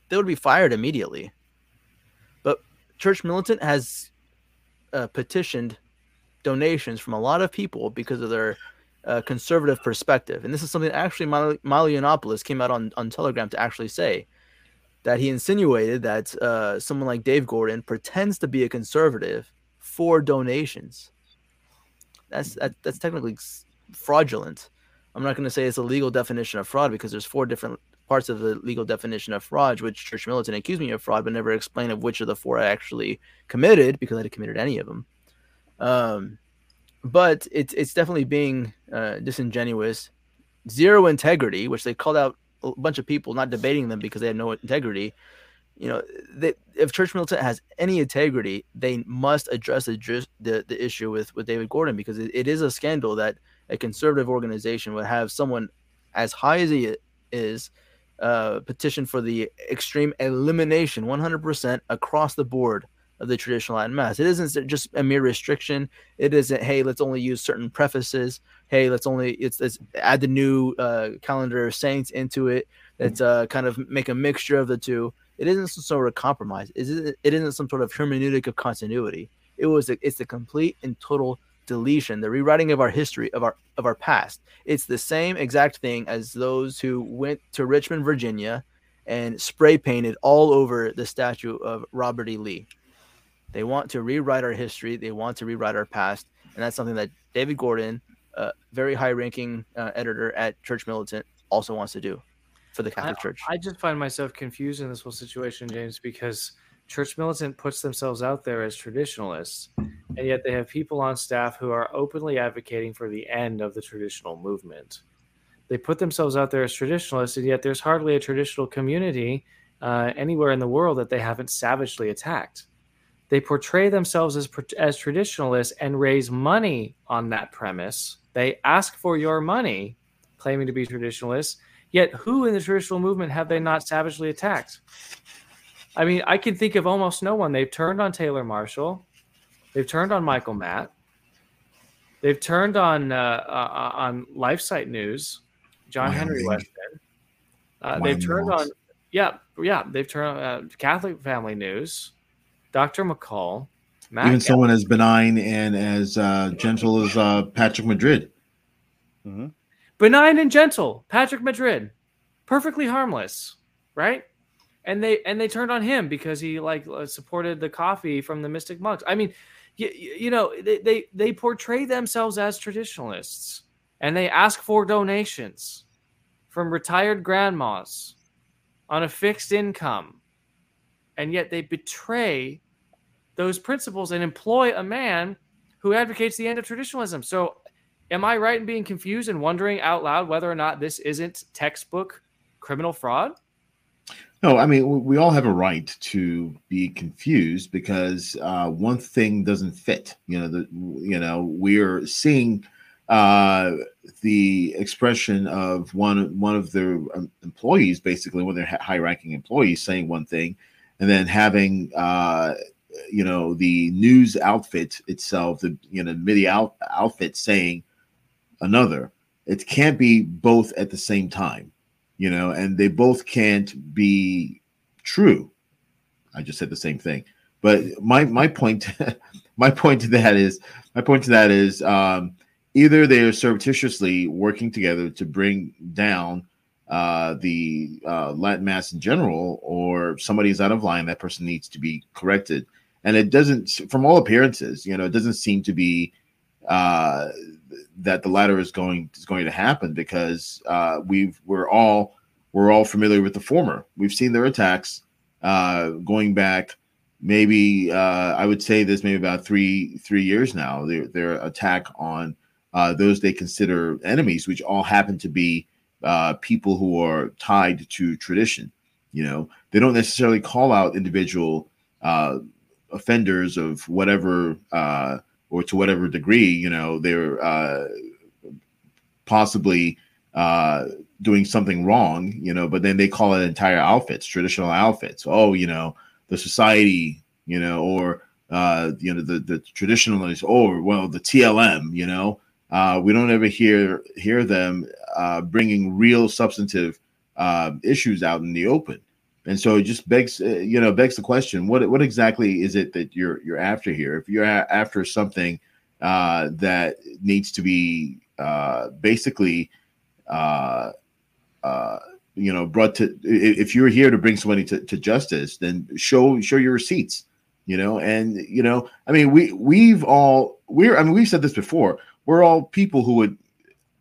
they would be fired immediately. But Church Militant has uh, petitioned donations from a lot of people because of their uh, conservative perspective, and this is something actually Milo Yiannopoulos came out on on Telegram to actually say that he insinuated that uh, someone like Dave Gordon pretends to be a conservative for donations. That's that, that's technically fraudulent. I'm not going to say it's a legal definition of fraud because there's four different parts of the legal definition of fraud, which Church Militant accused me of fraud, but never explained of which of the four I actually committed because I had committed any of them. Um, but it's it's definitely being uh, disingenuous, zero integrity, which they called out a bunch of people not debating them because they had no integrity. You know, they, if Church Militant has any integrity, they must address the the, the issue with with David Gordon because it, it is a scandal that a conservative organization would have someone as high as he is uh, petition for the extreme elimination, 100% across the board of the traditional Latin Mass. It isn't just a mere restriction. It isn't, hey, let's only use certain prefaces. Hey, let's only it's, let's add the new uh, calendar of saints into it. Let's uh, kind of make a mixture of the two. It isn't some sort of compromise. It isn't, it isn't some sort of hermeneutic of continuity. It was a, it's a complete and total deletion, the rewriting of our history of our of our past. It's the same exact thing as those who went to Richmond, Virginia, and spray painted all over the statue of Robert E. Lee. They want to rewrite our history. They want to rewrite our past, and that's something that David Gordon, a very high-ranking uh, editor at Church Militant, also wants to do for the Catholic I, Church. I just find myself confused in this whole situation, James, because Church Militant puts themselves out there as traditionalists, and yet they have people on staff who are openly advocating for the end of the traditional movement. They put themselves out there as traditionalists, and yet there's hardly a traditional community uh, anywhere in the world that they haven't savagely attacked. They portray themselves as as traditionalists and raise money on that premise. They ask for your money, claiming to be traditionalists. Yet, who in the traditional movement have they not savagely attacked? I mean, I can think of almost no one. They've turned on Taylor Marshall. They've turned on Michael Matt. They've turned on uh, uh, on LifeSite News, John Henry Weston. Uh, they've turned on, yeah, yeah. They've turned on uh, Catholic Family News. Dr. McCall, Matt even someone as benign and as uh, gentle as uh, Patrick Madrid. Mm-hmm. Benign and gentle, Patrick Madrid, perfectly harmless, right? And they and they turned on him because he like uh, supported the coffee from the Mystic Monks. I mean, you, you know, they, they they portray themselves as traditionalists, and they ask for donations from retired grandmas on a fixed income and yet they betray those principles and employ a man who advocates the end of traditionalism. So, am I right in being confused and wondering out loud whether or not this isn't textbook criminal fraud? No, I mean we all have a right to be confused because uh, one thing doesn't fit. You know, the you know we're seeing uh, the expression of one one of their um, employees, basically one of their high-ranking employees, saying one thing, and then having uh, you know the news outfit itself, the you know media out, outfit saying another. It can't be both at the same time, you know, and they both can't be true. I just said the same thing, but my my point, [laughs] my point to that is my point to that is um, either they are surreptitiously working together to bring down uh, the uh, Latin Mass in general, or somebody is out of line, that person needs to be corrected. And it doesn't, from all appearances, you know, it doesn't seem to be uh, that the latter is going is going to happen because uh, we've we're all we're all familiar with the former. We've seen their attacks uh, going back maybe uh, I would say this maybe about three three years now. Their their attack on uh, those they consider enemies, which all happen to be uh, people who are tied to tradition. You know, they don't necessarily call out individual offenders of whatever uh, or to whatever degree. You know, they're uh, possibly uh, doing something wrong. You know, but then they call it entire outfits, traditional outfits. Oh, you know, the society. You know, or uh, you know, the the traditionalists, oh well, the TLM, you know, uh, we don't ever hear hear them uh, bringing real substantive uh, issues out in the open. And so it just begs, uh, you know, begs the question: what what exactly is it that you're you're after here? If you're after something uh, that needs to be uh, basically, uh, uh, you know, brought to, if you're here to bring somebody to, to justice, then show show your receipts. You know, and you know, I mean, we we've all we're I mean, we've said this before. We're all people who would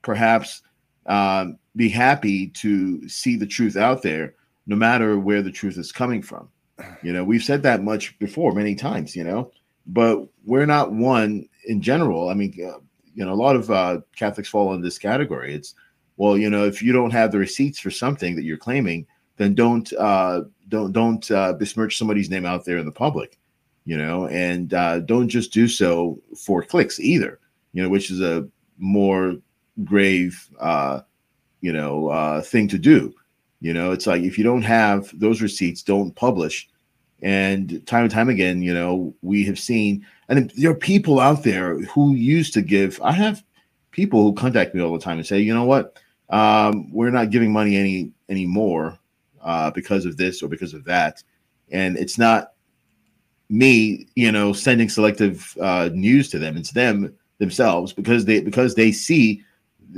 perhaps um, be happy to see the truth out there, no matter where the truth is coming from. You know, we've said that much before many times. You know, but we're not one in general. I mean, uh, you know, a lot of uh, Catholics fall in this category. It's well, you know, if you don't have the receipts for something that you're claiming, then don't uh, don't don't uh, besmirch somebody's name out there in the public. You know, and uh, don't just do so for clicks either. You know, which is a more grave, uh, you know, uh, thing to do. You know, it's like if you don't have those receipts, don't publish. And time and time again, you know, we have seen, and there are people out there who used to give. I have people who contact me all the time and say, you know what, um, we're not giving money any anymore uh, because of this or because of that, and it's not me, you know, sending selective uh, news to them. It's them themselves because they because they see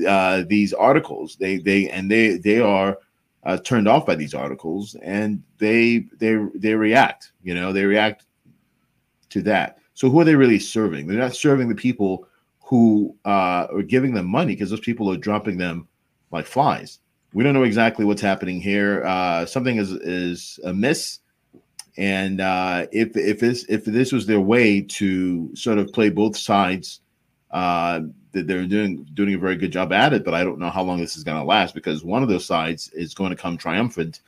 uh, these articles. They they and they they are uh, turned off by these articles and they they they react. You know, they react to that. So who are they really serving? They're not serving the people who uh, are giving them money because those people are dropping them like flies. We don't know exactly what's happening here. Uh, something is is amiss, and uh, if if this if this was their way to sort of play both sides, uh, they're doing doing a very good job at it. But I don't know how long this is going to last because one of those sides is going to come triumphant,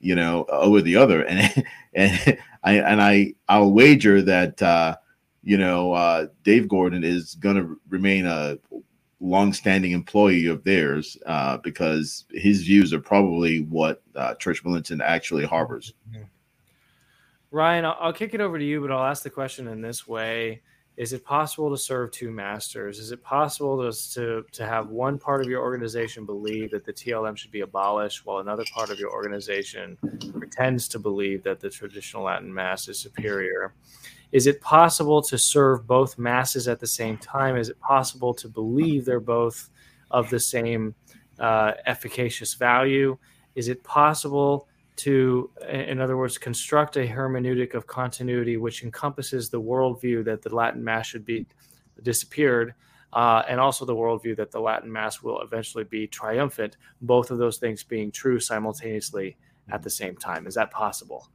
you know, over the other, and [laughs] and I and I I'll wager that uh, you know uh, Dave Gordon is going to remain a long-standing employee of theirs uh, because his views are probably what uh, Church Militant actually harbors. Ryan, I'll, I'll kick it over to you, but I'll ask the question in this way: Is it possible to serve two masters? Is it possible to to to have one part of your organization believe that the TLM should be abolished, while another part of your organization pretends to believe that the traditional Latin Mass is superior? Is it possible to serve both masses at the same time? Is it possible to believe they're both of the same uh, efficacious value? Is it possible to, in other words, construct a hermeneutic of continuity which encompasses the worldview that the Latin Mass should be disappeared, uh, and also the worldview that the Latin Mass will eventually be triumphant, both of those things being true simultaneously at the same time? Is that possible?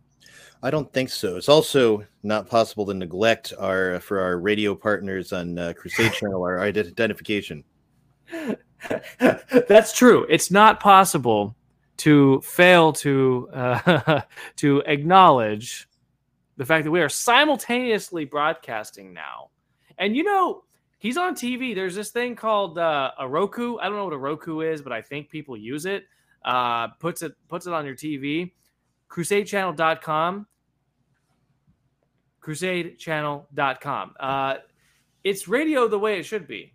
I don't think so. It's also not possible to neglect our for our radio partners on uh, Crusade Channel our ident- identification. [laughs] That's true. It's not possible to fail to uh, [laughs] to acknowledge the fact that we are simultaneously broadcasting now. And you know, he's on TV. There's this thing called uh, a Roku. I don't know what a Roku is, but I think people use it. Uh, puts it puts it on your TV. CrusadeChannel.com. CrusadeChannel.com. Uh, it's radio the way it should be,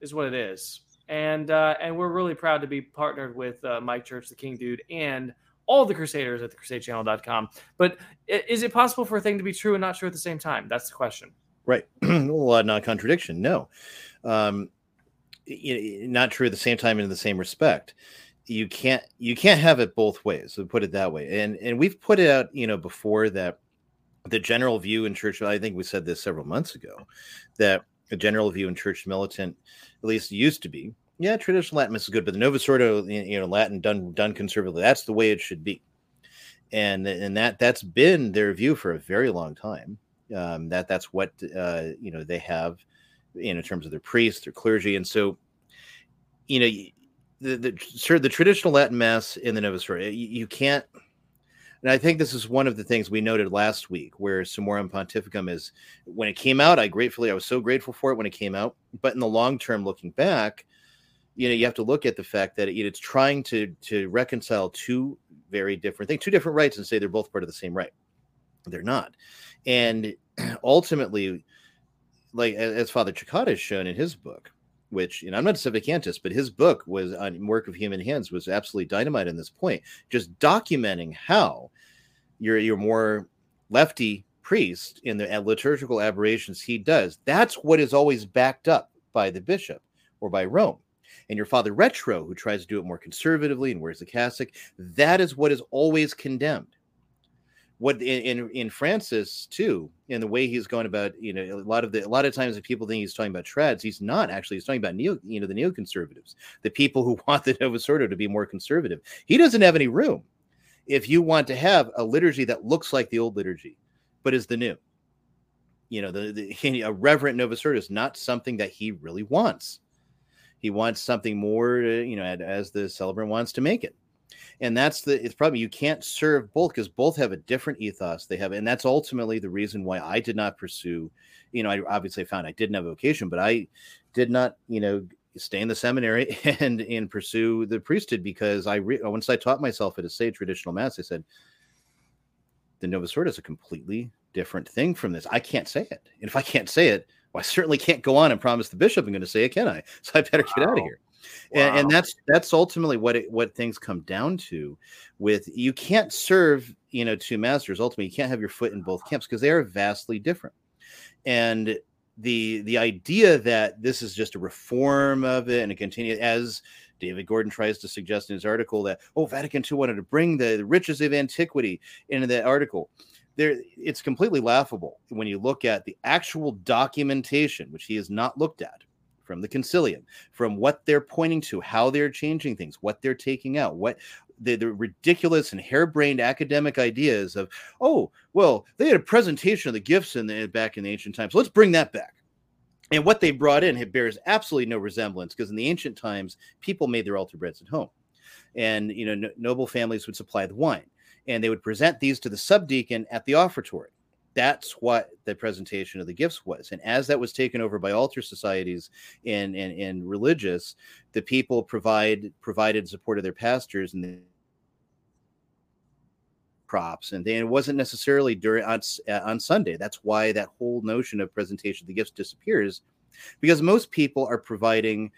is what it is. And uh, and we're really proud to be partnered with uh, Mike Church, the King Dude, and all the Crusaders at the CrusadeChannel.com. But is it possible for a thing to be true and not true at the same time? That's the question. Right. [clears throat] well, uh, not contradiction. No. Um, y- y- not true at the same time in the same respect. You can't you can't have it both ways. So put it that way. And and we've put it out, you know, before that the general view in church. I think we said this several months ago that the general view in church militant, at least used to be, yeah, traditional Latin is good, but the Novus Ordo, you know, Latin done done conservatively, that's the way it should be. And and that that's been their view for a very long time um, that that's what uh, you know they have in terms of their priests, their clergy, and so you know the the, the traditional Latin Mass in the Novus Ordo, you, you can't. And I think this is one of the things we noted last week, where Summorum Pontificum is when it came out. I gratefully, I was so grateful for it when it came out. But in the long term, looking back, you know, you have to look at the fact that it, it's trying to to reconcile two very different things, two different rights, and say they're both part of the same right They're not. And [clears throat] ultimately, like as Father Chakata has shown in his book, which you know I'm not a Sedevacantist, but his book was on work of human hands was absolutely dynamite in this point, just documenting how your your more lefty priest in the uh, liturgical aberrations he does. That's what is always backed up by the bishop or by Rome. And your father retro, who tries to do it more conservatively and wears the cassock, that is what is always condemned what in, in, Francis too, in the way he's going about, you know, a lot of the a lot of times people think he's talking about trads. He's not actually. He's talking about neo, you know, the neoconservatives, the people who [laughs] want the Novus Ordo to be more conservative. He doesn't have any room if you want to have a liturgy that looks like the old liturgy, but is the new. You know, the, the [laughs] a reverent Novus Ordo is not something that he really wants. He wants something more, uh, you know, as the celebrant wants to make it and that's the it's probably you can't serve both because both have a different ethos. They have and that's ultimately the reason why i did not pursue you know i obviously found i didn't have a vocation but i did not you know stay in the seminary [laughs] and and pursue the priesthood because i re- once i taught myself how to say traditional mass i said the novus ordo is a completely different thing from this. I can't say it. And if i can't say it well, i certainly can't go on and promise the bishop i'm going to say it can i? So i better get out of here Wow. And, and, that's that's ultimately what it, what things come down to. With you can't serve you know two masters. Ultimately, you can't have your foot in both camps because they are vastly different. And the the idea that this is just a reform of it and a continue as David Gordon tries to suggest in his article that oh Vatican II wanted to bring the, the riches of antiquity into that article. There, it's completely laughable when you look at the actual documentation, which he has not looked at from the Consilium, from what they're pointing to, how they're changing things, what they're taking out, what the, the ridiculous and harebrained academic ideas of, oh, well, they had a presentation of the gifts in the back in the ancient times. Let's bring that back. And what they brought in it bears absolutely no resemblance because in the ancient times, people made their altar breads at home. And you know, no, noble families would supply the wine, and they would present these to the subdeacon at the offertory that's what the presentation of the gifts was. And as that was taken over by altar societies and, and, and religious, the people provide provided support of their pastors and the crops. And then it wasn't necessarily during on, uh, on sunday. That's why that whole notion of presentation of the gifts disappears because most people are providing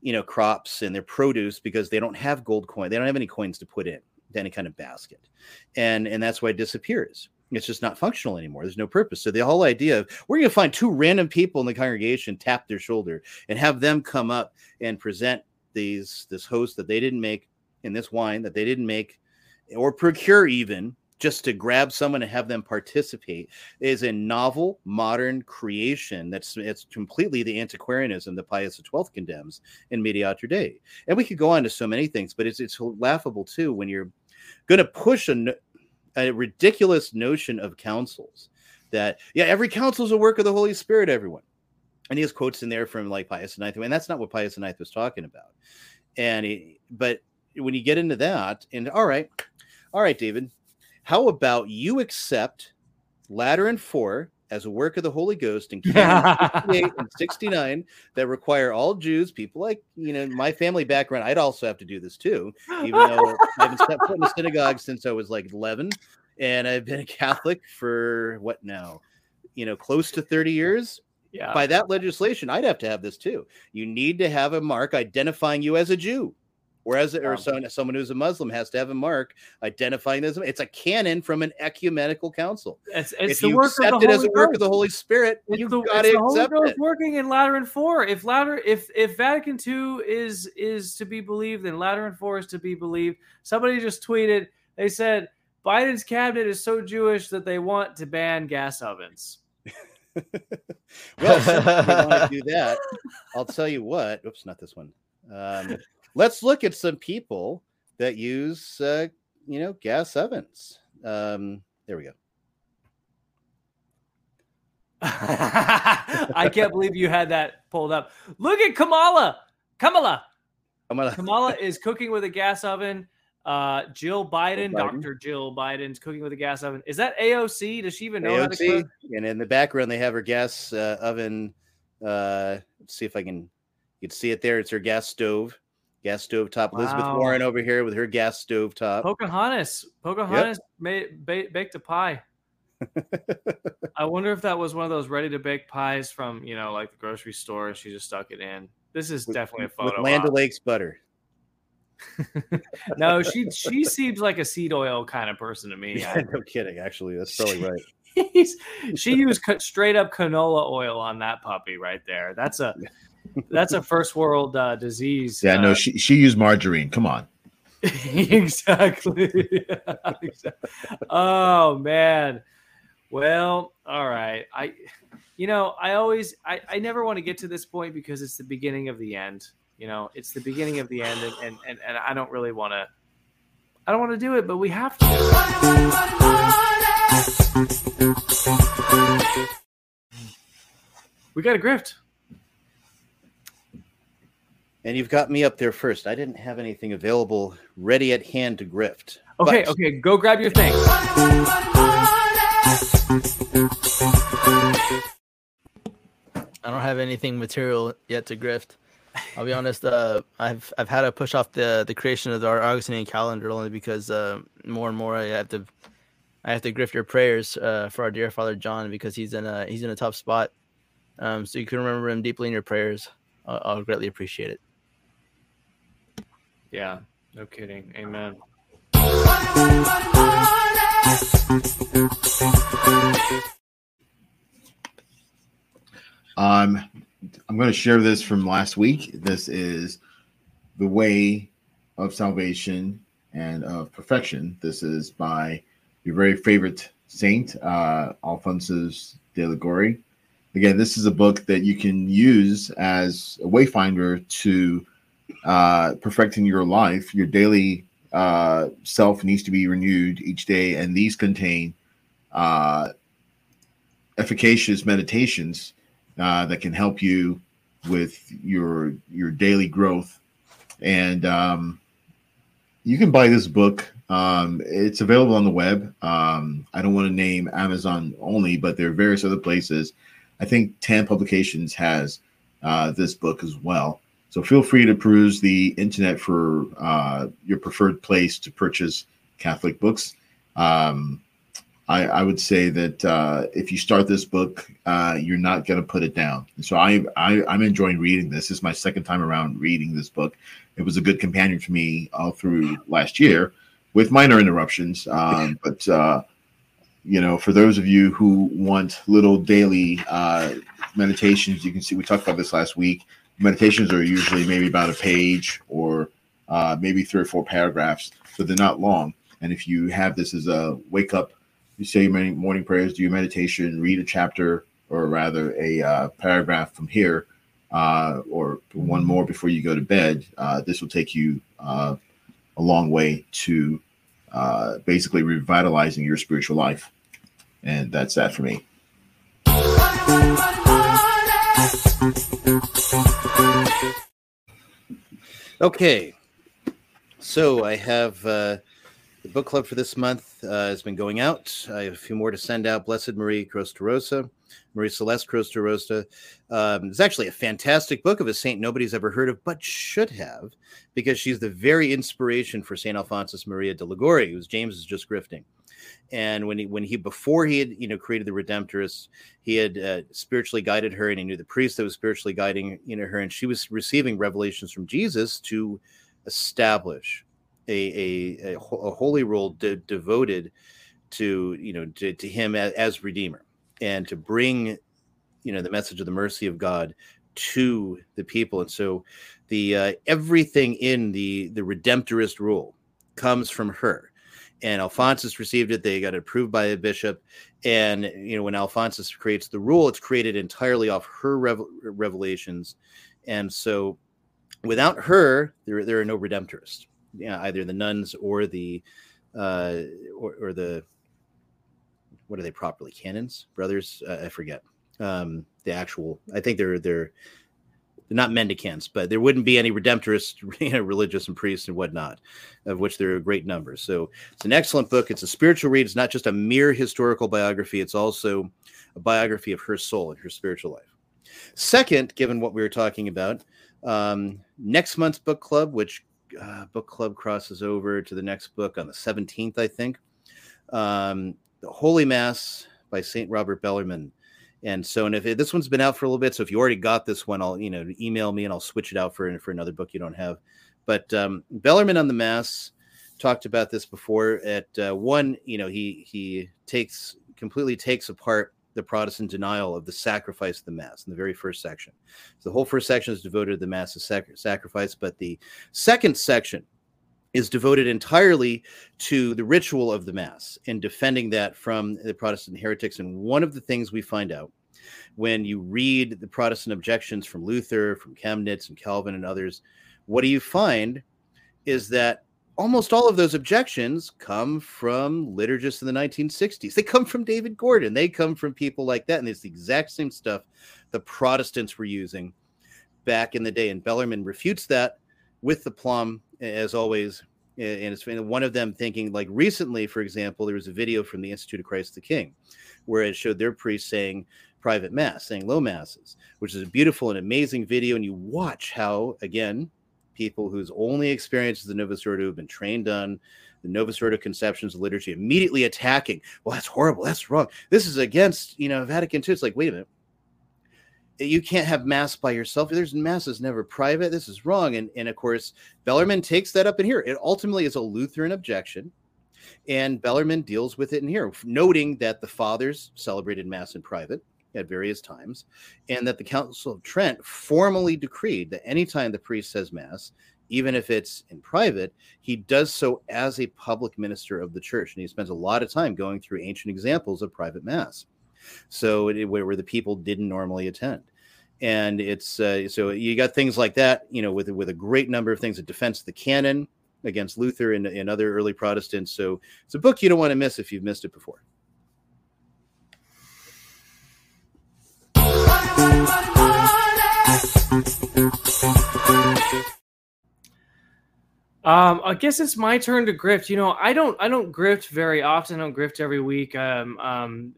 you know crops and their produce because they don't have gold coin they don't have any coins to put in to any kind of basket. And and that's why it disappears it's just not functional anymore. There's no purpose. So the whole idea of we're going to find two random people in the congregation, tap their shoulder, and have them come up and present these this host that they didn't make in this wine that they didn't make or procure even just to grab someone and have them participate is a novel modern creation that's it's completely the antiquarianism that Pius XII condemns in Mediator Dei. And we could go on to so many things, but it's it's laughable too when you're going to push a a ridiculous notion of councils that yeah every council is a work of the holy spirit everyone. And he has quotes in there from like pius IX, and that's not what pius IX was talking about. And he, but when you get into that and all right all right david how about you accept lateran 4 as a work of the Holy Ghost in [laughs] Canon and 69 that require all Jews, people like, you know, my family background, I'd also have to do this too, even though I haven't stepped foot in a synagogue since I was like 11. And I've been a Catholic for what now? You know, close to 30 years. Yeah. By that legislation, I'd have to have this too. You need to have a mark identifying you as a Jew. Whereas, or someone, someone who's a Muslim has to have a mark identifying them. It's a canon from an ecumenical council. It's, it's if the you work accept of the it as Holy a work Ghost. of the Holy Spirit, It's you've the, got to the Holy accept Ghost it. working in Lateran Four. If Lateran, if if Vatican II is is to be believed, then Lateran Four is to be believed. Somebody just tweeted. They said Biden's cabinet is so Jewish that they want to ban gas ovens. [laughs] Well, since we want to do [laughs] that, I'll tell you what. Oops, not this one. Um, let's look at some people that use, uh, you know, gas ovens. Um, there we go. [laughs] I can't believe you had that pulled up. Look at Kamala. Kamala. Kamala. Kamala is cooking with a gas oven. Uh, Jill Biden, Biden. Dr. Jill Biden's cooking with a gas oven. Is that AOC? Does she even know how to AOC, cook? and in the background they have her gas uh, oven. Uh, let's see if I can. You can see it there. It's her gas stove, gas stove top. Elizabeth Wow. Warren over here with her gas stove top. Pocahontas. Pocahontas made ba- baked a pie. [laughs] I wonder if that was one of those ready to bake pies from you know like the grocery store, and she just stuck it in. This is definitely a photo. With. Land op. O'Lakes butter. no, she she seems like a seed oil kind of person to me. [laughs] Yeah, no kidding. Actually, that's probably [laughs] right. She used straight up canola oil on that puppy right there. That's a that's a first world uh, disease. Yeah, no, uh, she she used margarine. Come on. [laughs] [laughs] exactly. Oh man. Well, all right. I you know, I always I, I never want to get to this point because it's the beginning of the end. You know, it's the beginning of the end and and, and, and I don't really want to I don't want to do it, but we have to. We got a grift. And you've got me up there first. I didn't have anything available ready at hand to grift. Okay, But- okay, go grab your thing. I don't have anything material yet to grift. I'll be honest. Uh, I've I've had to push off the the creation of our Augustinian calendar only because uh, more and more I have to I have to grift your prayers uh, for our dear Father John because he's in a he's in a tough spot. Um, so you can remember him deeply in your prayers. I'll, I'll greatly appreciate it. Yeah, no kidding. Amen. Um, I'm going to share this from last week. This is the way of salvation and of perfection. This is by your very favorite saint, uh, Alphonsus de Liguori. Again, this is a book that you can use as a wayfinder to uh, perfecting your life. Your daily uh, self needs to be renewed each day, and these contain uh, efficacious meditations uh, that can help you with your your daily growth. And um, you can buy this book. Um, it's available on the web. Um, I don't want to name Amazon only, but there are various other places. I think Tan Publications has uh, this book as well. So feel free to peruse the internet for uh, your preferred place to purchase Catholic books. Um, I, I would say that uh, if you start this book, uh, you're not going to put it down. And so I, I, I'm enjoying reading this. This is my second time around reading this book. It was a good companion for me all through last year with minor interruptions. Um, [laughs] but, uh, you know, for those of you who want little daily uh, meditations, you can see we talked about this last week. Meditations are usually maybe about a page or uh, maybe three or four paragraphs, so they're not long. And if you have this as a wake up, you say your morning prayers, do your meditation, read a chapter or rather a uh, paragraph from here, uh, or one more before you go to bed. Uh, this will take you uh, a long way to uh, basically revitalizing your spiritual life. And that's that for me. Okay. So I have uh, the book club for this month uh, has been going out. I have a few more to send out. Blessed Marie Crostarosa, Marie Celeste Crostarosa. Um, it's actually a fantastic book of a saint nobody's ever heard of, but should have, because she's the very inspiration for Saint Alphonsus Maria de Liguori, who's James is just grifting. And when he, when he, before he had, you know, created the Redemptorists, he had uh, spiritually guided her, and he knew the priest that was spiritually guiding, you know, her, and she was receiving revelations from Jesus to establish a a, a, a holy role de- devoted to, you know, to, to him as, as Redeemer, and to bring, you know, the message of the mercy of God to the people. And so, the uh, everything in the the Redemptorist rule comes from her and Alphonsus received it. They got it approved by a bishop, and you know when Alphonsus creates the rule, it's created entirely off her rev- revelations, and so without her, there there are no Redemptorists. Yeah, either the nuns or the uh, or, or the what are they properly canons brothers? Uh, I forget um, the actual. I think they're they're they're not mendicants, but there wouldn't be any redemptorists, [laughs] you know, religious and priests and whatnot, of which there are great numbers. So it's an excellent book. It's a spiritual read. It's not just a mere historical biography. It's also a biography of her soul and her spiritual life. Second, given what we were talking about, um, next month's book club, which uh, book club crosses over to the next book on the 17th, I think. Um, the Holy Mass by St. Robert Bellarmine. And so, and if it, this one's been out for a little bit, so if you already got this one, I'll you know email me and I'll switch it out for for another book you don't have. But um, Bellarmine on the Mass talked about this before. At uh, one, you know, he he takes completely takes apart the Protestant denial of the sacrifice of the Mass in the very first section. So the whole first section is devoted to the Mass of sac- sacrifice, but the second section is devoted entirely to the ritual of the Mass and defending that from the Protestant heretics. And one of the things we find out when you read the Protestant objections from Luther, from Chemnitz, and Calvin, and others, what do you find is that almost all of those objections come from liturgists in the 1960s. They come from David Gordon. They come from people like that. And it's the exact same stuff the Protestants were using back in the day. And Bellarmine refutes that with the plum, as always. And it's one of them thinking, like recently, for example, there was a video from the Institute of Christ the King where it showed their priest saying private mass, saying low masses, which is a beautiful and amazing video. And you watch how, again, people whose only experience is the Novus Ordo have been trained on the Novus Ordo conceptions of liturgy, immediately attacking. Well, that's horrible. That's wrong. This is against, you know, Vatican II. It's like, wait a minute. You can't have mass by yourself. There's mass is never private. This is wrong. And, and of course, Bellarmine takes that up in here. It ultimately is a Lutheran objection. And Bellarmine deals with it in here, noting that the fathers celebrated mass in private at various times, and that the Council of Trent formally decreed that anytime the priest says Mass, even if it's in private, he does so as a public minister of the church. And he spends a lot of time going through ancient examples of private Mass. So, it, where, where the people didn't normally attend. And it's uh, so you got things like that, you know, with with a great number of things, a defense of the canon against Luther and, and other early Protestants. So it's a book you don't want to miss if you've missed it before. Um, I guess it's my turn to grift. You know, I don't, I don't grift very often. I don't grift every week. Um, um,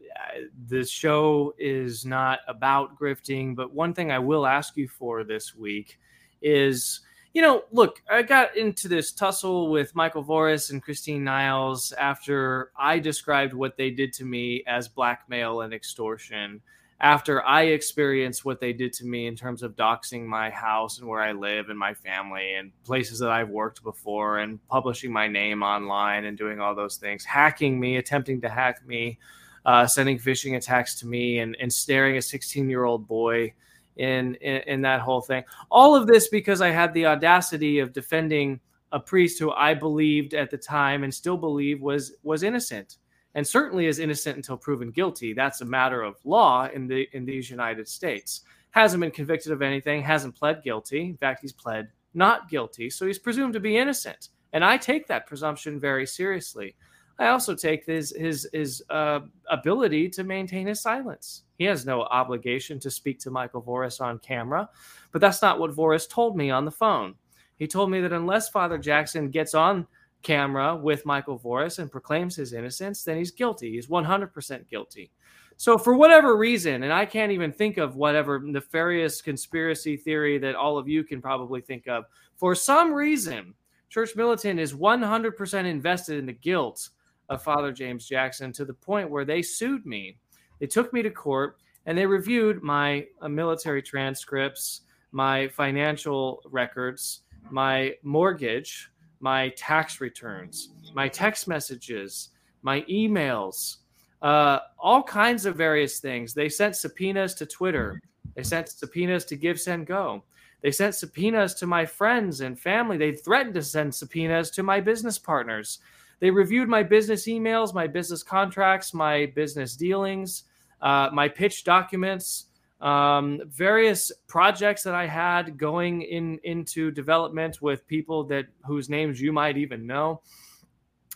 the show is not about grifting, but one thing I will ask you for this week is, you know, look, I got into this tussle with Michael Voris and Christine Niles after I described what they did to me as blackmail and extortion after I experienced what they did to me in terms of doxing my house and where I live and my family and places that I've worked before and publishing my name online and doing all those things, hacking me, attempting to hack me, uh, sending phishing attacks to me, and, and staring a 16 year old boy in, in, in that whole thing. All of this because I had the audacity of defending a priest who I believed at the time and still believe was was innocent and certainly is innocent until proven guilty. That's a matter of law in the in these United States. Hasn't been convicted of anything, hasn't pled guilty. In fact, he's pled not guilty, so he's presumed to be innocent. And I take that presumption very seriously. I also take his his his uh, ability to maintain his silence. He has no obligation to speak to Michael Voris on camera, but that's not what Voris told me on the phone. He told me that unless Father Jackson gets on camera with Michael Voris and proclaims his innocence, then he's guilty. He's 100% guilty. So, for whatever reason, and I can't even think of whatever nefarious conspiracy theory that all of you can probably think of, for some reason, Church Militant is 100% invested in the guilt of Father James Jackson to the point where they sued me. They took me to court and they reviewed my uh, military transcripts, my financial records, my mortgage, my tax returns, my text messages, my emails, uh, all kinds of various things. They sent subpoenas to Twitter. They sent subpoenas to Give Send Go. They sent subpoenas to my friends and family. They threatened to send subpoenas to my business partners. They reviewed my business emails, my business contracts, my business dealings, uh, my pitch documents, um, various projects that I had going in into development with people that whose names you might even know.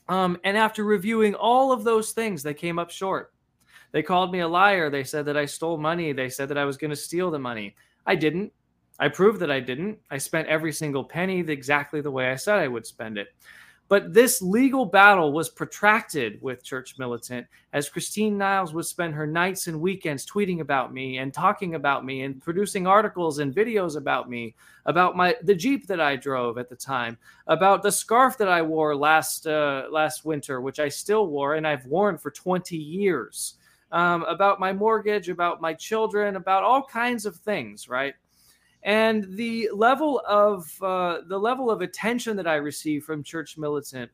Um, and after reviewing all of those things, they came up short. They called me a liar. They said that I stole money. They said that I was going to steal the money. I didn't. I proved that I didn't. I spent every single penny exactly the way I said I would spend it. But this legal battle was protracted with Church Militant as Christine Niles would spend her nights and weekends tweeting about me and talking about me and producing articles and videos about me, about my the Jeep that I drove at the time, about the scarf that I wore last uh, last winter, which I still wore and I've worn for 20 years. um, about my mortgage, about my children, about all kinds of things, right? And the level of uh, the level of attention that I received from Church Militant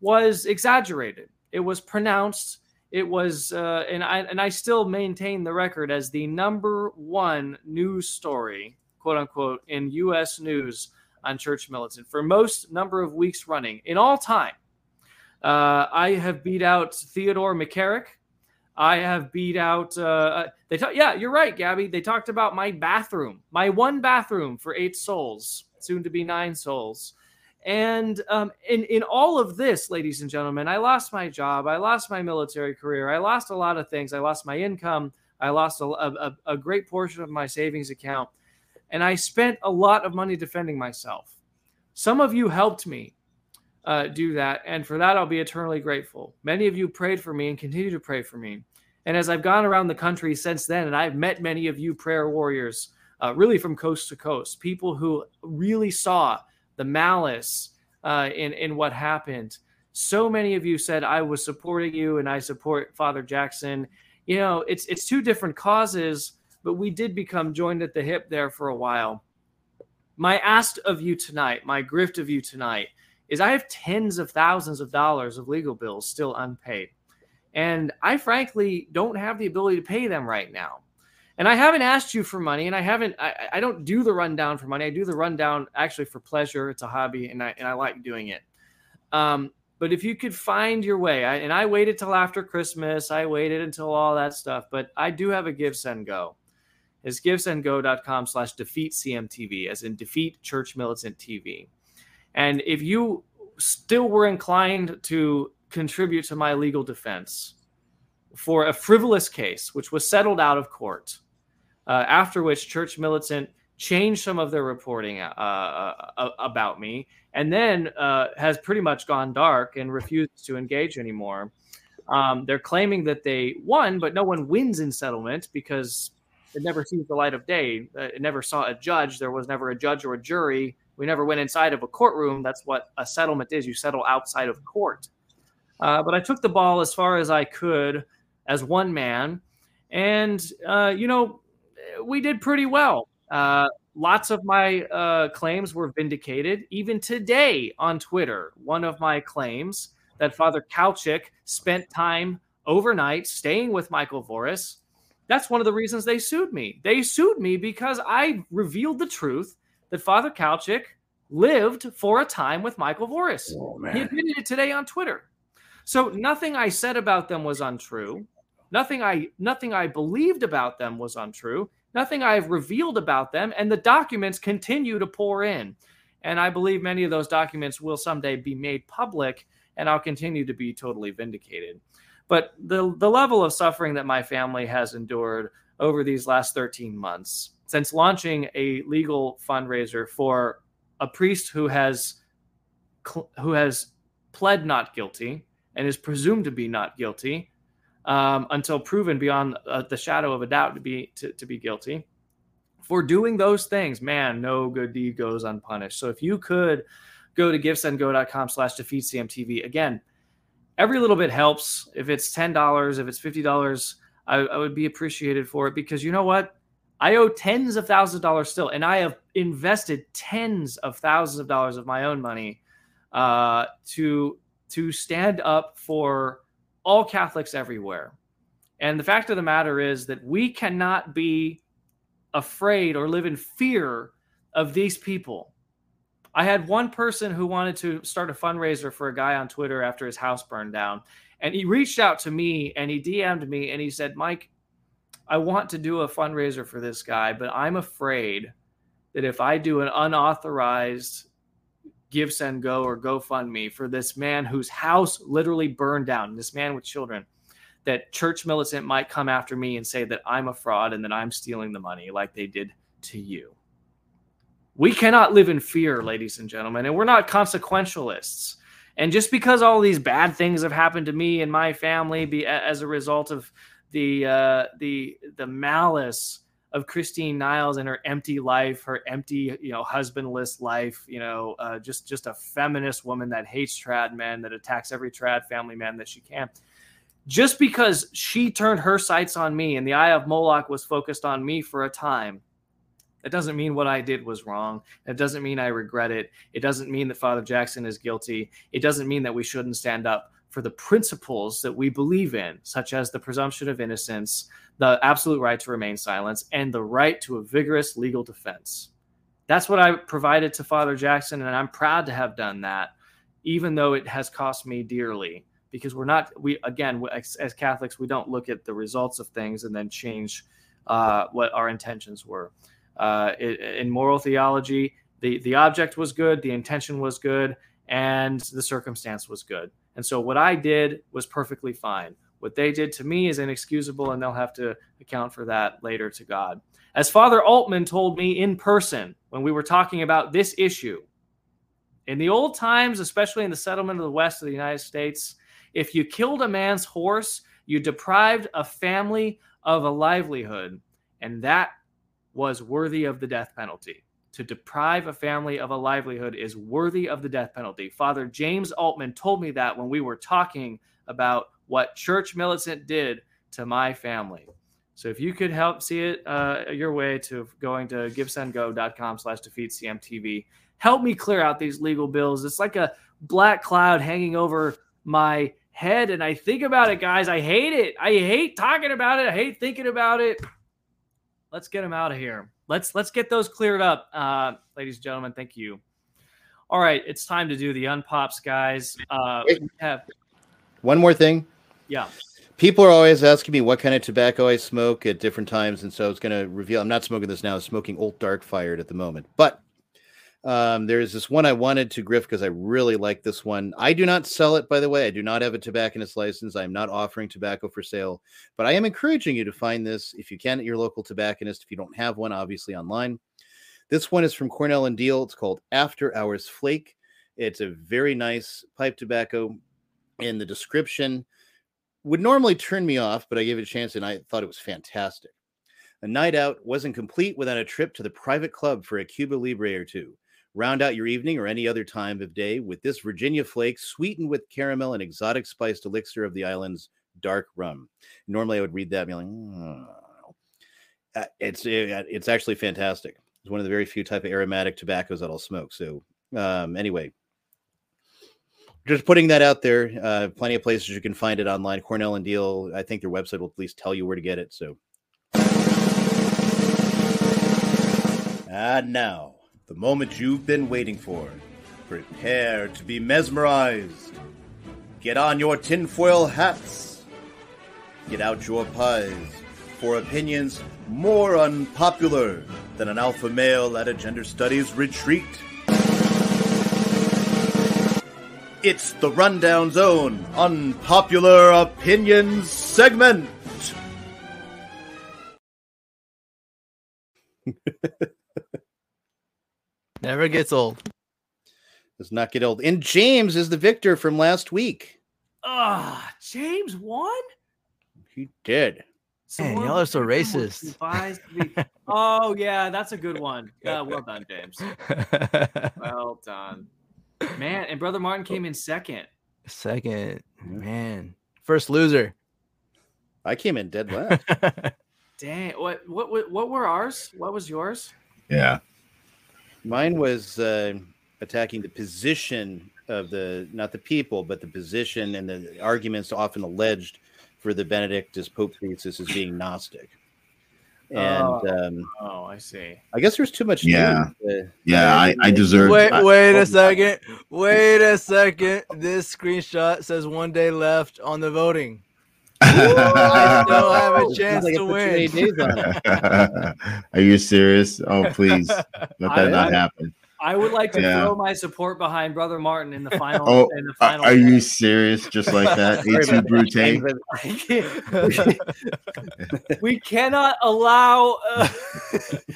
was exaggerated. It was pronounced. It was, uh, and I and I still maintain the record as the number one news story, quote unquote, in U.S. news on Church Militant for most number of weeks running in all time. Uh, I have beat out Theodore McCarrick. I have beat out. Uh, they talk. Yeah, you're right, Gabby. They talked about my bathroom, my one bathroom for eight souls, soon to be nine souls. And um, in in all of this, ladies and gentlemen, I lost my job. I lost my military career. I lost a lot of things. I lost my income. I lost a, a, a great portion of my savings account, and I spent a lot of money defending myself. Some of you helped me uh, do that. And for that, I'll be eternally grateful. Many of you prayed for me and continue to pray for me. And as I've gone around the country since then, and I've met many of you prayer warriors, uh, really from coast to coast, people who really saw the malice uh, in, in what happened. So many of you said, I was supporting you and I support Father Jackson. You know, it's, it's two different causes, but we did become joined at the hip there for a while. My ask of you tonight, my grift of you tonight, is I have tens of thousands of dollars of legal bills still unpaid. And I frankly don't have the ability to pay them right now. And I haven't asked you for money, and I haven't. I, I don't do the rundown for money. I do the rundown actually for pleasure. It's a hobby, and I and I like doing it. Um, but if you could find your way, I, and I waited till after Christmas, I waited until all that stuff. But I do have a Give Send Go. It's givesendgo.com slash defeat CMTV, as in defeat Church Militant TV. And if you still were inclined to contribute to my legal defense for a frivolous case, which was settled out of court, uh, after which Church Militant changed some of their reporting uh, uh, about me, and then uh, has pretty much gone dark and refuses to engage anymore. Um, they're claiming that they won, but no one wins in settlement because it never sees the light of day. Uh, it never saw a judge. There was never a judge or a jury we never went inside of a courtroom. That's what a settlement is. You settle outside of court. Uh, but I took the ball as far as I could as one man. And, uh, you know, we did pretty well. Uh, lots of my uh, claims were vindicated. Even today on Twitter, one of my claims that Father Kalchik spent time overnight staying with Michael Voris. That's one of the reasons they sued me. They sued me because I revealed the truth that Father Kalchik lived for a time with Michael Voris. Oh, he admitted it today on Twitter. So nothing I said about them was untrue. Nothing I nothing I believed about them was untrue. Nothing I've revealed about them, and the documents continue to pour in. And I believe many of those documents will someday be made public, and I'll continue to be totally vindicated. But the the level of suffering that my family has endured over these last 13 months since launching a legal fundraiser for a priest who has who has pled not guilty and is presumed to be not guilty um, until proven beyond uh, the shadow of a doubt to be to, to be guilty. For doing those things man no good deed goes unpunished. So if you could go to givesendgo.com slash defeat cmtv again every little bit helps. If it's $10 if it's $50 I, I would be appreciated for it because you know what I owe tens of thousands of dollars still, and I have invested tens of thousands of dollars of my own money uh, to to stand up for all Catholics everywhere. And the fact of the matter is that we cannot be afraid or live in fear of these people. I had one person who wanted to start a fundraiser for a guy on Twitter after his house burned down. And he reached out to me and he DM'd me and he said, Mike, I want to do a fundraiser for this guy, but I'm afraid that if I do an unauthorized give, send, go, or GoFundMe for this man whose house literally burned down, this man with children, that church militant might come after me and say that I'm a fraud and that I'm stealing the money like they did to you. We cannot live in fear, ladies and gentlemen, and we're not consequentialists. And just because all these bad things have happened to me and my family be as a result of the uh, the the malice of Christine Niles and her empty life, her empty, you know, husbandless life, you know, uh, just just a feminist woman that hates trad men, that attacks every trad family man that she can. just because she turned her sights on me and the eye of Moloch was focused on me for a time, it doesn't mean what I did was wrong. It doesn't mean I regret it. It doesn't mean that Father Jackson is guilty. It doesn't mean that we shouldn't stand up for the principles that we believe in, such as the presumption of innocence, the absolute right to remain silent, and the right to a vigorous legal defense. That's what I provided to Father Jackson, and I'm proud to have done that, even though it has cost me dearly. Because we're not, we again, as, Catholics, we don't look at the results of things and then change uh, what our intentions were. Uh, in moral theology, the the object was good, the intention was good, and the circumstance was good. And so what I did was perfectly fine. What they did to me is inexcusable, and they'll have to account for that later to God. As Father Altman told me in person when we were talking about this issue, in the old times, especially in the settlement of the west of the United States, if you killed a man's horse, you deprived a family of a livelihood, and that was worthy of the death penalty. To deprive a family of a livelihood is worthy of the death penalty. Father James Altman told me that when we were talking about what Church Militant did to my family. So if you could help see it uh, your way to going to givesendgo.com slash defeat CMTV, help me clear out these legal bills. It's like a black cloud hanging over my head. And I think about it, guys. I hate it. I hate talking about it. I hate thinking about it. Let's get them out of here. Let's let's get those cleared up, uh, ladies and gentlemen. Thank you. All right, it's time to do the unpops, guys. Uh, we have One more thing. yeah. People are always asking me what kind of tobacco I smoke at different times, and so I was going to reveal. I'm not smoking this now. I'm smoking Old Dark Fired at the moment, but um, there's this one I wanted to grift because I really like this one. I do not sell it, by the way. I do not have a tobacconist license. I am not offering tobacco for sale, but I am encouraging you to find this if you can at your local tobacconist. If you don't have one, obviously online. This one is from Cornell and Diehl. It's called After Hours Flake. It's a very nice pipe tobacco. In the description, would normally turn me off, but I gave it a chance and I thought it was fantastic. A night out wasn't complete without a trip to the private club for a Cuba Libre or two. Round out your evening or any other time of day with this Virginia flake sweetened with caramel and exotic spiced elixir of the island's dark rum. Normally, I would read that and be like, "Oh." Uh, it's uh, it's actually fantastic. It's one of the very few type of aromatic tobaccos that I'll smoke. So um, anyway, just putting that out there. Uh, plenty of places you can find it online. Cornell and Diehl. I think their website will at least tell you where to get it. So. And now, the moment you've been waiting for. Prepare to be mesmerized. Get on your tinfoil hats. Get out your pies for opinions more unpopular than an alpha male at a gender studies retreat. It's the Rundown Zone Unpopular Opinions segment. [laughs] Never gets old. Does not get old. And James is the victor from last week. Ah, James won. He did. Man, y'all are so racist. Buys oh yeah, that's a good one. Uh, [laughs] well done, James. [laughs] well done, man. And brother Martin came in second. Second, man. First loser. I came in dead last. [laughs] Dang. What what what, what were ours? What was yours? Yeah. Mine was uh, attacking the position of the not the people, but the position and the arguments often alleged for the Benedictus Pope thesis as being Gnostic. And oh, um, oh, I see. I guess there's too much. Yeah. news, uh, Yeah, I, I deserve. Wait, I- wait a second. Wait a second. This screenshot says one day left on the voting. I still have a chance like to put too many win. days on it. [laughs] Are you serious? Oh, please let [laughs] that I- not I- happen. I would like to Yeah. throw my support behind brother Martin in the [laughs] final. Oh, in the are, final. are you serious? Just like that? Sorry A2 about that. Brute? we cannot allow. Uh,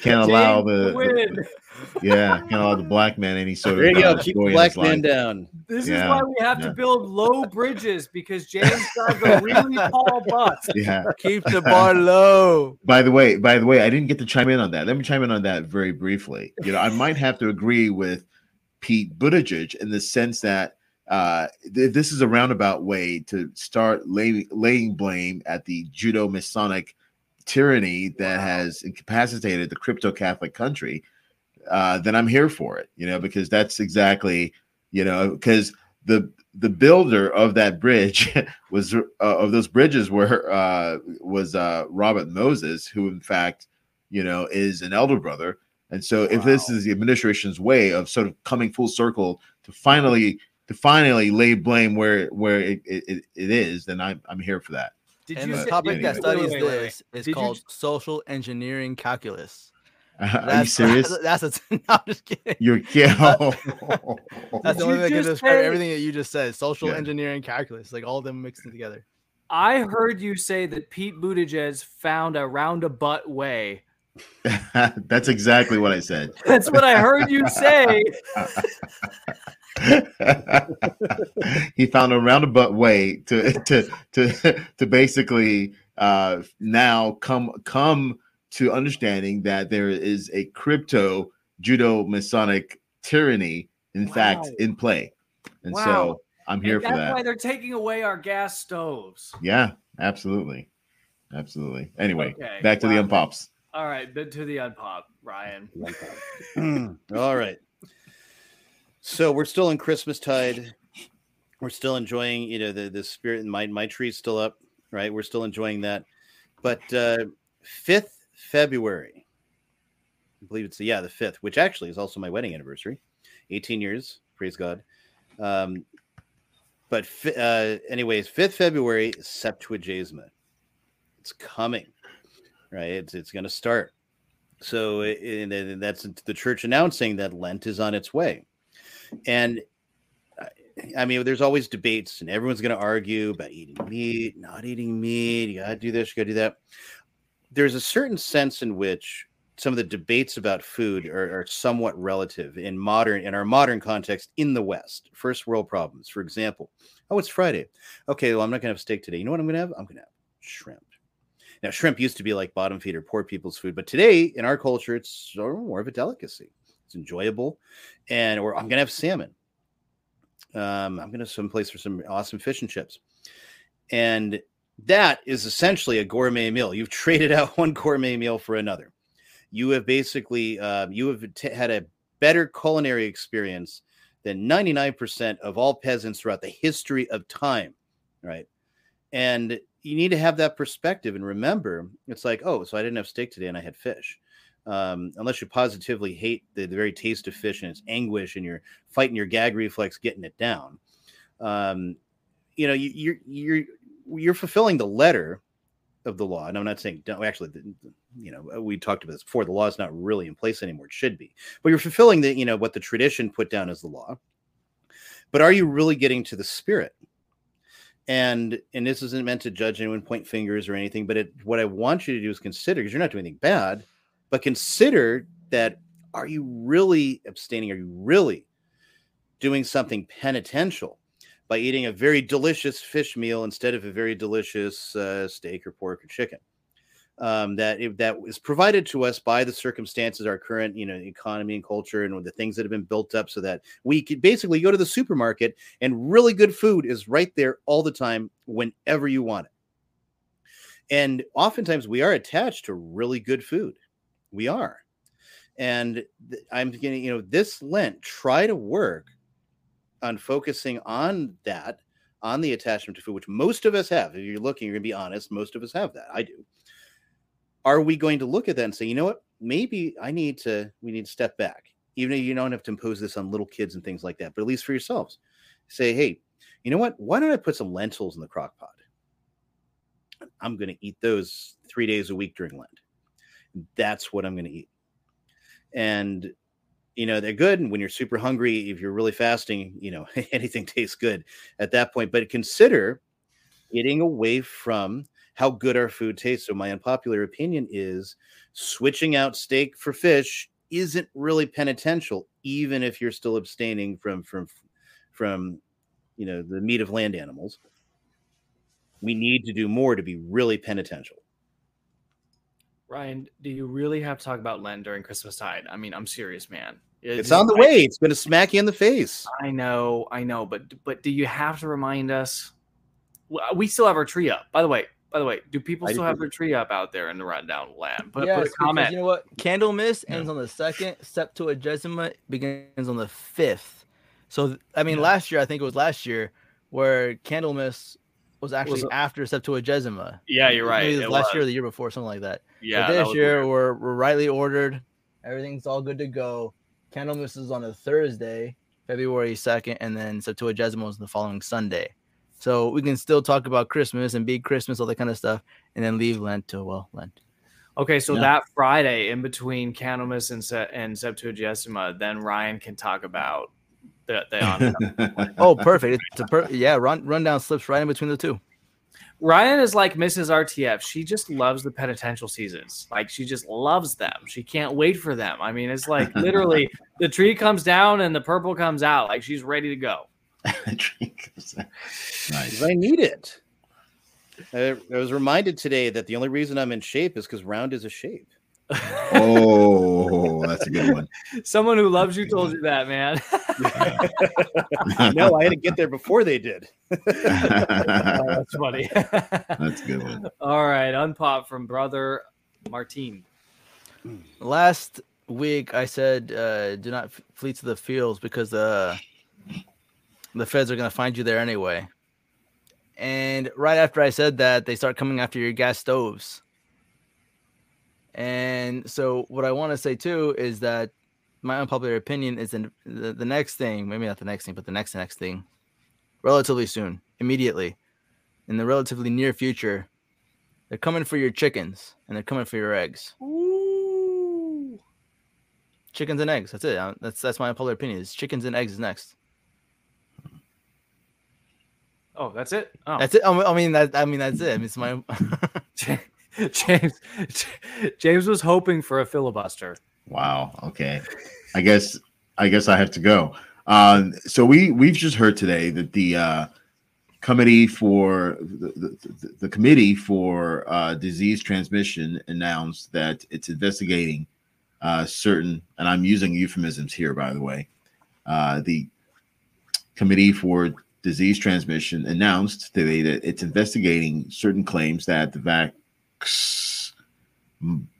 Can't allow James to the, win. The- yeah, can't allow the black man any sort There of you go. Keep the black man life. down. This is why we have yeah. to build low bridges because James drives a really tall bus. [laughs] Yeah. Keep the [laughs] bar low. By the way, by the way, I didn't get to chime in on that. Let me chime in on that very briefly. You know, I might have to agree with Pete Buttigieg in the sense that uh, th- this is a roundabout way to start laying laying blame at the Judeo masonic tyranny that has incapacitated the crypto Catholic country. Uh, then I'm here for it, you know, because that's exactly, you know, because the the builder of that bridge [laughs] was uh, of those bridges were uh, was uh, Robert Moses, who in fact, you know, is an elder brother. And so, if this is the administration's way of sort of coming full circle to finally to finally lay blame where where it, it, it is, then I'm I'm here for that. Did and you the topic anyway. that studies Wait, wait, wait, this is Did called j- social engineering calculus. [laughs] Are you [laughs] serious? That's a. [laughs] No, I'm just kidding. You're yeah. That's the only you way I can describe everything that you just said. Social Yeah. engineering calculus, like all of them mixed together. I heard you say that Pete Buttigieg found a roundabout way. That's exactly what I said. That's what I heard you say. he found a roundabout way to to to to basically uh, now come come to understanding that there is a crypto Judeo masonic tyranny in fact in play and Wow. so i'm here And for that's that why they're taking away our gas stoves. yeah absolutely absolutely anyway Okay, back to the unpops All right, but to the unpop, Ryan. [laughs] All right. So we're still in Christmas tide. We're still enjoying, you know, the the spirit. And my my tree's still up, right? We're still enjoying that. But uh fifth February, I believe it's yeah the fifth, which actually is also my wedding anniversary, eighteen years. Praise God. Um, but uh, anyways, fifth February, Septuagesima. It's coming, right? It's it's going to start. So it, that's the church announcing that Lent is on its way. And I- I mean, there's always debates, and everyone's going to argue about eating meat, not eating meat. You got to do this, you got to do that. There's a certain sense in which some of the debates about food are, are somewhat relative in modern, in our modern context in the West. First world problems, for example. Oh, it's Friday. Okay, well, I'm not to have steak today. You know what I'm to have? I'm to have shrimp. Now, shrimp used to be like bottom feeder poor people's food, but today in our culture, it's more of a delicacy. It's enjoyable, and or I'm gonna have salmon. Um, I'm gonna someplace for some awesome fish and chips, and that is essentially a gourmet meal. You've traded out [laughs] one gourmet meal for another. You have basically uh, you have t- had a better culinary experience than 99% of all peasants throughout the history of time, right? And you need to have that perspective and remember it's like, oh, so I didn't have steak today and I had fish. Um, unless you positively hate the, the very taste of fish and its anguish and you're fighting your gag reflex getting it down. Um, you know, you, you're you're you're fulfilling the letter of the law. And I'm not saying don't actually, you know, we talked about this before. The law is not really in place anymore. It should be, but you're fulfilling the, you know, what the tradition put down as the law. But are you really getting to the spirit? And and this isn't meant to judge anyone, point fingers or anything. But it, what I want you to do is consider, because you're not doing anything bad, but consider that are you really abstaining? Are you really doing something penitential by eating a very delicious fish meal instead of a very delicious uh, steak or pork or chicken? Um, that if that is provided to us by the circumstances, our current you know economy and culture, and the things that have been built up, so that we could basically go to the supermarket and really good food is right there all the time, whenever you want it. And oftentimes we are attached to really good food. We are. And th- I'm getting, you know, this Lent, try to work on focusing on that, on the attachment to food, which most of us have. If you're looking, you're going to be honest, most of us have that. I do. Are we going to look at that and say, you know what? Maybe I need to, we need to step back. Even if you don't have to impose this on little kids and things like that, but at least for yourselves, say, hey, you know what? Why don't I put some lentils in the crock pot? I'm going to eat those three days a week during Lent. That's what I'm going to eat. And, you know, they're good. And when you're super hungry, if you're really fasting, you know, [laughs] anything tastes good at that point. But consider getting away from how good our food tastes. So, my unpopular opinion is switching out steak for fish isn't really penitential, even if you're still abstaining from, from, from, you know, the meat of land animals. We need to do more to be really penitential. Ryan, do you really have to talk about Lent during Christmas tide? I mean, I'm serious, man. It's on the way. It's going to smack you in the face. I know, I know, but but do you have to remind us? We still have our tree up. By the way, by the way, do people I still do. have their tree up out there in the rundown land? Put, Yes, put a because comment. You know what? Candlemas ends on the second. Septuagesima begins on the fifth. So I mean, last year I think it was last year where Candlemas was actually Was- after Septuagesima. Yeah, you're right, Maybe it was last year or the year before, something like that. Yeah, that this was year weird. we're we're rightly ordered. Everything's all good to go. Candlemas is on a Thursday, February second, and then Septuagesima is the following Sunday. So we can still talk about Christmas and big Christmas, all that kind of stuff, and then leave Lent to well Lent. Okay, so Yeah. that Friday in between Candlemas and Se- and Septuagesima, then Ryan can talk about the the [laughs] on- oh, perfect! It's a per- yeah. Run rundown slips right in between the two. Ryan is like Mrs. RTF. She just loves the penitential seasons. Like she just loves them. She can't wait for them. I mean, it's like [laughs] literally the tree comes down and the purple comes out. Like she's ready to go. [laughs] Nice. I need it. I, I was reminded today that the only reason I'm in shape is because round is a shape. Oh, that's a good one. [laughs] Someone who loves you told you that, man. [laughs] no, I had to get there before they did. [laughs] Oh, that's funny. That's a good one. All right, unpop from brother Martin. Last week I said uh, do not f- flee to the fields because the the feds are gonna find you there anyway. And right after I said that, they start coming after your gas stoves. And so what I want to say too is that my unpopular opinion is in the, the next thing, maybe not the next thing, but the next next thing, relatively soon, immediately, in the relatively near future, they're coming for your chickens and they're coming for your eggs. Ooh. Chickens and eggs. That's it. Uh, That's that's my unpopular opinion. Is chickens and eggs is next. Oh, that's it. Oh, That's it. I mean- I mean, that, I mean, that's it. I mean, it's my. [laughs] [laughs] [laughs] James. James was hoping for a filibuster. Wow. Okay. I guess I guess I have to go. Um, so we we've just heard today that the uh, committee for the, the, the, committee for uh, disease transmission announced that it's investigating uh, certain, and I'm using euphemisms here, by the way. Uh, the committee for disease transmission announced today that it's investigating certain claims that the vax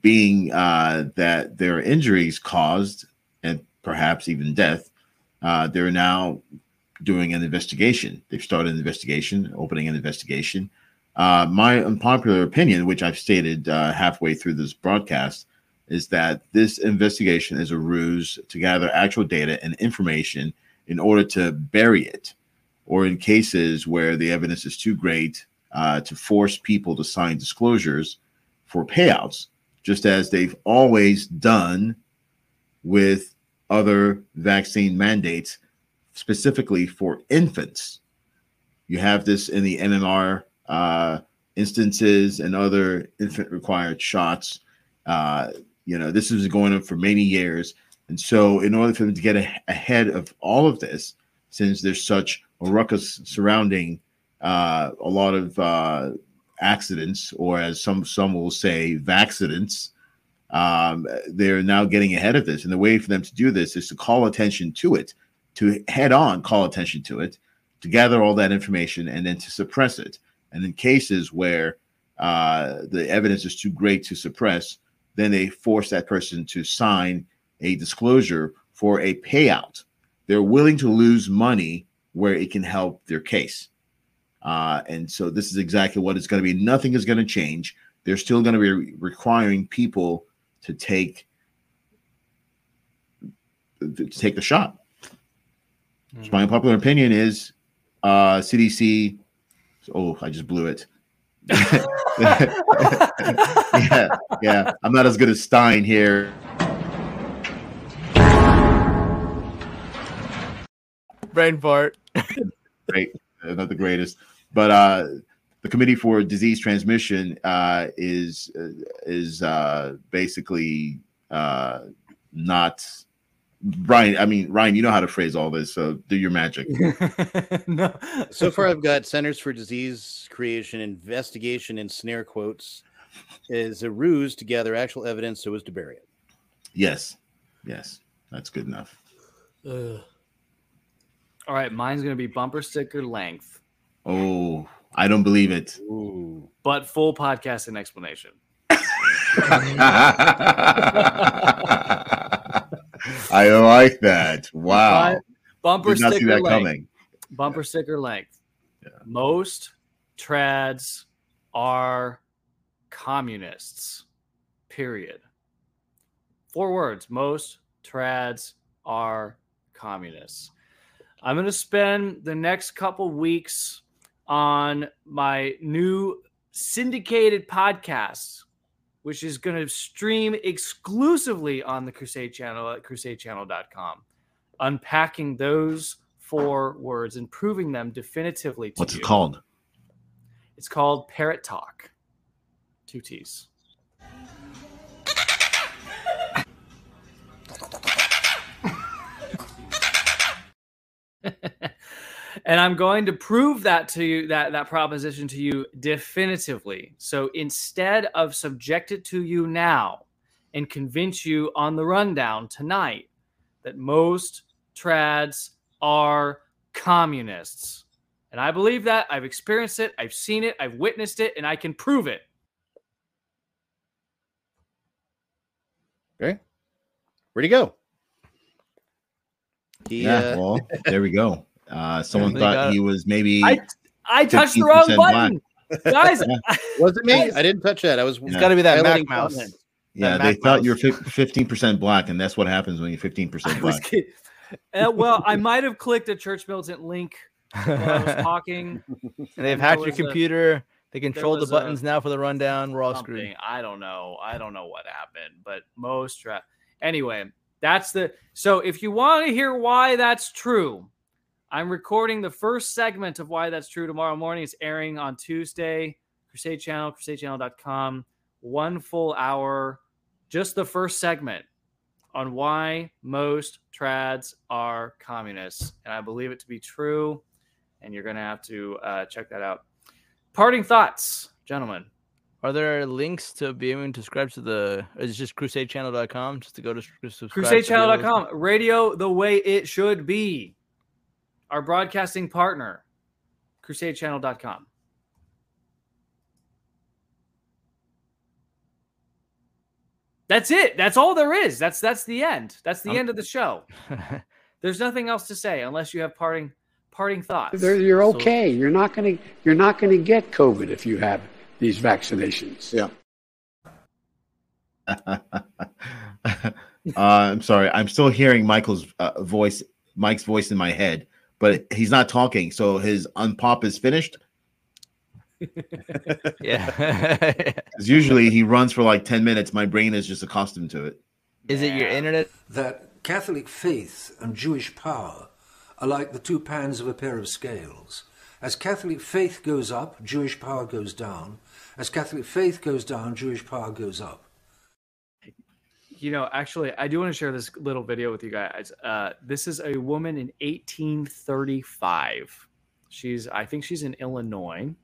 being uh, that there are injuries caused and perhaps even death, uh, they're now doing an investigation. They've started an investigation, opening an investigation. Uh, my unpopular opinion, which I've stated uh, halfway through this broadcast, is that this investigation is a ruse to gather actual data and information in order to bury it, or in cases where the evidence is too great uh, to force people to sign disclosures for payouts, just as they've always done with other vaccine mandates, specifically for infants. You have this in the MMR uh, instances and other infant required shots. Uh, you know, this been going on for many years. And so, in order for them to get a- ahead of all of this, since there's such a ruckus surrounding uh, a lot of uh, accidents, or as some some will say, vaccidents, um, they're now getting ahead of this. And the way for them to do this is to call attention to it, to head on call attention to it, to gather all that information, and then to suppress it. And in cases where uh, the evidence is too great to suppress, then they force that person to sign a disclosure for a payout. They're willing to lose money where it can help their case. Uh, and so this is exactly what it's going to be. Nothing is going to change. They're still going to be re- requiring people to take to take the shot. So my unpopular opinion is uh, CDC. Oh, I just blew it. [laughs] yeah, yeah. I'm not as good as Stein here. Brain fart. Great, not the greatest, but uh, the Committee for Disease Transmission uh, is uh, is uh, basically uh, not. Ryan, I mean Ryan, you know how to phrase all this, so do your magic. [laughs] no. So far, I've got Centers for Disease Creation investigation in snare quotes is a ruse to gather actual evidence so as to bury it. Yes, yes. That's good enough. Ugh. All right, mine's gonna be bumper sticker length, Oh, I don't believe it. but full podcast and explanation. [laughs] I like that. Wow. Bu- Bumper Did not see sticker that length. coming. Bumper sticker length. Most trads are communists. Period. Four words. Most trads are communists. I'm going to spend the next couple weeks on my new syndicated podcast, which is going to stream exclusively on the Crusade channel at crusadechannel.com, unpacking those four words and proving them definitively to What's you. it called? It's called Parrot Talk. Two T's. [laughs] and I'm going to prove that to you that that proposition to you definitively. So instead of subject it to you now and convince you on the rundown tonight that most trads are communists. And I believe that. I've experienced it, I've seen it, I've witnessed it, and I can prove it. Okay. Where'd he go? He, yeah, uh, well, there we go. Uh, someone They thought got- he was maybe. I I touched the wrong 15% button. Guys, [laughs] [laughs] was it me? I didn't touch that. I was. It's gotta be that Mac mouse. content. Yeah, That they Mac thought you're fifteen percent black, and that's what happens when you're fifteen percent black. kidding. Uh, well, I might have clicked a Church Militant link while I was [laughs] talking. And they've hacked your was a- computer. They control the was a- buttons now for the rundown. We're all something. screwed. I don't know. I don't know what happened, but most tra- anyway, that's the so if you want to hear why that's true, I'm recording the first segment of why that's true tomorrow morning. It's airing on Tuesday, Crusade Channel, crusadechannel.com. One full hour, just the first segment on why most trads are communists. And I believe it to be true. And you're going to have to uh, check that out. Parting thoughts, gentlemen. Are there links to be able to subscribe to the? Is it just crusadechannel.com just to go to subscribe? to crusadechannel.com radio the way it should be our broadcasting partner crusadechannel.com that's it that's all there is that's that's the end that's the Um, end of the show [laughs] there's nothing else to say unless you have parting parting thoughts They're- You're okay. You're not going to you're not going to get COVID if you have these vaccinations. Yeah. [laughs] uh, I'm sorry. I'm still hearing Michael's uh, voice, Mike's voice in my head, but he's not talking. So his unpop is finished. [laughs] [laughs] yeah. [laughs] Because usually he runs for like 10 minutes. My brain is just accustomed to it. Is it your internet? That Catholic faith and Jewish power are like the two pans of a pair of scales. As Catholic faith goes up, Jewish power goes down. As Catholic faith goes down, Jewish power goes up. You know, actually, I do want to share this little video with you guys. Uh, this is a woman in 1835. She's, I think she's in Illinois.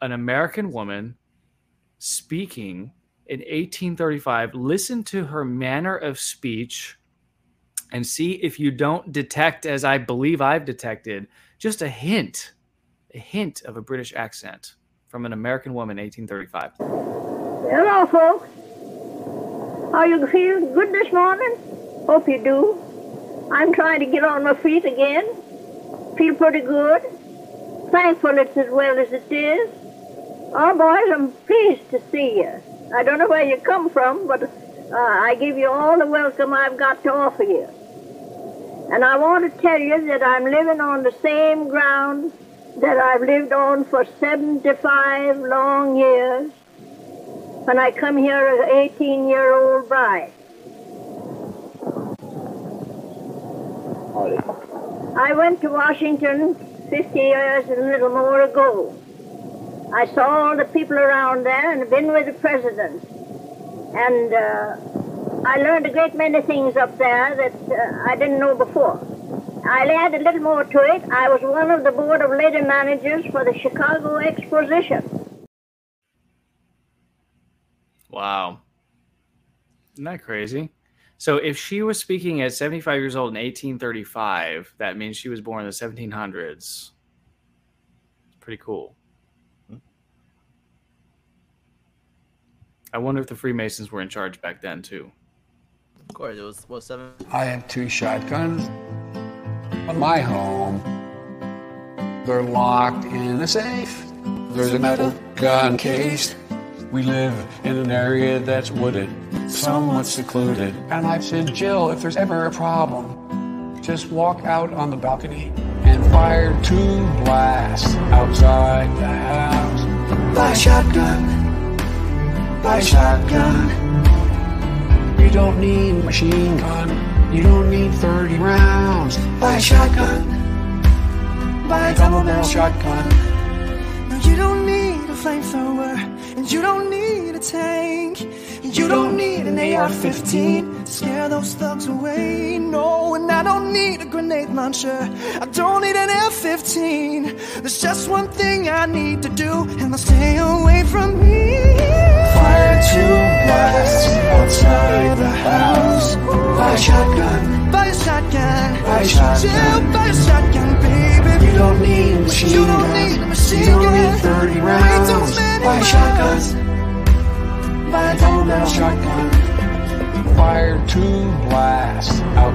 An American woman speaking in 1835. Listen to her manner of speech and see if you don't detect, as I believe I've detected, just a hint, a hint of a British accent from an American woman, 1835. Hello, folks. Are you feeling good this morning? Hope you do. I'm trying to get on my feet again. Feel pretty good. Thankful it's as well as it is. Oh, boys, I'm pleased to see you. I don't know where you come from, but uh, I give you all the welcome I've got to offer you. And I want to tell you that I'm living on the same ground that I've lived on for 75 long years when I come here as an 18 year old bride. I went to Washington 50 years and a little more ago. I saw all the people around there and been with the president. And uh, I learned a great many things up there that uh, I didn't know before. I'll add a little more to it. I was one of the board of lady managers for the Chicago Exposition. Wow. Isn't that crazy? So if she was speaking at 75 years old in 1835, that means she was born in the 1700s. It's pretty cool. I wonder if the Freemasons were in charge back then too. Of course, it was what seven. I have two shotguns in my home. They're locked in a safe. There's a metal gun case. We live in an area that's wooded, somewhat secluded. And I've said, Jill, if there's ever a problem, just walk out on the balcony and fire two blasts outside the house. Buy a shotgun. Buy a shotgun. You don't need machine gun. You don't need 30 rounds. Buy a shotgun. Buy a double barrel shotgun. No, you don't need a flamethrower, and you don't need a tank. You don't need an AR-15 to scare those thugs away. No, and I don't need a grenade launcher. I don't need an F-15. There's just one thing I need to do, and they'll stay away from me. Fire two blasts outside the house. Buy a shotgun. Buy a shotgun. Buy a shotgun. Buy a shotgun, baby. You don't need a machine You don't gun. need a machine You don't need 30 rounds. too many Buy a shotgun. Buy a double barrel shotgun. Fire two blasts out.